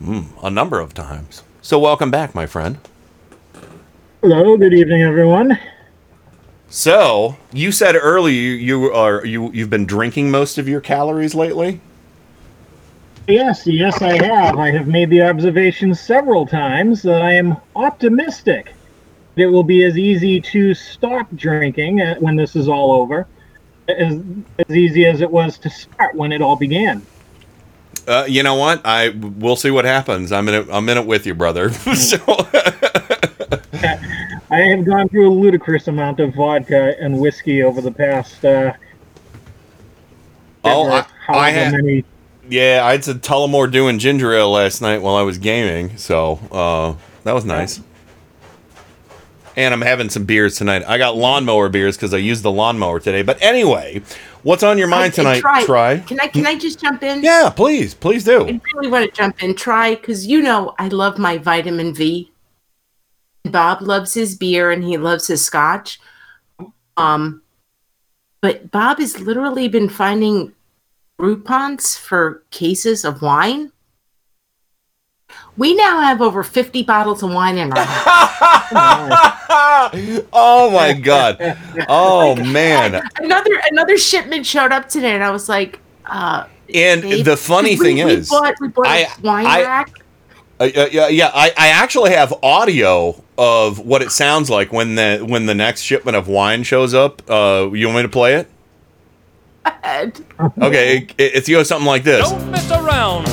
mm, a number of times. So welcome back, my friend. Hello, good evening, everyone. So you said earlier you, are you you've been drinking most of your calories lately. Yes, yes, I have. I have made the observation several times that I am optimistic it will be as easy to stop drinking uh, when this is all over as, as easy as it was to start when it all began. Uh, you know what? I we'll see what happens. I'm in it. I'm in it with you, brother. so I have gone through a ludicrous amount of vodka and whiskey over the past. Uh, Oh, I, I however had, many. yeah, I had some Tullamore doing ginger ale last night while I was gaming, so uh, that was nice. And I'm having some beers tonight. I got lawnmower beers because I used the lawnmower today. But anyway, what's on your mind I- tonight? try. Try. Can I can I just jump in? Yeah, please, please do. I really want to jump in. Try because you know I love my vitamin V. Bob loves his beer and he loves his scotch. Um, but Bob has literally been finding Groupons for cases of wine. We now have over 50 bottles of wine in our house. oh my god. Oh man. another another shipment showed up today, and I was like, uh, And babe, the funny we- thing we is, bought, we bought a I- wine I- rack. Uh, uh, yeah, yeah. I, I actually have audio of what it sounds like when the when the next shipment of wine shows up. Uh, you want me to play it? Okay, it, it, it's goes something like this. Don't mess around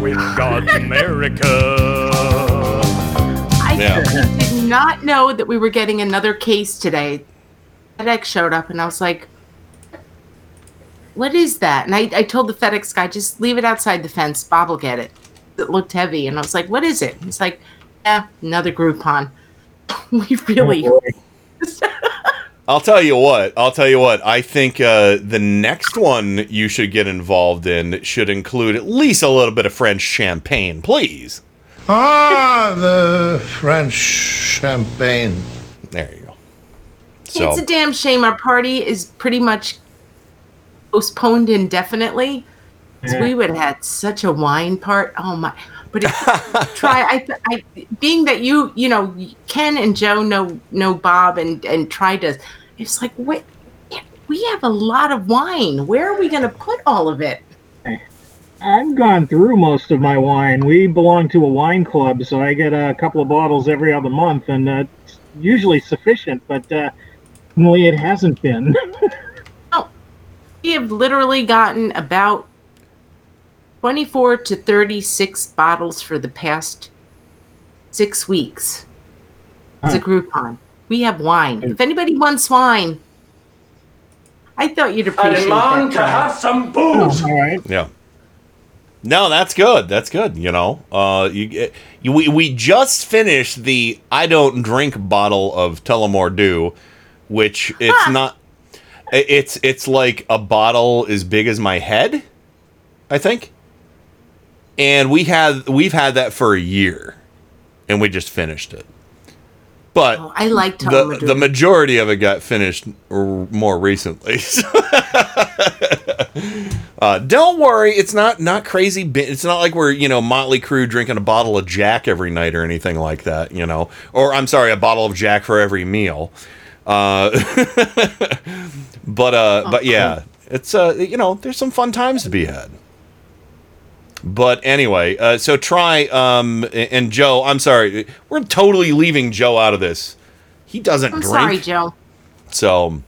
with God's America. I Yeah. did not know that we were getting another case today. FedEx showed up, and I was like, "What is that?" And I, I told the FedEx guy, "Just leave it outside the fence. Bob will get it." It looked heavy, and I was like, "What is it?" He's like, "Yeah, another Groupon." we really. I'll tell you what. I'll tell you what. I think uh, the next one you should get involved in should include at least a little bit of French champagne, please. Ah, the French champagne. There you go. it's a damn shame. Our party is pretty much postponed indefinitely. 'Cause we would have had such a wine part. Oh my! But if, try. I, I, being that you, you know, Ken and Joe know know Bob and and try to. It's like wait, we have a lot of wine. Where are we going to put all of it? I've gone through most of my wine. We belong to a wine club, so I get a couple of bottles every other month, and uh, it's usually sufficient. But uh, really, it hasn't been. Oh, we have literally gotten about twenty four to thirty six bottles for the past six weeks. It's a Groupon. We have wine. If anybody wants wine, I thought you'd appreciate it. I that. Brian. some booze. all right. Yeah. No, that's good. That's good. You know, uh, you, you we, we just finished the I don't drink bottle of Tullamore Dew, which it's not. It's it's like a bottle as big as my head, I think. And we had we've had that for a year, and we just finished it. But Oh, I like the the majority of it got finished more recently. uh, don't worry, it's not not crazy. It's not like we're you know Motley Crue drinking a bottle of Jack every night or anything like that. You know, or I'm sorry, a bottle of Jack for every meal. Uh, but uh, but yeah, it's uh, you know, there's some fun times to be had. But anyway, uh, so try um and and Joe. I'm sorry, we're totally leaving Joe out of this. He doesn't I'm drink. sorry, Joe. So,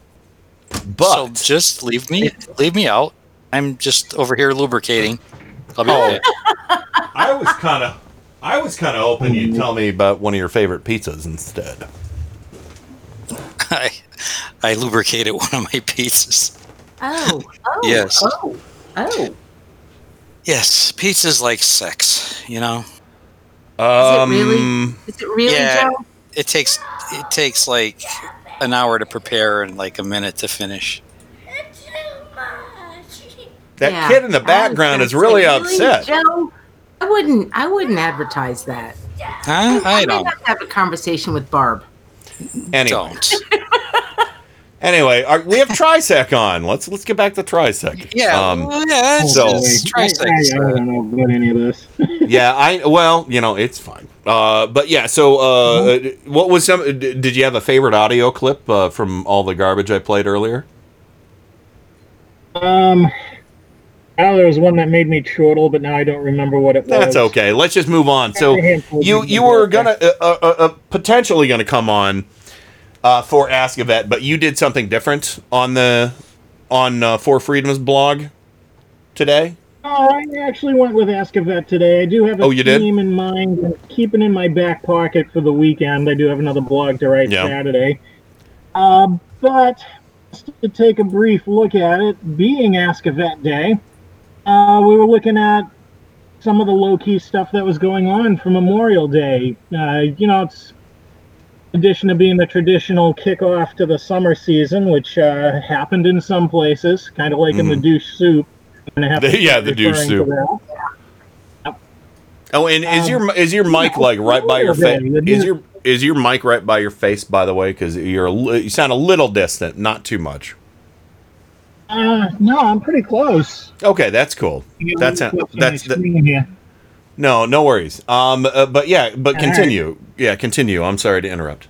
but so just leave me leave me out. I'm just over here lubricating. I'll be Oh. right I was kind of, I was kind of hoping you'd tell me about one of your favorite pizzas instead. I, I lubricated one of my pizzas. Oh, oh, Yes. oh, oh. Yes, pizza's like sex, you know. Um, Is it really? Is it really, yeah, Joe? it takes it takes like an hour to prepare and like a minute to finish. That Yeah. kid in the background is really say, upset. Joe, I wouldn't. I wouldn't advertise that. Huh? I, I might don't. have to have a conversation with Barb. Anyway. Anyway, our, we have Trisec on. Let's let's get back to Trisec. Yeah, Um, well, yeah, it's, so it's I, I, Trisec. I don't know about any of this. yeah, I well, you know, it's fine. Uh, but yeah, so uh, what was some? d- Did you have a favorite audio clip uh, from all the garbage I played earlier? Um, oh, there was one that made me chortle, but now I don't remember what it was. That's okay. Let's just move on. So A handful of you you were gonna uh, uh, uh, potentially gonna come on uh, for Ask a Vet, but you did something different on the on uh, For Freedom's blog today. Oh, I actually went with Ask a Vet today. I do have a Oh, you did? theme in mind and keeping in my back pocket for the weekend. I do have another blog to write Yeah. Saturday. Uh, but just to take a brief look at it, being Ask a Vet Day, uh, we were looking at some of the low key stuff that was going on for Memorial Day. Uh, you know, it's addition to being the traditional kickoff to the summer season, which uh, happened in some places, kind of like in the Mhm. douche soup. To Yeah, the douche soup. Oh, and is Um, your is your mic like right by your face? Is your is your mic right by your face? By the way, because you're you sound a little distant, not too much. Uh, no, I'm pretty close. Okay, that's cool. That's up that's the. No no worries. Um, uh, but yeah, but All right. continue. Yeah, continue. I'm sorry to interrupt.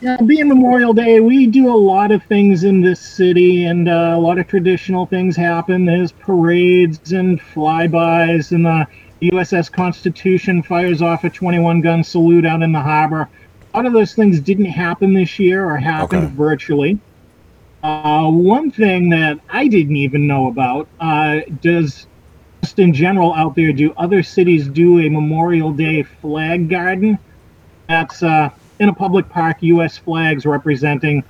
Yeah, being Memorial Day, we do a lot of things in this city, and uh, a lot of traditional things happen. There's parades and flybys, and the USS Constitution fires off a 21 gun salute out in the harbor. A lot of those things didn't happen this year or happened Okay. virtually. Uh, one thing that I didn't even know about uh, does just in general out there, do other cities do a Memorial Day flag garden? That's uh, in a public park, U.S. flags representing,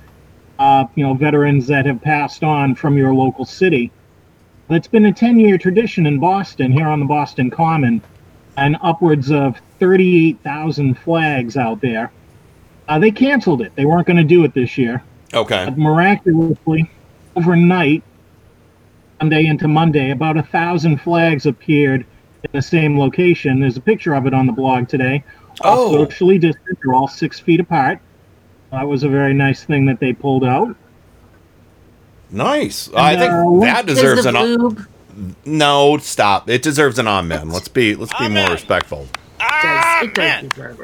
uh, you know, veterans that have passed on from your local city. It's been a 10-year tradition in Boston, here on the Boston Common, and upwards of 38,000 flags out there. Uh, they canceled it. They weren't going to do it this year. Okay. But miraculously, overnight, Sunday into Monday, about a thousand flags appeared in the same location. There's a picture of it on the blog today. All Oh. socially distant. They're all six feet apart. That was a very nice thing that they pulled out. Nice. I think uh, that deserves an on- lube no. Stop. It deserves an amen. Let's be let's be more respectful. does, it does.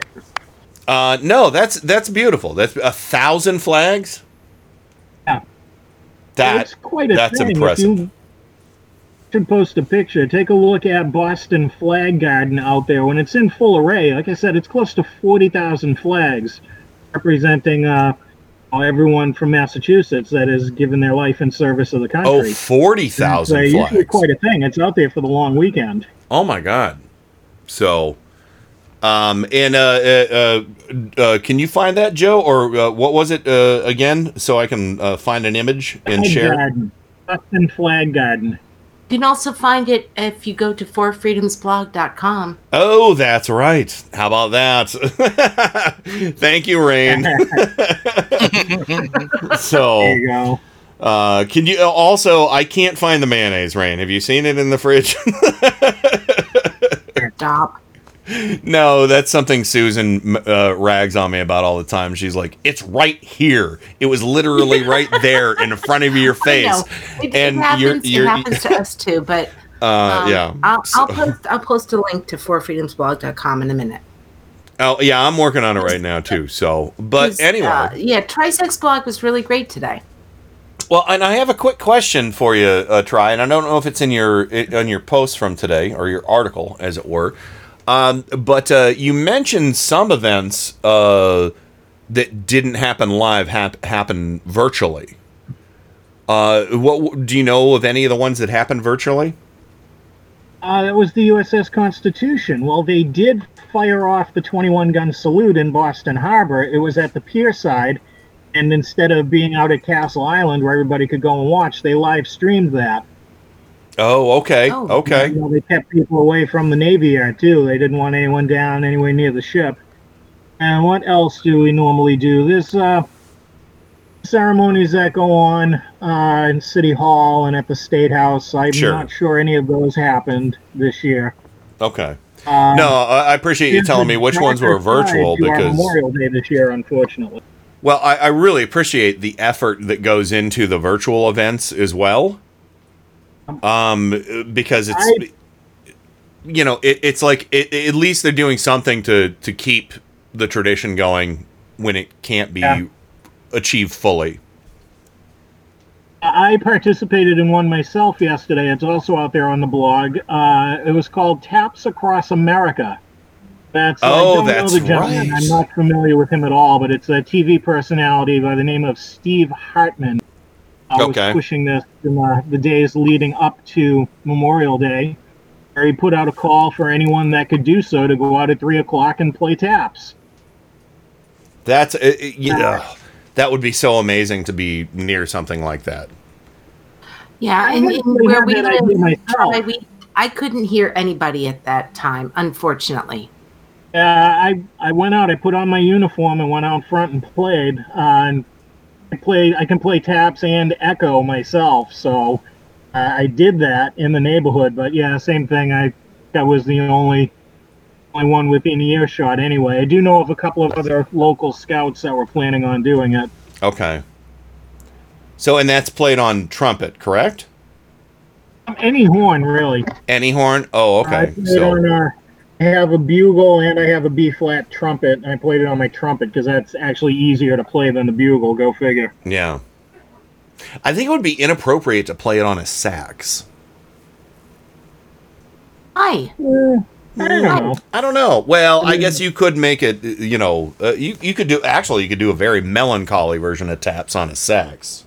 Uh, no, that's that's beautiful. That's a thousand flags. Yeah. That quite a that's thing. If impressive. Should post a picture. Take a look at Boston Flag Garden out there. When it's in full array, like I said, it's close to 40,000 flags representing uh, everyone from Massachusetts that has given their life in service of the country. Oh, 40,000 It's, uh, flags. quite a thing. It's out there for the long weekend. Oh my god. So, um, and uh, uh, uh, uh, can you find that, Joe, or uh, what was it uh, again, so I can uh, find an image and Flag share? Garden. Boston Flag Garden. You can also find it if you go to forfreedomsblog.com. Oh, that's right. How about that? Thank you, Rain. so There you go. Uh, can you also? I can't find the mayonnaise, Rain. Have you seen it in the fridge? Stop. No, that's something Susan uh, rags on me about all the time. She's like, "It's right here. It was literally right there in front of your face." It, And it happens, you're- you're- it happens to us too, but Uh, um, yeah. I'll, So- I'll post I'll post a link to forfreedomsblog.com in a minute. Oh, yeah. I'm working on it right now too. So, but anyway. uh, yeah, Trisec's blog was really great today. Well, and I have a quick question for you, uh, Try, and I don't know if it's in your on your post from today or your article, as it were. Um, but uh, you mentioned some events uh, that didn't happen live hap- happen virtually. Uh, what do you know of any of the ones that happened virtually? Uh, that was the USS Constitution. Well, they did fire off the 21 gun salute in Boston Harbor. It was at the pier side, and instead of being out at Castle Island where everybody could go and watch, they live streamed that. Oh, okay, okay. You know, they kept people away from the Navy Yard, too. They didn't want anyone down anywhere near the ship. And what else do we normally do? There's uh, ceremonies that go on uh, in City Hall and at the State House. I'm Sure. not sure any of those happened this year. Okay. Um, no, I I appreciate you telling me which ones were virtual because Memorial Day this year, unfortunately. Well, I, I really appreciate the effort that goes into the virtual events as well. Um, because it's, I- you know, it, it's like it, at least they're doing something to to keep the tradition going when it can't be Yeah. achieved fully. I participated in one myself yesterday. It's also out there on the blog. Uh, it was called Taps Across America. That's I Oh, don't that's know the gentleman. right. I'm not familiar with him at all, but it's a TV personality by the name of Steve Hartman. I Okay. was pushing this in the, the days leading up to Memorial Day. Where he put out a call for anyone that could do so to go out at three o'clock and play taps. That's uh, uh, yeah, that would be so amazing to be near something like that. Yeah, I and, and where we live, idea myself. Troy, we, I couldn't hear anybody at that time, unfortunately. Uh, I I went out. I put on my uniform and went out front and played. Uh, and I played. I can play taps and echo myself, so uh, I did that in the neighborhood. But yeah, same thing. I that was the only only one within earshot. Anyway, I do know of a couple of other local scouts that were planning on doing it. Okay. So, and that's played on trumpet, correct? Any horn, really. Any horn? Oh, okay. So, I have a bugle and I have a B flat trumpet. And I played it on my trumpet because that's actually easier to play than the bugle. Go figure. yeah. I think it would be inappropriate to play it on a sax. Hi. I don't know. I don't know. Well, I guess you could make it. You know, uh, you you could do actually you could do a very melancholy version of taps on a sax.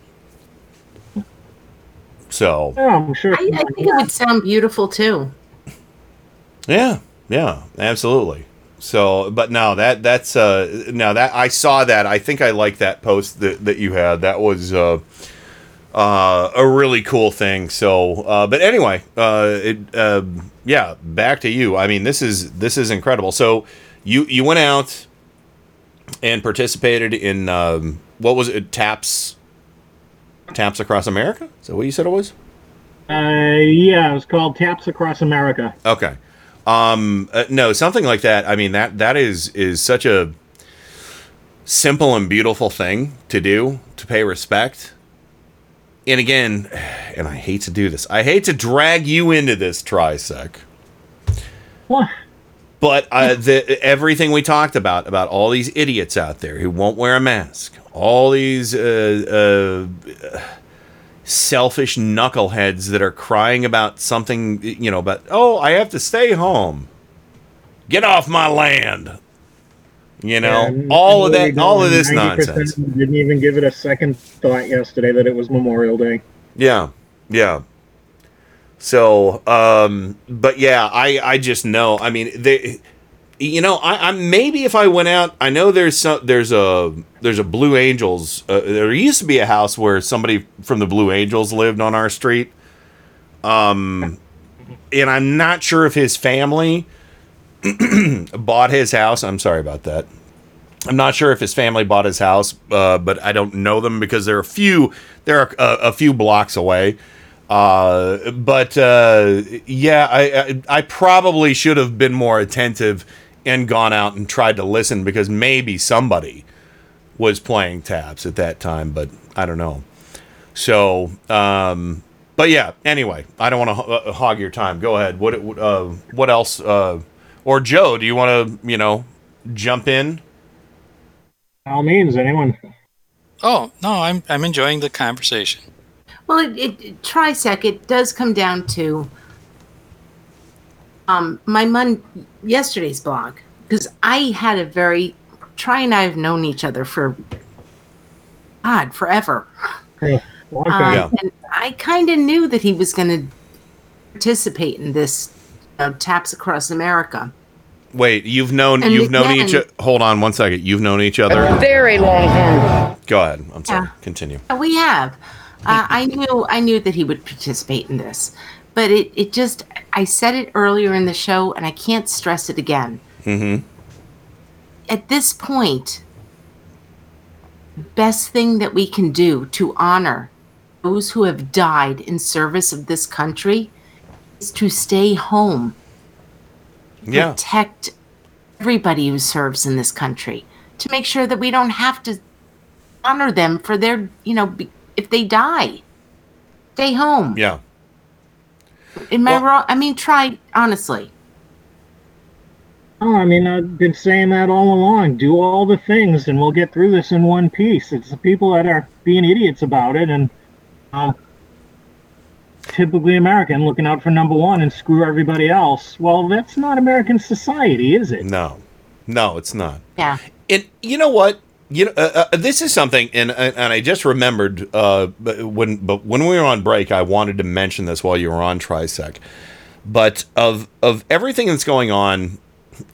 So Yeah, I'm sure. I, I think it would sound beautiful too. yeah, yeah, absolutely. So, but no, that that's uh now that I saw that I think I like that post that that you had. That was uh uh a really cool thing. So, uh but anyway, uh it uh yeah, back to you. I mean, this is this is incredible. So, you you went out and participated in um what was it? Taps Taps across America? Is that what you said it was? Uh, yeah, it was called Taps Across America. Okay. Um uh, no, something like that. I mean that that is is such a simple and beautiful thing to do to pay respect. And again, and I hate to do this. I hate to drag you into this trisec. What? But uh, the everything we talked about about all these idiots out there who won't wear a mask, all these uh, uh, selfish knuckleheads that are crying about something, you know, but oh, I have to stay home. Get off my land. You know, all of that, all of this 90% nonsense. Didn't even give it a second thought yesterday that it was Memorial Day. Yeah, yeah. So, um, but yeah, I, I just know. I mean, they, you know, I, I maybe if I went out, I know there's some, there's a, there's a Blue Angels. Uh, there used to be a house where somebody from the Blue Angels lived on our street. Um, and I'm not sure if his family bought his house. I'm sorry about that. I'm not sure if his family bought his house, uh, but I don't know them because they're a few they're a, a few blocks away. Uh, but uh, yeah, I, I I probably should have been more attentive and gone out and tried to listen because maybe somebody was playing taps at that time, but I don't know. So, um, but yeah. Anyway, I don't want to uh, hog your time. Go ahead. What uh, what else? Uh, or Joe, do you want to you know jump in? By all means, anyone. Oh no, I'm I'm enjoying the conversation. Well, it, it, it trisec. It does come down to um my mon yesterday's blog because I had a very Try and I have known each other for God forever. Hey, long Um, time. And I kind of knew that he was going to participate in this uh, Taps Across America. Wait, you've known And you've known each. Hold on one second. You've known each other. very long time. Go ahead. I'm sorry. Yeah. Continue. Uh, We have. Uh, I knew I knew that he would participate in this, but it, it just I said it earlier in the show, and I can't stress it again. Mm-hmm. At this point, best thing that we can do to honor those who have died in service of this country is to stay home. Yeah. Protect everybody who serves in this country to make sure that we don't have to honor them for their, you know if they die. Stay home. Yeah. Am I wrong? I mean, try honestly. Oh, I mean, I've been saying that all along. Do all the things, and we'll get through this in one piece. It's the people that are being idiots about it, and um, typically American, looking out for number one and screw everybody else. Well, that's not American society, is it? No, no, it's not. Yeah. And you know what? You know, uh, uh, this is something, and and I just remembered uh, when but when we were on break, I wanted to mention this while you were on Trisec. But of of everything that's going on,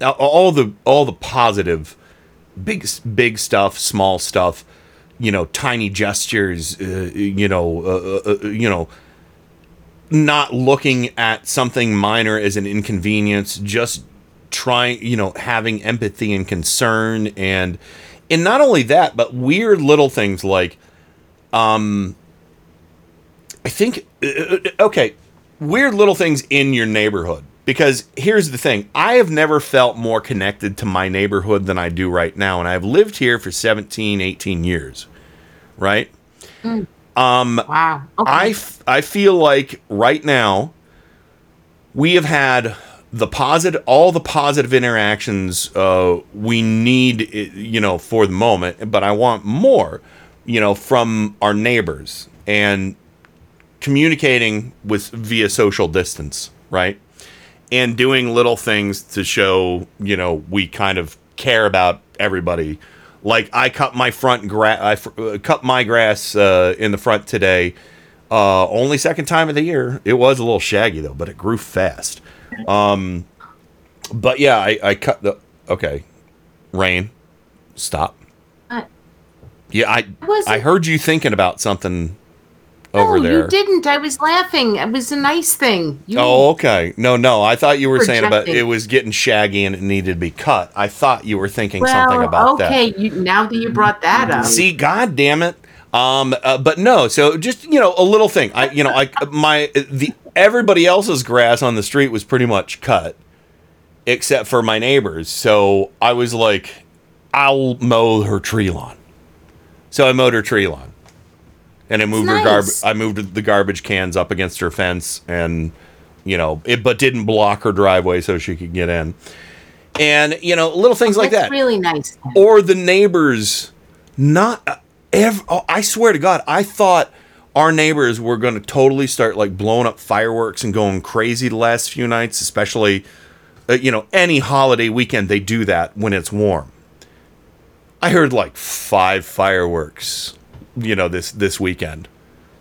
all the all the positive, big big stuff, small stuff, you know, tiny gestures, uh, you know, uh, uh, you know, not looking at something minor as an inconvenience, just trying, you know, having empathy and concern and and not only that, but weird little things like um I think uh, uh, okay, weird little things in your neighborhood because here's the thing, I have never felt more connected to my neighborhood than I do right now and I've lived here for 17, 18 years. Right? Um, wow. I, f- I feel like right now we have had the positive, all the positive interactions uh, we need, you know, for the moment. But I want more, you know, from our neighbors and communicating with via social distance, right? And doing little things to show, you know, we kind of care about everybody. Like I cut my front grass, I fr- uh, cut my grass uh, in the front today. Uh, only second time of the year. It was a little shaggy though, but it grew fast. Um, but yeah, I, I cut the. Okay, rain, stop. Uh, Yeah, I I heard you thinking about something over no, there. you didn't. I was laughing. It was a nice thing. You, Oh, okay. No, no. I thought you were saying about it was getting shaggy and it needed to be cut. I thought you were thinking well, something about that. okay. Now that you brought that up, See, god damn it. Um, uh, but no. So just you know, a little thing. I, you know, I my the everybody else's grass on the street was pretty much cut, except for my neighbors. So I was like, I'll mow her tree lawn. So I mowed her tree lawn, and I moved her garbage. I moved the garbage cans up against her fence, and you know, it but didn't block her driveway so she could get in. And you know, little things like that's that really nice. or the neighbors not ever oh, i swear to god i thought our neighbors were going to totally start like blowing up fireworks and going crazy the last few nights especially uh, you know any holiday weekend they do that when it's warm. I heard like five fireworks you know this this weekend.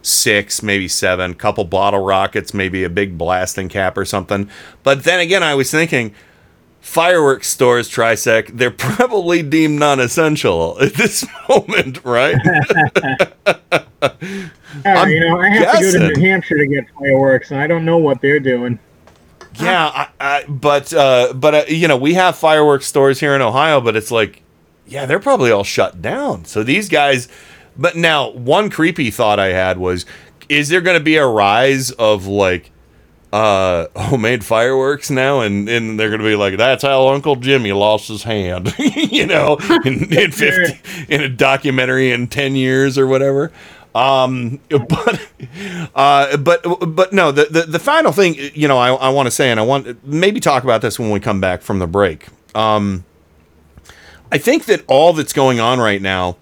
Six maybe seven couple bottle rockets maybe a big blasting cap or something. But then again i was thinking fireworks stores, Trisec, they're probably deemed non-essential at this moment, right? I'm you know, I have to go to. New Hampshire to get fireworks, and I don't know what they're doing. yeah, I, I, but uh, but uh, you know, we have fireworks stores here in Ohio, but it's like, yeah, they're probably all shut down. So these guys. But now, one creepy thought I had was, is there going to be a rise of like uh homemade fireworks now and and they're gonna be like that's how uncle jimmy lost his hand you know in, in 50 in a documentary in 10 years or whatever. Um but uh but but no the the, the final thing you know i, I want to say and i want maybe talk about this when we come back from the break. Um i think that all that's going on right now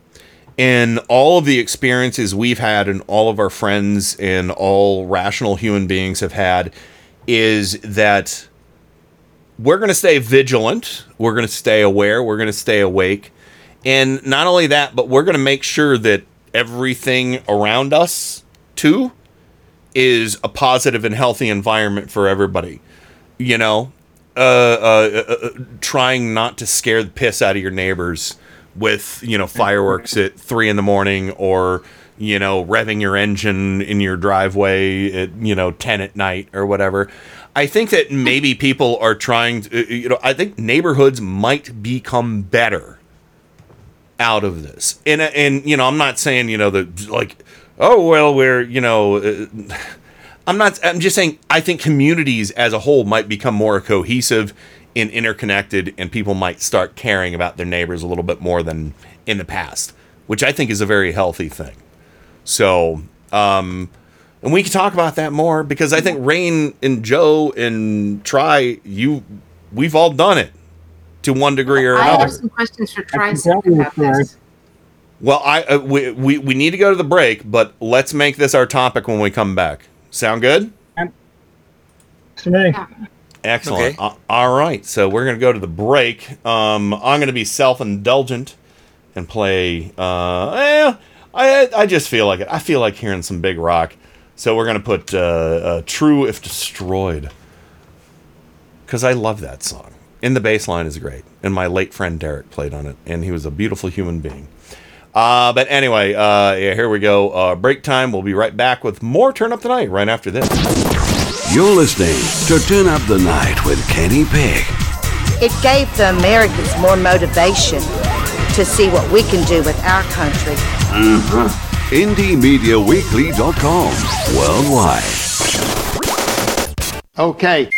and all of the experiences we've had and all of our friends and all rational human beings have had is that we're going to stay vigilant we're going to stay aware we're going to stay awake. And not only that but we're going to make sure that everything around us too is a positive and healthy environment for everybody. You know uh, uh, uh, uh, trying not to scare the piss out of your neighbors with you know fireworks at three in the morning or you know revving your engine in your driveway at you know 10 at night or whatever i think that maybe people are trying to uh, you know i think neighborhoods might become better out of this. And and you know, I'm not saying you know the like, oh well, we're you know. Uh, I'm not. I'm just saying. I think communities as a whole might become more cohesive and interconnected, and people might start caring about their neighbors a little bit more than in the past, which I think is a very healthy thing. So, um, and we can talk about that more because I think Rain and Joe and Try, you, we've all done it to one degree or I another. have some questions for Tri can about this. Well, I uh, we, we we need to go to the break, but let's make this our topic when we come back. Sound good? To me. Excellent. A- all right, so we're gonna go to the break. Um, I'm gonna be self-indulgent and play. Uh, eh, I I just feel like it. I feel like hearing some big rock. So we're gonna put uh, uh, "True If Destroyed" because I love that song, and the bass line is great. And my late friend Derek played on it, and he was a beautiful human being. Uh, but anyway, uh, yeah, here we go. Uh, break time. We'll be right back with more Turn Up the Night right after this. You're listening to Turn Up the Night with Kenny Pick. It gave the Americans more motivation to see what we can do with our country. Uh-huh. IndieMediaWeekly.com. Worldwide. Okay.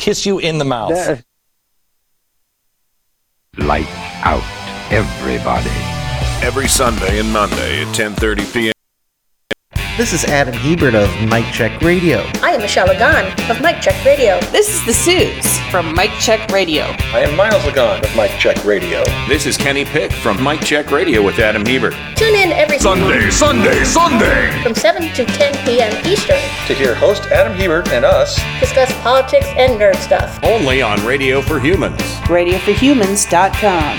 Kiss you in the mouth. Light out, everybody. Every Sunday and Monday at 10:30 p.m. This is Adam Hebert of Mike Check Radio. I am Michelle Lagan of Mike Check Radio. This is the Suze from Mike Check Radio. I am Miles Lagan of Mike Check Radio. This is Kenny Pick from Mike Check Radio with Adam Hebert. Tune in every Sunday, Sunday, Sunday. from 7 to 10 p.m. Eastern. To hear host Adam Hebert and us Discuss politics and nerd stuff. Only on Radio for Humans. RadioForHumans.com.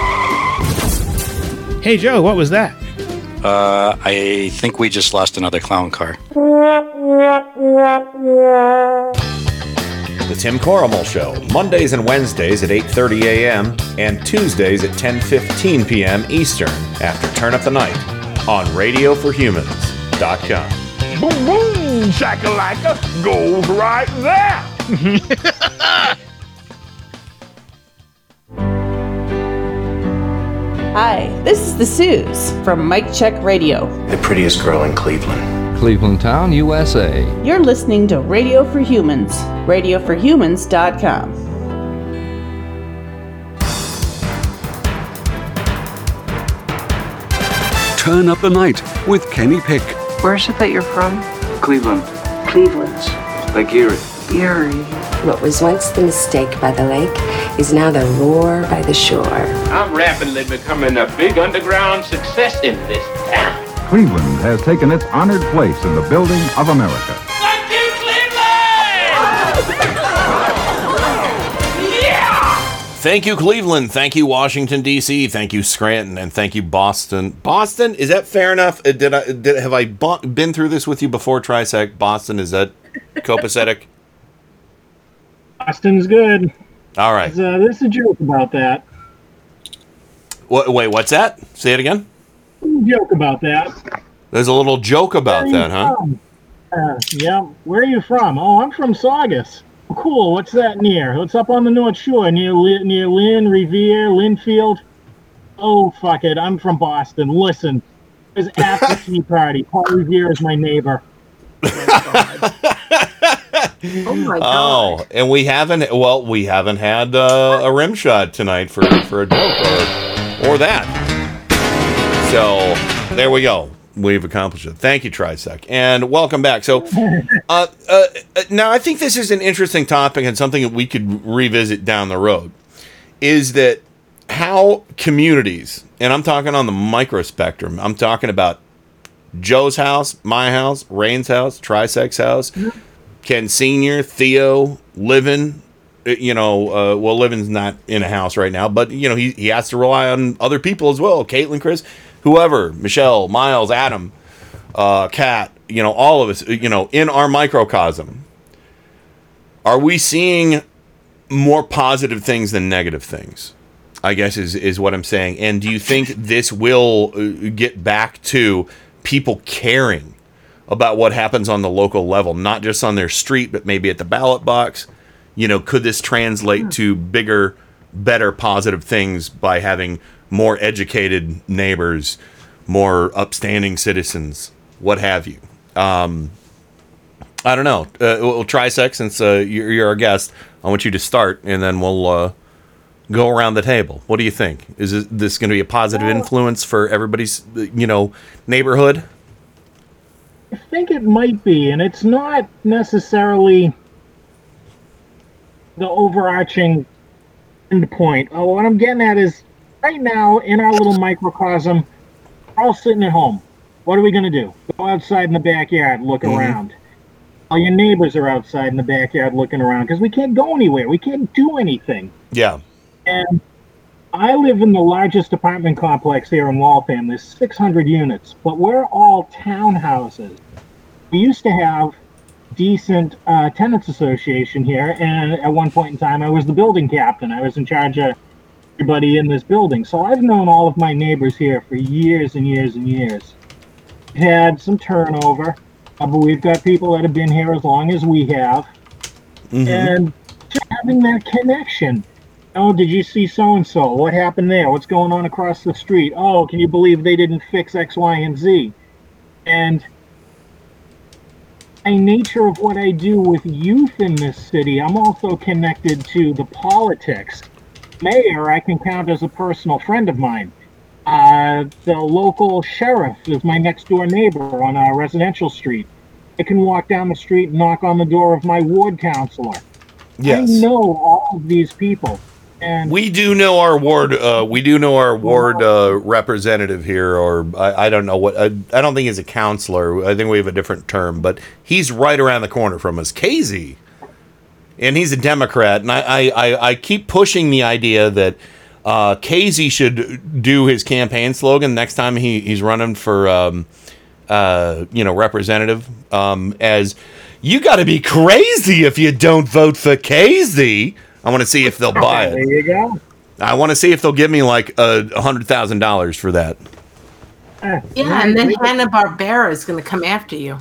Hey Joe, what was that? Uh, I think we just lost another clown car. The Tim Corrimal Show, Mondays and Wednesdays at 8:30 a.m. and Tuesdays at 10:15 p.m. Eastern after Turn Up the Night on RadioForHumans.com. Boom, boom, shakalaka goes right there. Hi, this is the Suze from Mike Check Radio. The prettiest girl in Cleveland. Cleveland Town, USA. You're listening to Radio for Humans, RadioForHumans.com. Turn up the night with Kenny Pick. Where's it that you're from? Cleveland. Cleveland. Like Erie. Erie. What was once the mistake by the lake is now the roar by the shore. I'm rapidly becoming a big underground success in this town. Cleveland has taken its honored place in the building of America. Thank you, Cleveland. yeah! Thank you, Cleveland. Thank you, Washington D.C. Thank you, Scranton, and thank you, Boston. Boston, is that fair enough? Uh, Did I did have I bo- been through this with you before? Trisec, Boston, is that copacetic? Boston's good. All right. Uh, there's a joke about that. What, wait, what's that? Say it again. Joke about that. There's a little joke about that, huh? Uh, yeah. Where are you from? Oh, I'm from Saugus. Cool. What's that near? It's up on the North Shore, near near Lynn, Revere, Lynnfield. Oh, fuck it. I'm from Boston. Listen, there's after tea party. Paul Revere is my neighbor. Oh my god! Oh, and we haven't. Well, we haven't had uh, a rim shot tonight for for a joke or or that. So there we go. We've accomplished it. Thank you, Trisec, and welcome back. So uh, uh, uh, now I think this is an interesting topic and something that we could revisit down the road. Is that how communities, and I'm talking on the micro spectrum. I'm talking about Joe's house, my house, Rain's house, Trisec's house, Ken Senior, Theo, Livin. uh, You know, uh, well, Livin's not in a house right now, but you know he he has to rely on other people as well. Caitlin, Chris, whoever, Michelle, Miles, Adam, uh, Kat. You know, all of us. You know, in our microcosm, are we seeing more positive things than negative things? I guess is is what I'm saying. And do you think this will uh, get back to people caring about what happens on the local level, not just on their street, but maybe at the ballot box? You know, could this translate to bigger, better, positive things by having more educated neighbors, more upstanding citizens, what have you? Um, I don't know. Uh, we'll Trisec since uh, you're, you're our guest. I want you to start, and then we'll uh, go around the table. What do you think? Is this going to be a positive influence for everybody's, you know, neighborhood? I think it might be, and it's not necessarily the overarching end point. Uh, what I'm getting at is right now in our little microcosm, we're all sitting at home. What are we going to do? Go outside in the backyard, look Mhm. around. All your neighbors are outside in the backyard looking around because we can't go anywhere. We can't do anything. Yeah. And I live in the largest apartment complex here in Waltham. There's 600 units, but we're all townhouses. we used to have decent uh, tenants association here, and at one point in time, I was the building captain. I was in charge of everybody in this building, so I've known all of my neighbors here for years and years and years. Had some turnover, uh, but we've got people that have been here as long as we have, and just having that connection. Oh, did you see so and so? What happened there? What's going on across the street? Oh, can you believe they didn't fix X, Y, and Z? And a nature of what I do with youth in this city, I'm also connected to the politics. Mayor, I can count as a personal friend of mine. Uh, the local sheriff is my next door neighbor on a residential street. I can walk down the street and knock on the door of my ward councilor. Yes. I know all of these people. And We do know our ward. Uh, we do know our ward uh, representative here, or I, I don't know what. I, I don't think he's a counselor. I think we have a different term, but he's right around the corner from us, Casey, and he's a Democrat. And I, I, I, keep pushing the idea that uh, Casey should do his campaign slogan next time he, he's running for, um, uh, you know, representative. Um, as you got to be crazy if you don't vote for Casey. I want to see if they'll buy it. there you go. I want to see if they'll give me like a hundred thousand dollars for that. Ah, yeah, and then Hanna Barbera is going to come after you.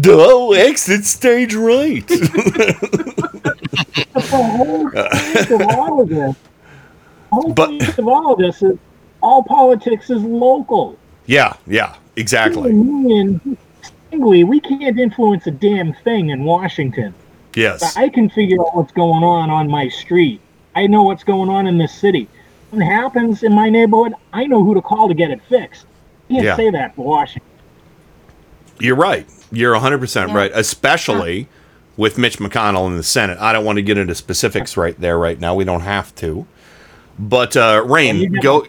Duh, exit stage right. the whole point of all of this, the whole point of all of this is all politics is local. yeah, yeah, exactly. Me and Singly, we can't influence a damn thing in Washington. Yes. But I can figure out what's going on on my street. I know what's going on in this city. When it happens in my neighborhood, I know who to call to get it fixed. You can't Yeah. say that for Washington. You're right. You're 100% right, especially with Mitch McConnell in the Senate. I don't want to get into specifics right there right now. We don't have to. But uh Rain, go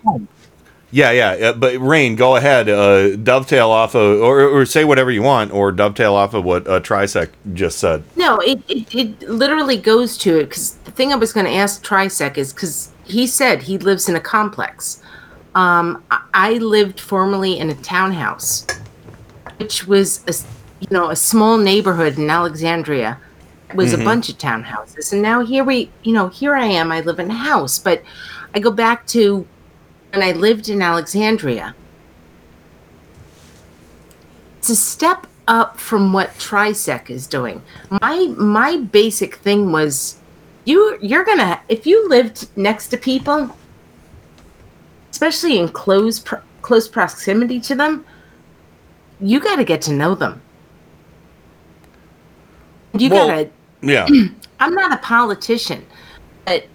Yeah, yeah, but Rain, go ahead. Uh, dovetail off of, or, or say whatever you want, or dovetail off of what uh, Trisec just said. No, it, it, it literally goes to it because the thing I was going to ask Trisec is because he said he lives in a complex. Um, I, lived formerly in a townhouse, which was a you know a small neighborhood in Alexandria. Was Mhm. a bunch of townhouses, and now here we you know here I am. I live in a house, but I go back to when I lived in Alexandria. It's a step up from what Trisec is doing. My my basic thing was you you're gonna if you lived next to people, especially in close pro- close proximity to them, you got to get to know them. You Well, gotta. Yeah. I'm not a politician, but you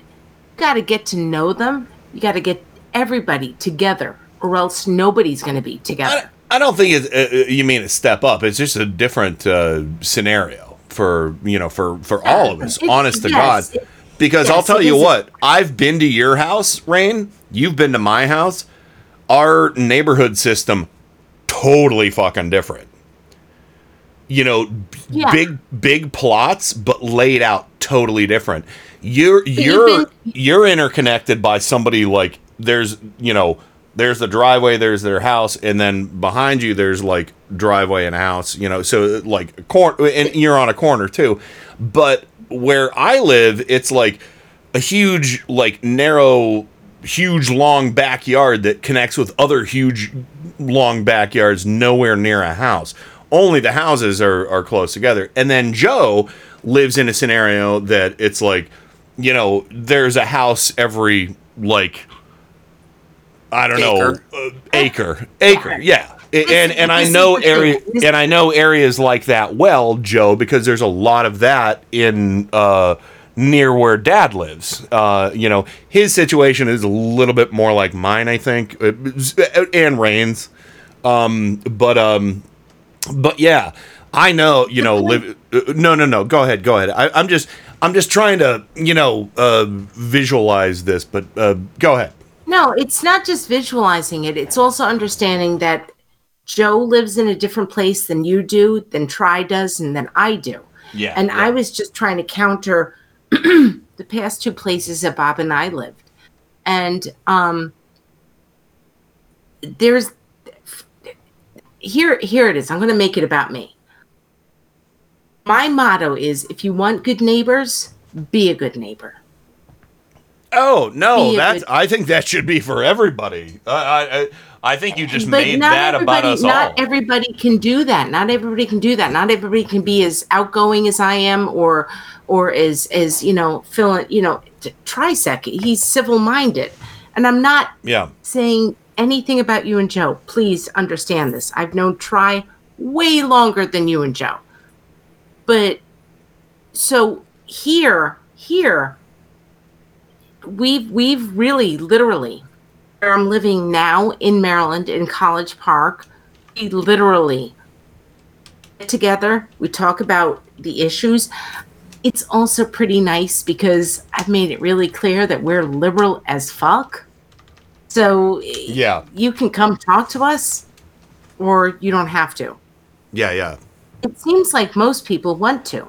got to get to know them. You got to get everybody together, or else nobody's going to be together. I don't think it's, uh, uh, you mean a step up. It's just a different uh, scenario for you know for for all of us. It's- honest to yes, God, because I'll tell you what. I've been to your house, Rain. You've been to my house. Our neighborhood system totally fucking different. You know, Yeah. big big plots, but laid out totally different. You're you're you're interconnected by somebody like there's you know there's the driveway, there's their house, and then behind you there's like driveway and house. You know, so like corner, and you're on a corner too. But where I live, it's like a huge, like narrow, huge, long backyard that connects with other huge, long backyards nowhere near a house. Only the houses are, are close together. And then Joe lives in a scenario that it's like, you know, there's a house every, like, I don't know, uh, acre, acre, yeah. And and I know area and I know areas like that well, Joe, because there's a lot of that in uh, near where Dad lives. Uh, you know, his situation is a little bit more like mine, I think, uh, and Rain's. Um, but um, but yeah, I know. You know, live. Uh, no, no, no. Go ahead. Go ahead. I, I'm just I'm just trying to you know uh, visualize this, but uh, go ahead. No, it's not just visualizing it. It's also understanding that Joe lives in a different place than you do, than Try does, and than I do. Yeah, And I was just trying to counter the past two places that Bob and I lived. And um there's here here it is. I'm going to make it about me. my motto is if you want good neighbors, be a good neighbor. Oh no, that's. I think that should be for everybody. I I, I- I think you just but made not that about us not all. everybody can do that. Not everybody can do that. Not everybody can be as outgoing as I am, or or as as you know, Phil. You know, Trisec. He's civil minded, and I'm not yeah. saying anything about you and Joe. Please understand this. I've known Try way longer than you and Joe. But so here, here, we've we've really literally where I'm living now in Maryland in College Park, we literally get together, we talk about the issues. It's also pretty nice because I've made it really clear that we're liberal as fuck. So Yeah, you can come talk to us or you don't have to. yeah, yeah. It seems like most people want to.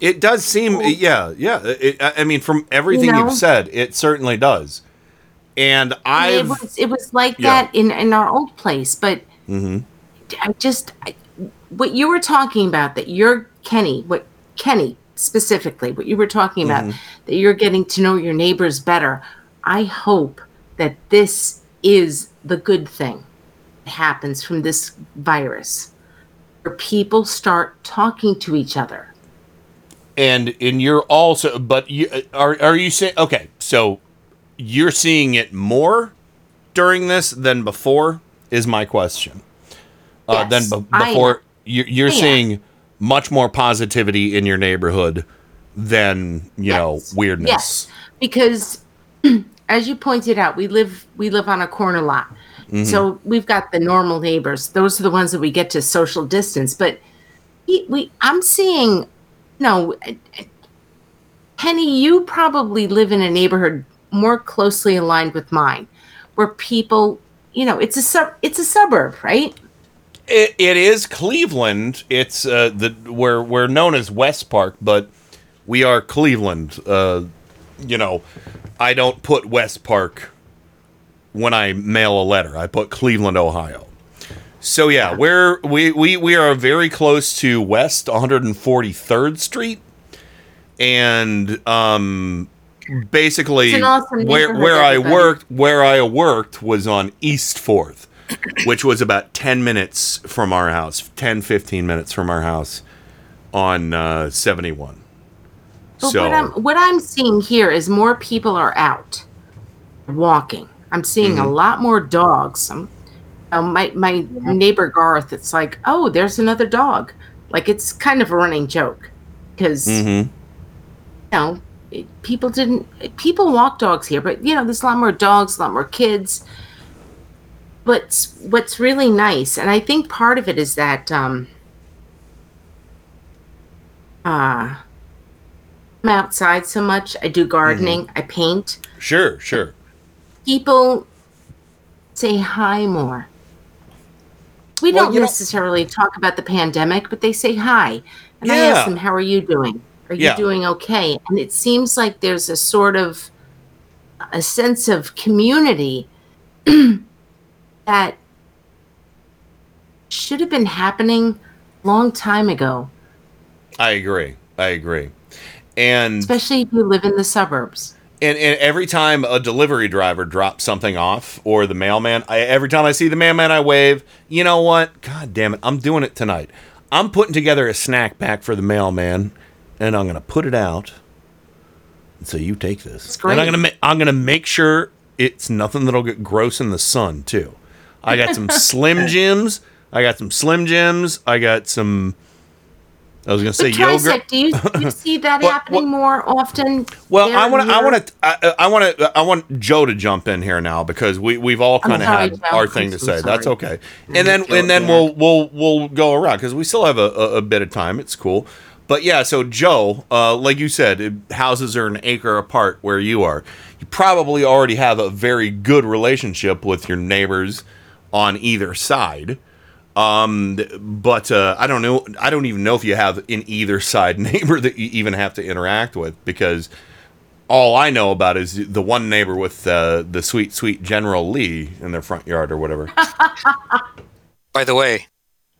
It does seem, yeah, yeah. It, I I mean, from everything You know? you've said, it certainly does. And I've, was it was like Yeah. that in in our old place, but Mhm. I just I, what you were talking about that you're Kenny, what Kenny specifically, what you were talking about Mhm. that you're getting to know your neighbors better. I hope that this is the good thing that happens from this virus, where people start talking to each other. And and you're also, but you are are you saying okay? So you're seeing it more during this than before is my question. Uh, Yes, than be- before you, you're I am. seeing much more positivity in your neighborhood than you know weirdness. Yes, because as you pointed out, we live we live on a corner lot. Mhm. So we've got the normal neighbors. Those are the ones that we get to social distance. But we, we I'm seeing, no, Penny, you probably live in a neighborhood more closely aligned with mine, where people, you know, it's a sub, it's a suburb, right? It, it is Cleveland. It's uh, the we're we're known as West Park, but we are Cleveland. Uh, you know, I don't put West Park when I mail a letter. I put Cleveland, Ohio. So yeah, we're we we we are very close to West 143rd Street, and um, basically awesome where where I everybody. worked where I worked was on East Fourth, which was about 10 minutes from our house, 10 15 minutes from our house on uh, 71. But so what I'm what I'm seeing here is more people are out walking. I'm seeing a Mhm. lot more dogs. I'm, uh, my my neighbor Garth, it's like, oh, there's another dog. Like it's kind of a running joke because Mhm. you know it, people didn't people walk dogs here, but you know there's a lot more dogs, a lot more kids. But what's really nice, and I think part of it is that um, uh, I'm outside so much. I do gardening. Mm-hmm. I paint. Sure, sure. People say hi more. We Well, don't you know- necessarily talk about the pandemic, but they say hi. And I ask them, How are you doing? Are you Yeah. doing okay? And it seems like there's a sort of a sense of community that should have been happening a long time ago, I agree. I agree. And especially if you live in the suburbs. And, and every time a delivery driver drops something off or the mailman, I, every time I see the mailman, I wave. You know what? God damn it. I'm doing it tonight. I'm putting together a snack pack for the mailman and I'm going to put it out. So you take this. great. And I'm going to ma- I'm going to make sure it's nothing that'll get gross in the sun, too. I got some Slim Jims. I got some Slim Jims. I got some I was going to say But yogurt. Trisec, do you, do you see that happening more often? Well, I want to, I want to, I, I want to, I want Joe to jump in here now because we we've all kind of had Joe. our I'm thing to so say. That's okay. And then Joe, and then yeah. we'll we'll we'll go around because we still have a, a, a bit of time. It's cool. But yeah, so Joe, uh, like you said, it- houses are an acre apart where you are. You probably already have a very good relationship with your neighbors on either side. Um, but uh, I don't know. I don't even know if you have an either side neighbor that you even have to interact with because all I know about is the one neighbor with uh, the sweet, sweet General Lee in their front yard or whatever. By the way,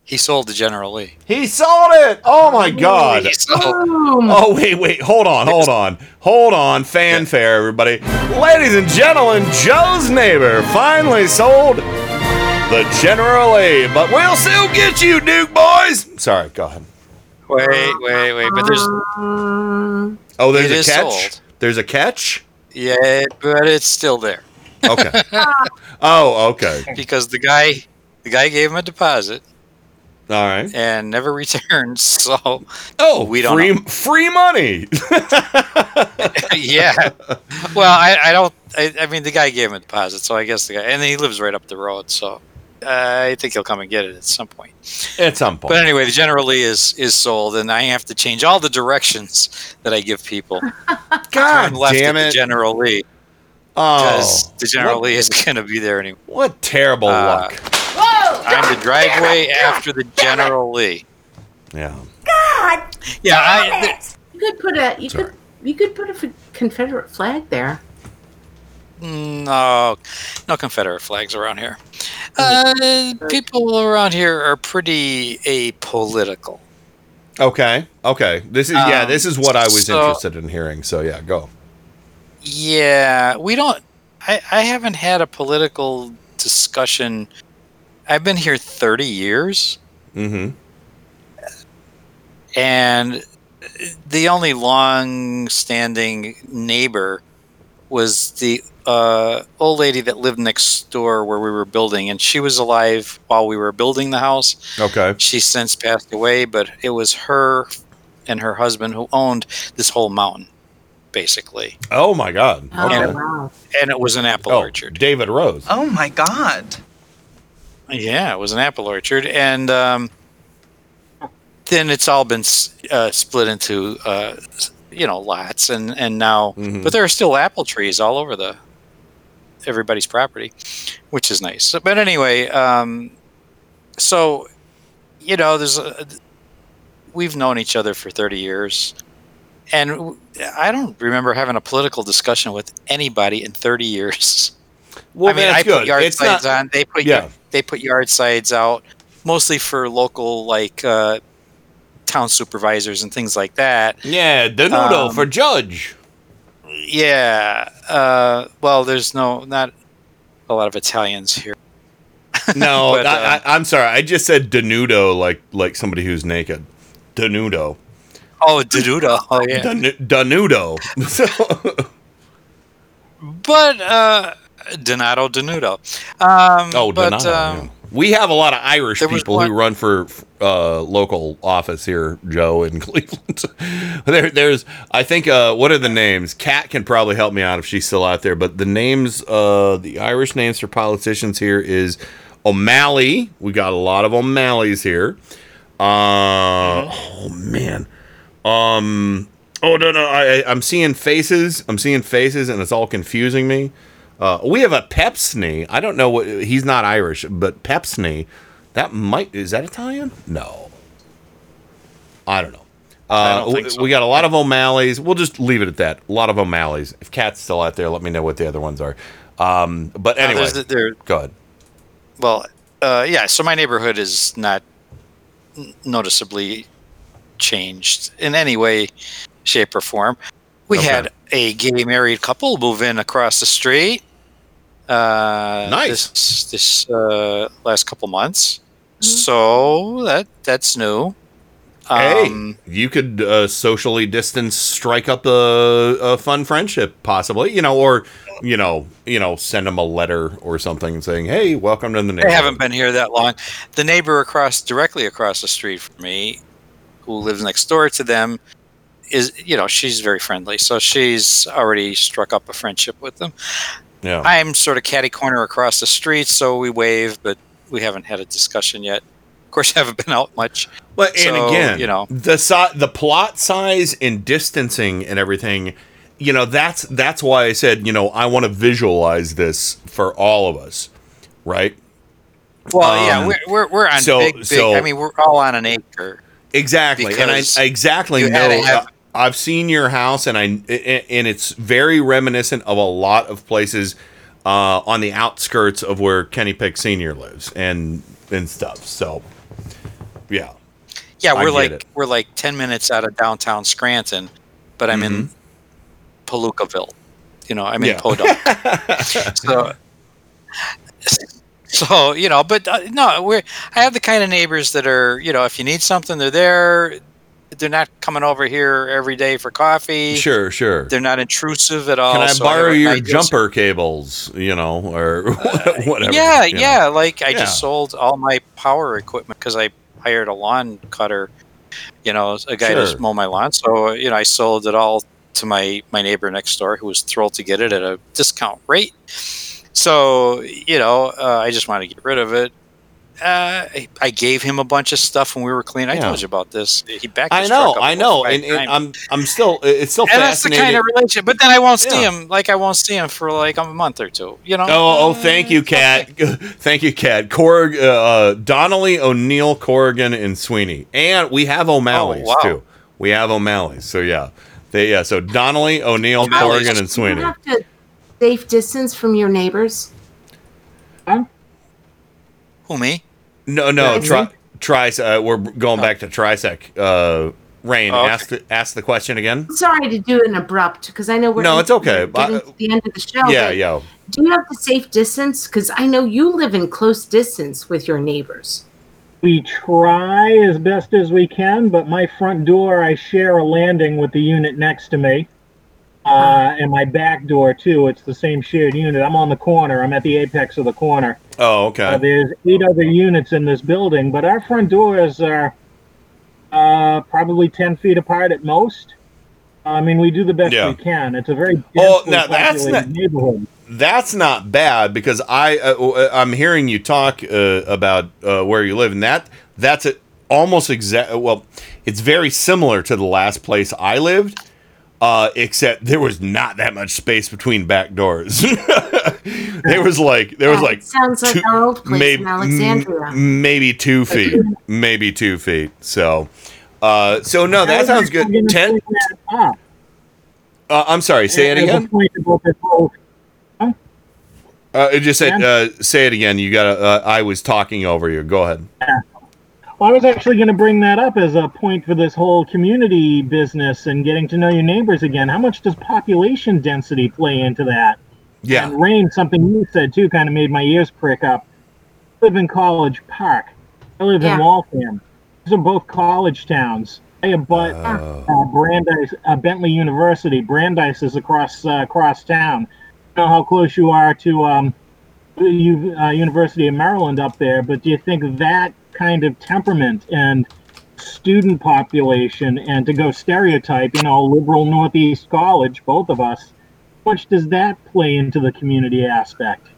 He sold to General Lee. He sold it. Oh my god. He Oh wait, wait, hold on, hold on, hold on. Fanfare, everybody. Ladies and gentlemen, Joe's neighbor finally sold the General A, but we'll still get you, Duke boys. Sorry, go ahead. Wait, wait, wait. But there's Oh, there's a catch. sold. There's a catch. yeah, but it's still there Okay. oh, okay. because the guy, the guy gave him a deposit All right. and never returned. So Oh, we don't free know. free money. yeah. Well, I, I don't. I, I mean, the guy gave him a deposit, so I guess the guy, and he lives right up the road, so uh, I think he'll come and get it at some point. At some point. But anyway, the General Lee is is sold, and I have to change all the directions that I give people. God Turn left damn at it. the General Lee Oh, because the General what- Lee isn't going to be there anymore. What terrible Uh, luck. Whoa! I'm the driveway after the General Lee. Yeah. God! Yeah, I, You could put a you Sorry. could you could put a f- Confederate flag there. No, no Confederate flags around here. Uh, people around here are pretty apolitical. Okay. Okay. This is yeah. Um, This is what I was so- interested in hearing. So yeah, go. Yeah, we don't. I, I haven't had a political discussion. I've been here 30 years, Mm-hmm. and the only long standing neighbor was the uh, old lady that lived next door where we were building, and she was alive while we were building the house. Okay. She's since passed away, but it was her and her husband who owned this whole mountain, basically. Oh my God. Oh, Okay. wow. And it was an apple Oh, orchard. David Rose. Oh my god. Yeah, it was an apple orchard, and um, then it's all been uh, split into uh, you know lots, and and now, Mhm. but there are still apple trees all over the everybody's property, which is nice. So- But anyway, um, so you know, there's a, we've known each other for thirty years. And I don't remember having a political discussion with anybody in 30 years. Well, I mean, I good. put yard It's signs not- on. They put Yeah. y- they put yard signs out mostly for local like uh, town supervisors and things like that. Yeah, Danudo Um, for judge. Yeah. Uh, well, there's no not a lot of Italians here. No, But, I, uh, I, I'm sorry. I just said Danudo like like somebody who's naked. Danudo. Oh, Dedudo. Oh, yeah. Dan- Danudo. So, But uh, Donato Denudo. Um, oh, but, um, yeah. We have a lot of Irish people who run for uh, local office here, Joe, in Cleveland. there, there's, I think, uh, what are the names? Kat can probably help me out if she's still out there. But the names, uh, the Irish names for politicians here is O'Malley. We got a lot of O'Malleys here. Uh, oh man. Um. Oh no no. I, I'm seeing faces. I'm seeing faces, and it's all confusing me. Uh, we have a Pepsney. I don't know what. He's not Irish, but Pepsney. That might is that Italian? No. I don't know. Uh, don't we- so. We got a lot of O'Malleys. We'll just leave it at that. A lot of O'Malleys. If Kat's still out there, let me know what the other ones are. Um, but uh, anyway, there's the- there, go ahead. Well, uh, yeah. So my neighborhood is not noticeably changed in any way, shape, or form. We Okay. had a gay married couple move in across the street. Uh, Nice. This, this uh, last couple months. So that that's new. Um, hey, you could uh, socially distance, strike up a, a fun friendship, possibly. You know, or you know, you know, send them a letter or something saying, "Hey, welcome to the They neighborhood." haven't been here that long. The neighbor across, directly across the street from me, who lives next door to them, is you know she's very friendly. So she's already struck up a friendship with them. Yeah. I'm sort of catty corner across the street, so we wave, but we haven't had a discussion yet. Of course, I haven't been out much. But and So, again, you know, the si- the plot size and distancing and everything, you know, that's that's why I said, you know, I want to visualize this for all of us, right? well, yeah, Um, we're we're, we're on so- big, big. so- I mean, we're all on an acre. Exactly, and I exactly know. Had to have- I've seen your house, and I and it's very reminiscent of a lot of places uh, on the outskirts of where Kenny Pick Senior lives, and and stuff. So, Yeah. Yeah, we're like it. we're like ten minutes out of downtown Scranton, but I'm in Mhm. Palookaville. You know, I'm in Yeah. Podunk. so, so you know, but uh, no, we're I have the kind of neighbors that are you know, if you need something, they're there. They're not coming over here every day for coffee. Sure, sure. They're not intrusive at all. Can I so borrow have your ideas- jumper cables? You know, or whatever. Yeah, you know? yeah. Like I Yeah. just sold all my power equipment because I hired a lawn cutter. You know, a guy Sure. to mow my lawn. So you know, I sold it all to my my neighbor next door, who was thrilled to get it at a discount rate. So you know, uh, I just wanted to get rid of it. Uh, I, I gave him a bunch of stuff when we were cleaning. I Yeah. told you about this. He backed. I know, truck up I know, and, and. I'm I'm still it's still and that's the fascinating. kind of relationship. But then I won't see Yeah. him. Like I won't see him for like a month or two. You know. Oh, oh, thank you, Kat. thank you, Kat. Corrig, uh, uh, Donnelly, O'Neill, Corrigan, and Sweeney, and we have O'Malley's Oh, wow. too. We have O'Malley's, so yeah, they yeah. So Donnelly, O'Neill, O'Malley's. Corrigan, and You Sweeney. have to safe distance from your neighbors. Who me? No, no, Yeah. tri, tri, uh, we're going back to Trisec. Uh, Rain, Oh, okay. ask the ask the question again. Sorry to do an abrupt because I know we're No, it's okay. Getting I- to the end of the show. yeah, but yeah. Do you have the safe distance? Because I know you live in close distance with your neighbors. We try as best as we can, but my front door, I share a landing with the unit next to me. Uh, and my back door, too. It's the same shared unit. I'm on the corner. I'm at the apex of the corner. Oh, okay. Uh, there's eight other units in this building, but our front doors are uh, probably 10 feet apart at most. I mean, we do the best Yeah. we can. It's a very densely now that's not- neighborhood. That's not bad because I uh, I'm hearing you talk uh, about uh, where you live, and that that's a, almost exact. Well, it's very similar to the last place I lived, uh, except there was not that much space between back doors. there was like there was Yeah, like it sounds like two- our old place maybe in Alexandria. m- maybe two feet, maybe two feet. So, uh, so no, I that sounds good. Ten. bring that up. Uh, I'm sorry. Say it again. point about this whole- Uh, it just said, uh, say it again. You got to. Uh, I was talking over you. Go ahead. Well, I was actually going to bring that up as a point for this whole community business and getting to know your neighbors again. How much does population density play into that? Yeah. And Rain, something you said too, kind of made my ears prick up. I live in College Park. I live Yeah. in Waltham. These are both college towns. I abut uh, Brandeis, uh, Bentley University. Brandeis is across uh, across town. I know how close you are to um, U, uh, University of Maryland up there, but do you think that kind of temperament and student population, and to go stereotype, you know, liberal Northeast college, both of us, how much does that play into the community aspect?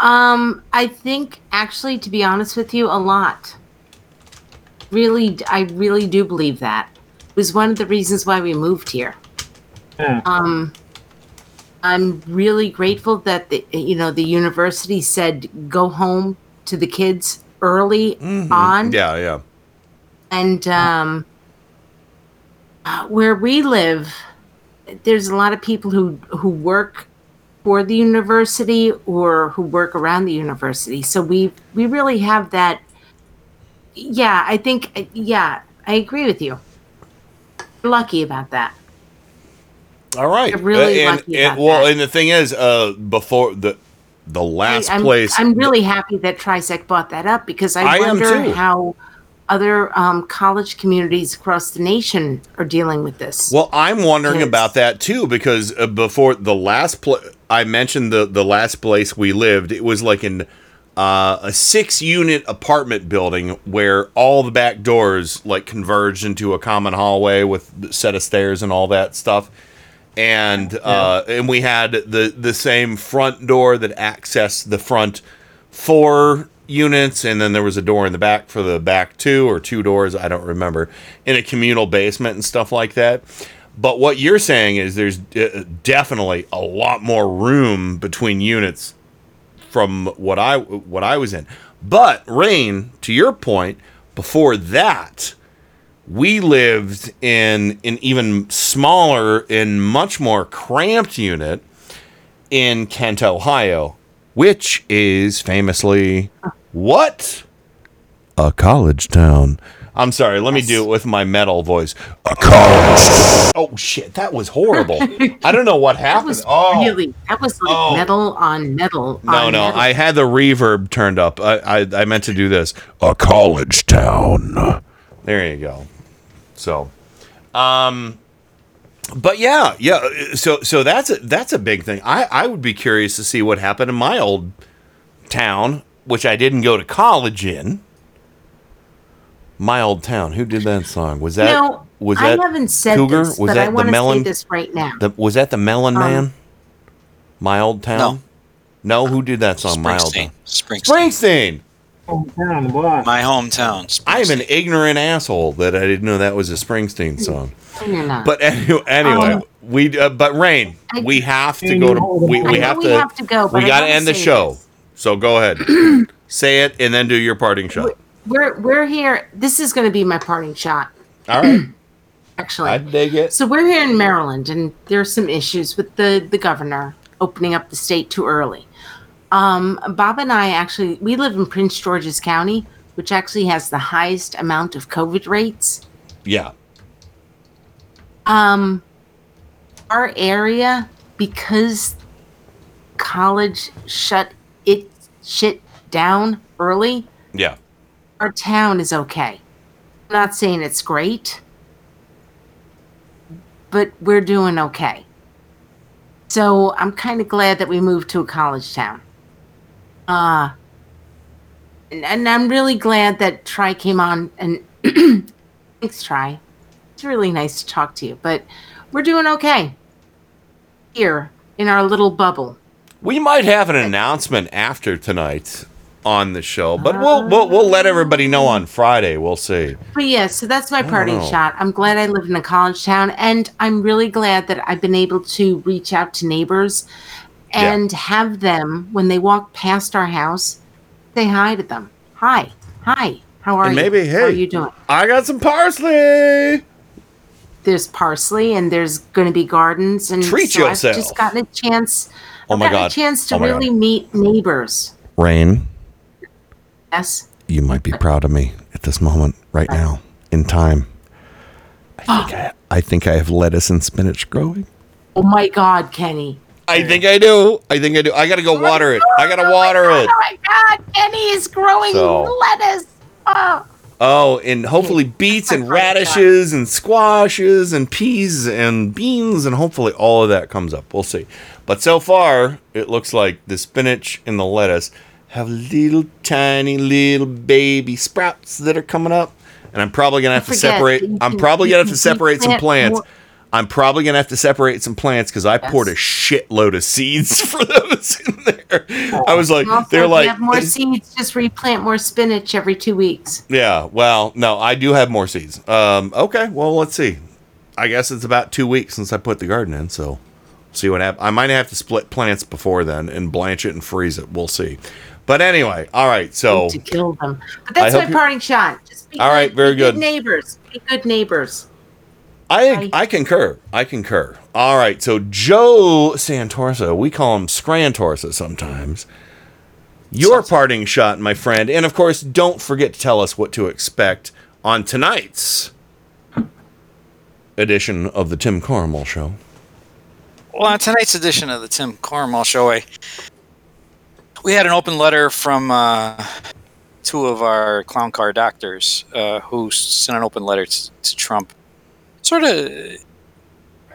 Um, I think actually, to be honest with you, a lot. Really, I really do believe that. It was one of the reasons why we moved here. Yeah. Um, I'm really grateful that the you know the university said go home to the kids early on, Yeah, yeah. and um, uh, where we live, there's a lot of people who who work for the university or who work around the university. So we we really have that. Yeah, I think. Yeah, I agree with you. We're lucky about that. All right. You're really Uh, and, lucky and- well, that. and the thing is, uh, before the the last I, am place, I'm really happy that Trisec bought that up because I, I wonder how other um, college communities across the nation are dealing with this. Well, I'm wondering about that too because uh, before the last place I mentioned the the last place we lived. It was like in uh, a six unit apartment building where all the back doors like converged into a common hallway with a set of stairs and all that stuff. And uh, and we had the the same front door that accessed the front four units, and then there was a door in the back for the back two or two doors. I don't remember in a communal basement and stuff like that. But what you're saying is there's uh, definitely a lot more room between units from what I what I was in. But Rain, to your point, before that, we lived in an even smaller and much more cramped unit in Kent, Ohio, which is famously what? A college town. I'm sorry. Let me do it with my metal voice. A college. Oh shit, that was horrible. I don't know what happened. That oh really that was like Oh. metal on metal. no, on no, metal. I had the reverb turned up. I, I I meant to do this. A college town. There you go. So, um, but yeah, yeah. So so that's a that's a big thing. I I would be curious to see what happened in my old town, which I didn't go to college in. My old town. Who did that song? Was that No, was I that haven't said Cougar? this, was but that I the want to say Melon? this right now. The, was that the Melon Um, Man? My old town. No. who did that song? My old town. Springsteen. Hometown, what? My hometown. I am an ignorant asshole that I didn't know that was a Springsteen song. You're not. But anyway, anyway Um, we uh, but Rain, I- we have to go to we, I we have we to have to go, we got to end the say show. So go ahead, say it, and then do your parting shot. We're we're here. This is going to be my parting shot. All right, Actually, I dig it. So we're here in Maryland, and there's some issues with the the governor opening up the state too early. Um, Bob and I actually we live in Prince George's County, which actually has the highest amount of COVID rates. Yeah, Um, our area because college shut it shit down early. yeah. Our town is okay. I'm not saying it's great, but we're doing okay. So I'm kind of glad that we moved to a college town. Uh, and, and I'm really glad that Try came on and thanks, Try. It's really nice to talk to you, but we're doing okay here in our little bubble. We might have an announcement after tonight on the show, but we'll we'll we'll let everybody know on Friday. We'll see. But yeah, so that's my parting shot. I'm glad I live in a college town, and I'm really glad that I've been able to reach out to neighbors and have them, when they walk past our house, say hi to them. Hi, hi, how are And you? maybe, how are you doing? I got some parsley. There's parsley, and there's going to be gardens, and Treat so yourself. I've just gotten a chance. Oh I've my God. a chance to Oh my God. really meet neighbors. Rain, Yes. you might be proud of me at this moment, right now, in time. I think I, I think I have lettuce and spinach growing. Oh my God, Kenny. I think I do. I think I do. I gotta go water it. I gotta water Oh it. Oh my God, Kenny is growing So- lettuce. Oh. Oh, and hopefully beets and radishes and squashes and peas and beans and hopefully all of that comes up. We'll see. But so far, it looks like the spinach and the lettuce have little tiny little baby sprouts that are coming up. And I'm probably gonna have to separate. I'm probably gonna have to separate some plants. I'm probably gonna have to separate some plants because I poured a shitload of seeds for those in there. I was like, Also, they're if like, you have more seeds, just replant more spinach every two weeks. yeah, well, no, I do have more seeds. Um, okay, well, let's see. I guess it's about two weeks since I put the garden in, so see what happens. I might have to split plants before then and blanch it and freeze it. We'll see. But anyway, all right. So to kill them. But that's my parting shot. Just be All good, right, very be good. neighbors. Be good neighbors. I I concur. I concur. All right. So Joe Santorsa, we call him Scrantorsa sometimes. Your parting shot, my friend, and of course, don't forget to tell us what to expect on tonight's edition of the Tim Carmel Show. Well, on tonight's edition of the Tim Cornwall Show, I, we had an open letter from uh, two of our clown car doctors uh, who sent an open letter to, to Trump, sort of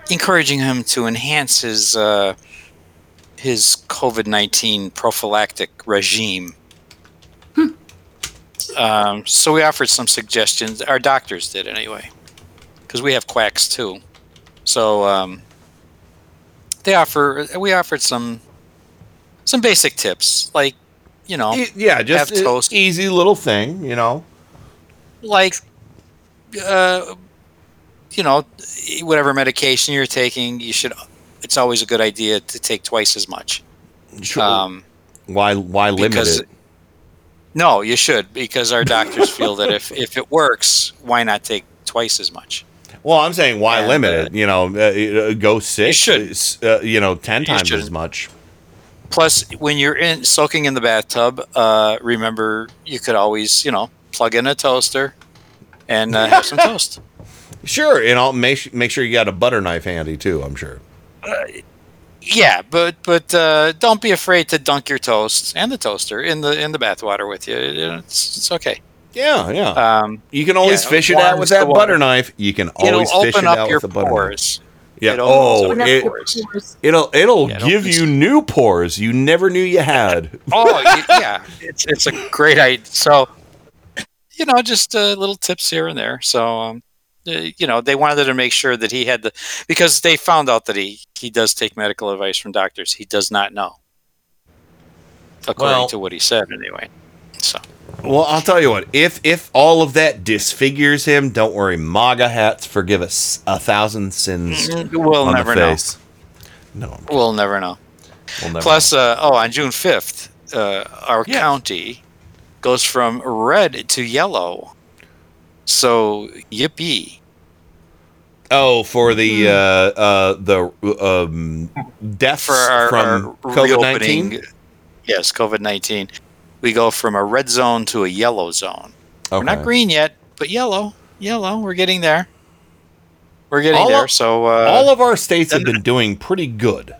encouraging him to enhance his uh, his COVID nineteen prophylactic regime. Um, so we offered some suggestions. Our doctors did anyway, because we have quacks too. So um, they offer we offered some some basic tips like you know E- Yeah, just have toast easy little thing, you know. like uh you know whatever medication you're taking you should it's always a good idea to take twice as much Sure. um Why why limit because it? no you should because our doctors feel that if if it works why not take twice as much Well, I'm saying why And, limit uh, it? You know, uh, uh, go six. You should. Uh, you know, ten You times should. as much. plus when you're in soaking in the bathtub uh remember you could always you know plug in a toaster and uh, have some toast. Sure, and I'll make make sure you got a butter knife handy too. I'm sure. Yeah, but but uh, don't be afraid to dunk your toast and the toaster in the in the bathwater with you. It's, it's okay. Yeah, yeah. Um, You can always yeah, fish it out with that butter knife. You can always It'll fish it out with the butter pores. knife. Yeah. It'll oh, open up it, pores. it'll it'll Yeah, give you new pores you never knew you had. Oh yeah, it's it's a great idea. So, you know, just uh, little tips here and there. So, um, uh, you know, they wanted to make sure that he had the because they found out that he he does take medical advice from doctors. He does not know, according Well- to what he said anyway. So, Well, I'll tell you what. If if all of that disfigures him, don't worry. MAGA hats forgive us a thousand sins. Mm, we'll on never the know. No, we'll never know. we'll never. Plus, uh, oh, on June fifth, uh, our county goes from red to yellow. So, yippee! Oh, for the uh, uh, the um, deaths for our, from COVID nineteen. Yes, COVID nineteen. We go from a red zone to a yellow zone. We're not green yet, but yellow. Yellow. We're getting there. We're getting All there. of- so uh, All of our states have been doing pretty good.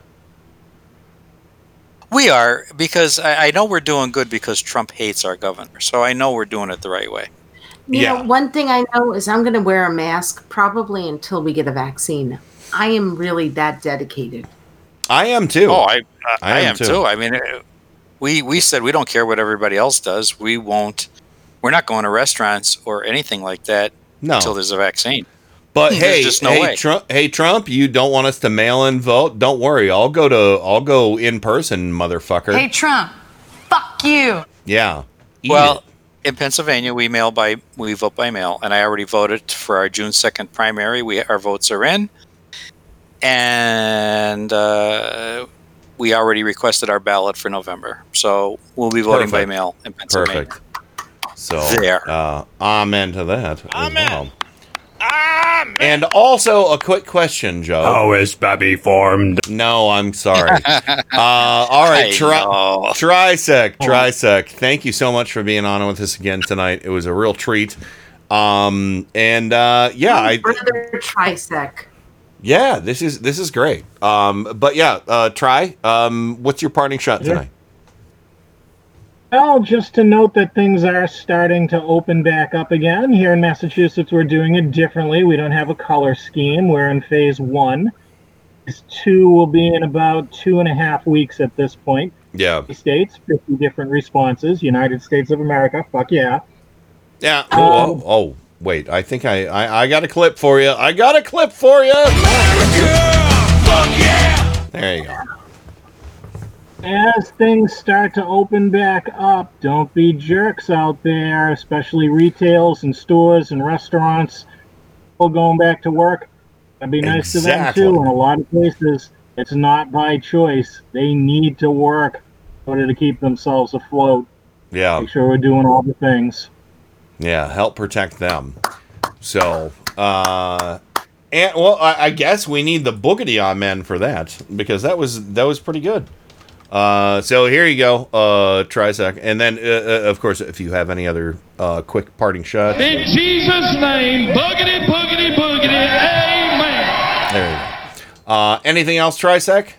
we are because I, I know we're doing good because Trump hates our governor. So I know we're doing it the right way. You know, one thing I know is I'm going to wear a mask probably until we get a vaccine. I am really that dedicated. I am too. Oh, I I, I I am am too. too. I mean, uh, we we said we don't care what everybody else does. We won't. We're not going to restaurants or anything like that No. until there's a vaccine. But hey, just no hey, way. Trump, hey, Trump, you don't want us to mail in vote? Don't worry, I'll go to, I'll go in person, motherfucker. Hey, Trump. Fuck you. yeah. Well, it. In Pennsylvania, we mail by we vote by mail, and I already voted for our June second primary. We our votes are in, and uh, we already requested our ballot for November. So we'll be voting by mail in Pennsylvania. perfect. So There. uh, amen to that. Amen. And also a quick question, Joe. How is Babby formed? No, I'm sorry. uh, all right, I tri- Trisec, Trisec. Thank you so much for being on with us again tonight. It was a real treat. Um, and uh, yeah, I Brother Trisec. yeah, this is this is great. Um, but yeah, uh, try. Um, what's your parting shot Yeah. tonight? Well, just to note that things are starting to open back up again. Here in Massachusetts, we're doing it differently. We don't have a color scheme. We're in phase one. Phase two will be in about two and a half weeks at this point. Yeah, 50 states, 50 different responses. United States of America, fuck yeah. yeah. Uh, oh, oh, oh, wait. I think I, I I got a clip for you. I got a clip for you. There you go. As things start to open back up, don't be jerks out there, especially retails and stores and restaurants. People going back to work. That'd be nice to them too. In a lot of places, it's not by choice. They need to work in order to keep themselves afloat. Yeah. Make sure we're doing all the things. Yeah, help protect them. So, uh, and well, I, I guess we need the boogity on men for that because that was that was pretty good. Uh, so here you go, uh, Trisec, and then uh, uh, of course, if you have any other uh, quick parting shots, In Jesus' name, boogity, boogity, boogity, amen. There you go. Uh, anything else, Trisec?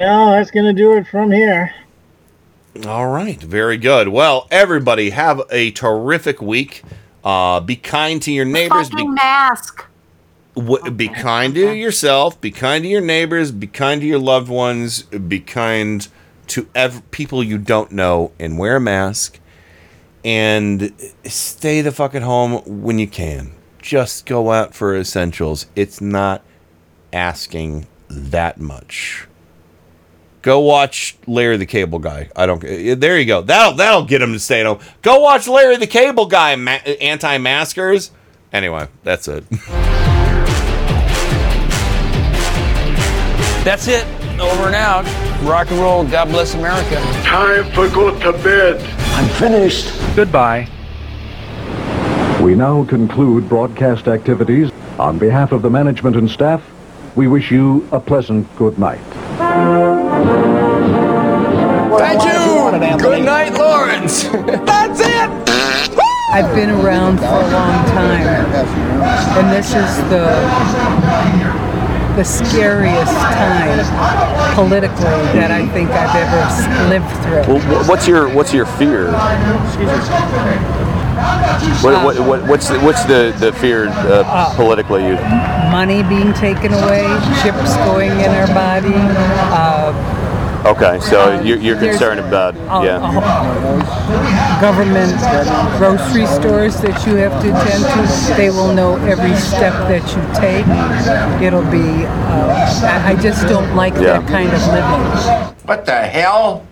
Yeah, that's gonna do it from here. All right, very good. Well, everybody have a terrific week. Uh, be kind to your neighbors. Be mask. W- be kind to yourself. Be kind to your neighbors. Be kind to your loved ones. Be kind to ev- people you don't know, and wear a mask. And stay the fuck at home when you can. Just go out for essentials. It's not asking that much. Go watch Larry the Cable Guy. I don't. eh, There you go. That'll that'll get him to stay at home. Go watch Larry the Cable Guy. Ma- anti-maskers. Anyway, that's it. That's it. Over and out. Rock and roll. God bless America. Time for go to bed. I'm finished. Goodbye. We now conclude broadcast activities. On behalf of the management and staff, we wish you a pleasant good night. Thank you. Good night, Lawrence. That's it. I've been around for a long time, and this is the the scariest time politically that I think I've ever lived through. Well, what's your what's your fear? What, what, what, what's the, what's the the fear uh, politically? You Money being taken away, chips going in our body. Uh, okay? So you're, you're concerned about uh, yeah. uh, government grocery stores that you have to attend to. They will know every step that you take. It'll be. Uh, I I just don't like Yeah. that kind of living. What the hell?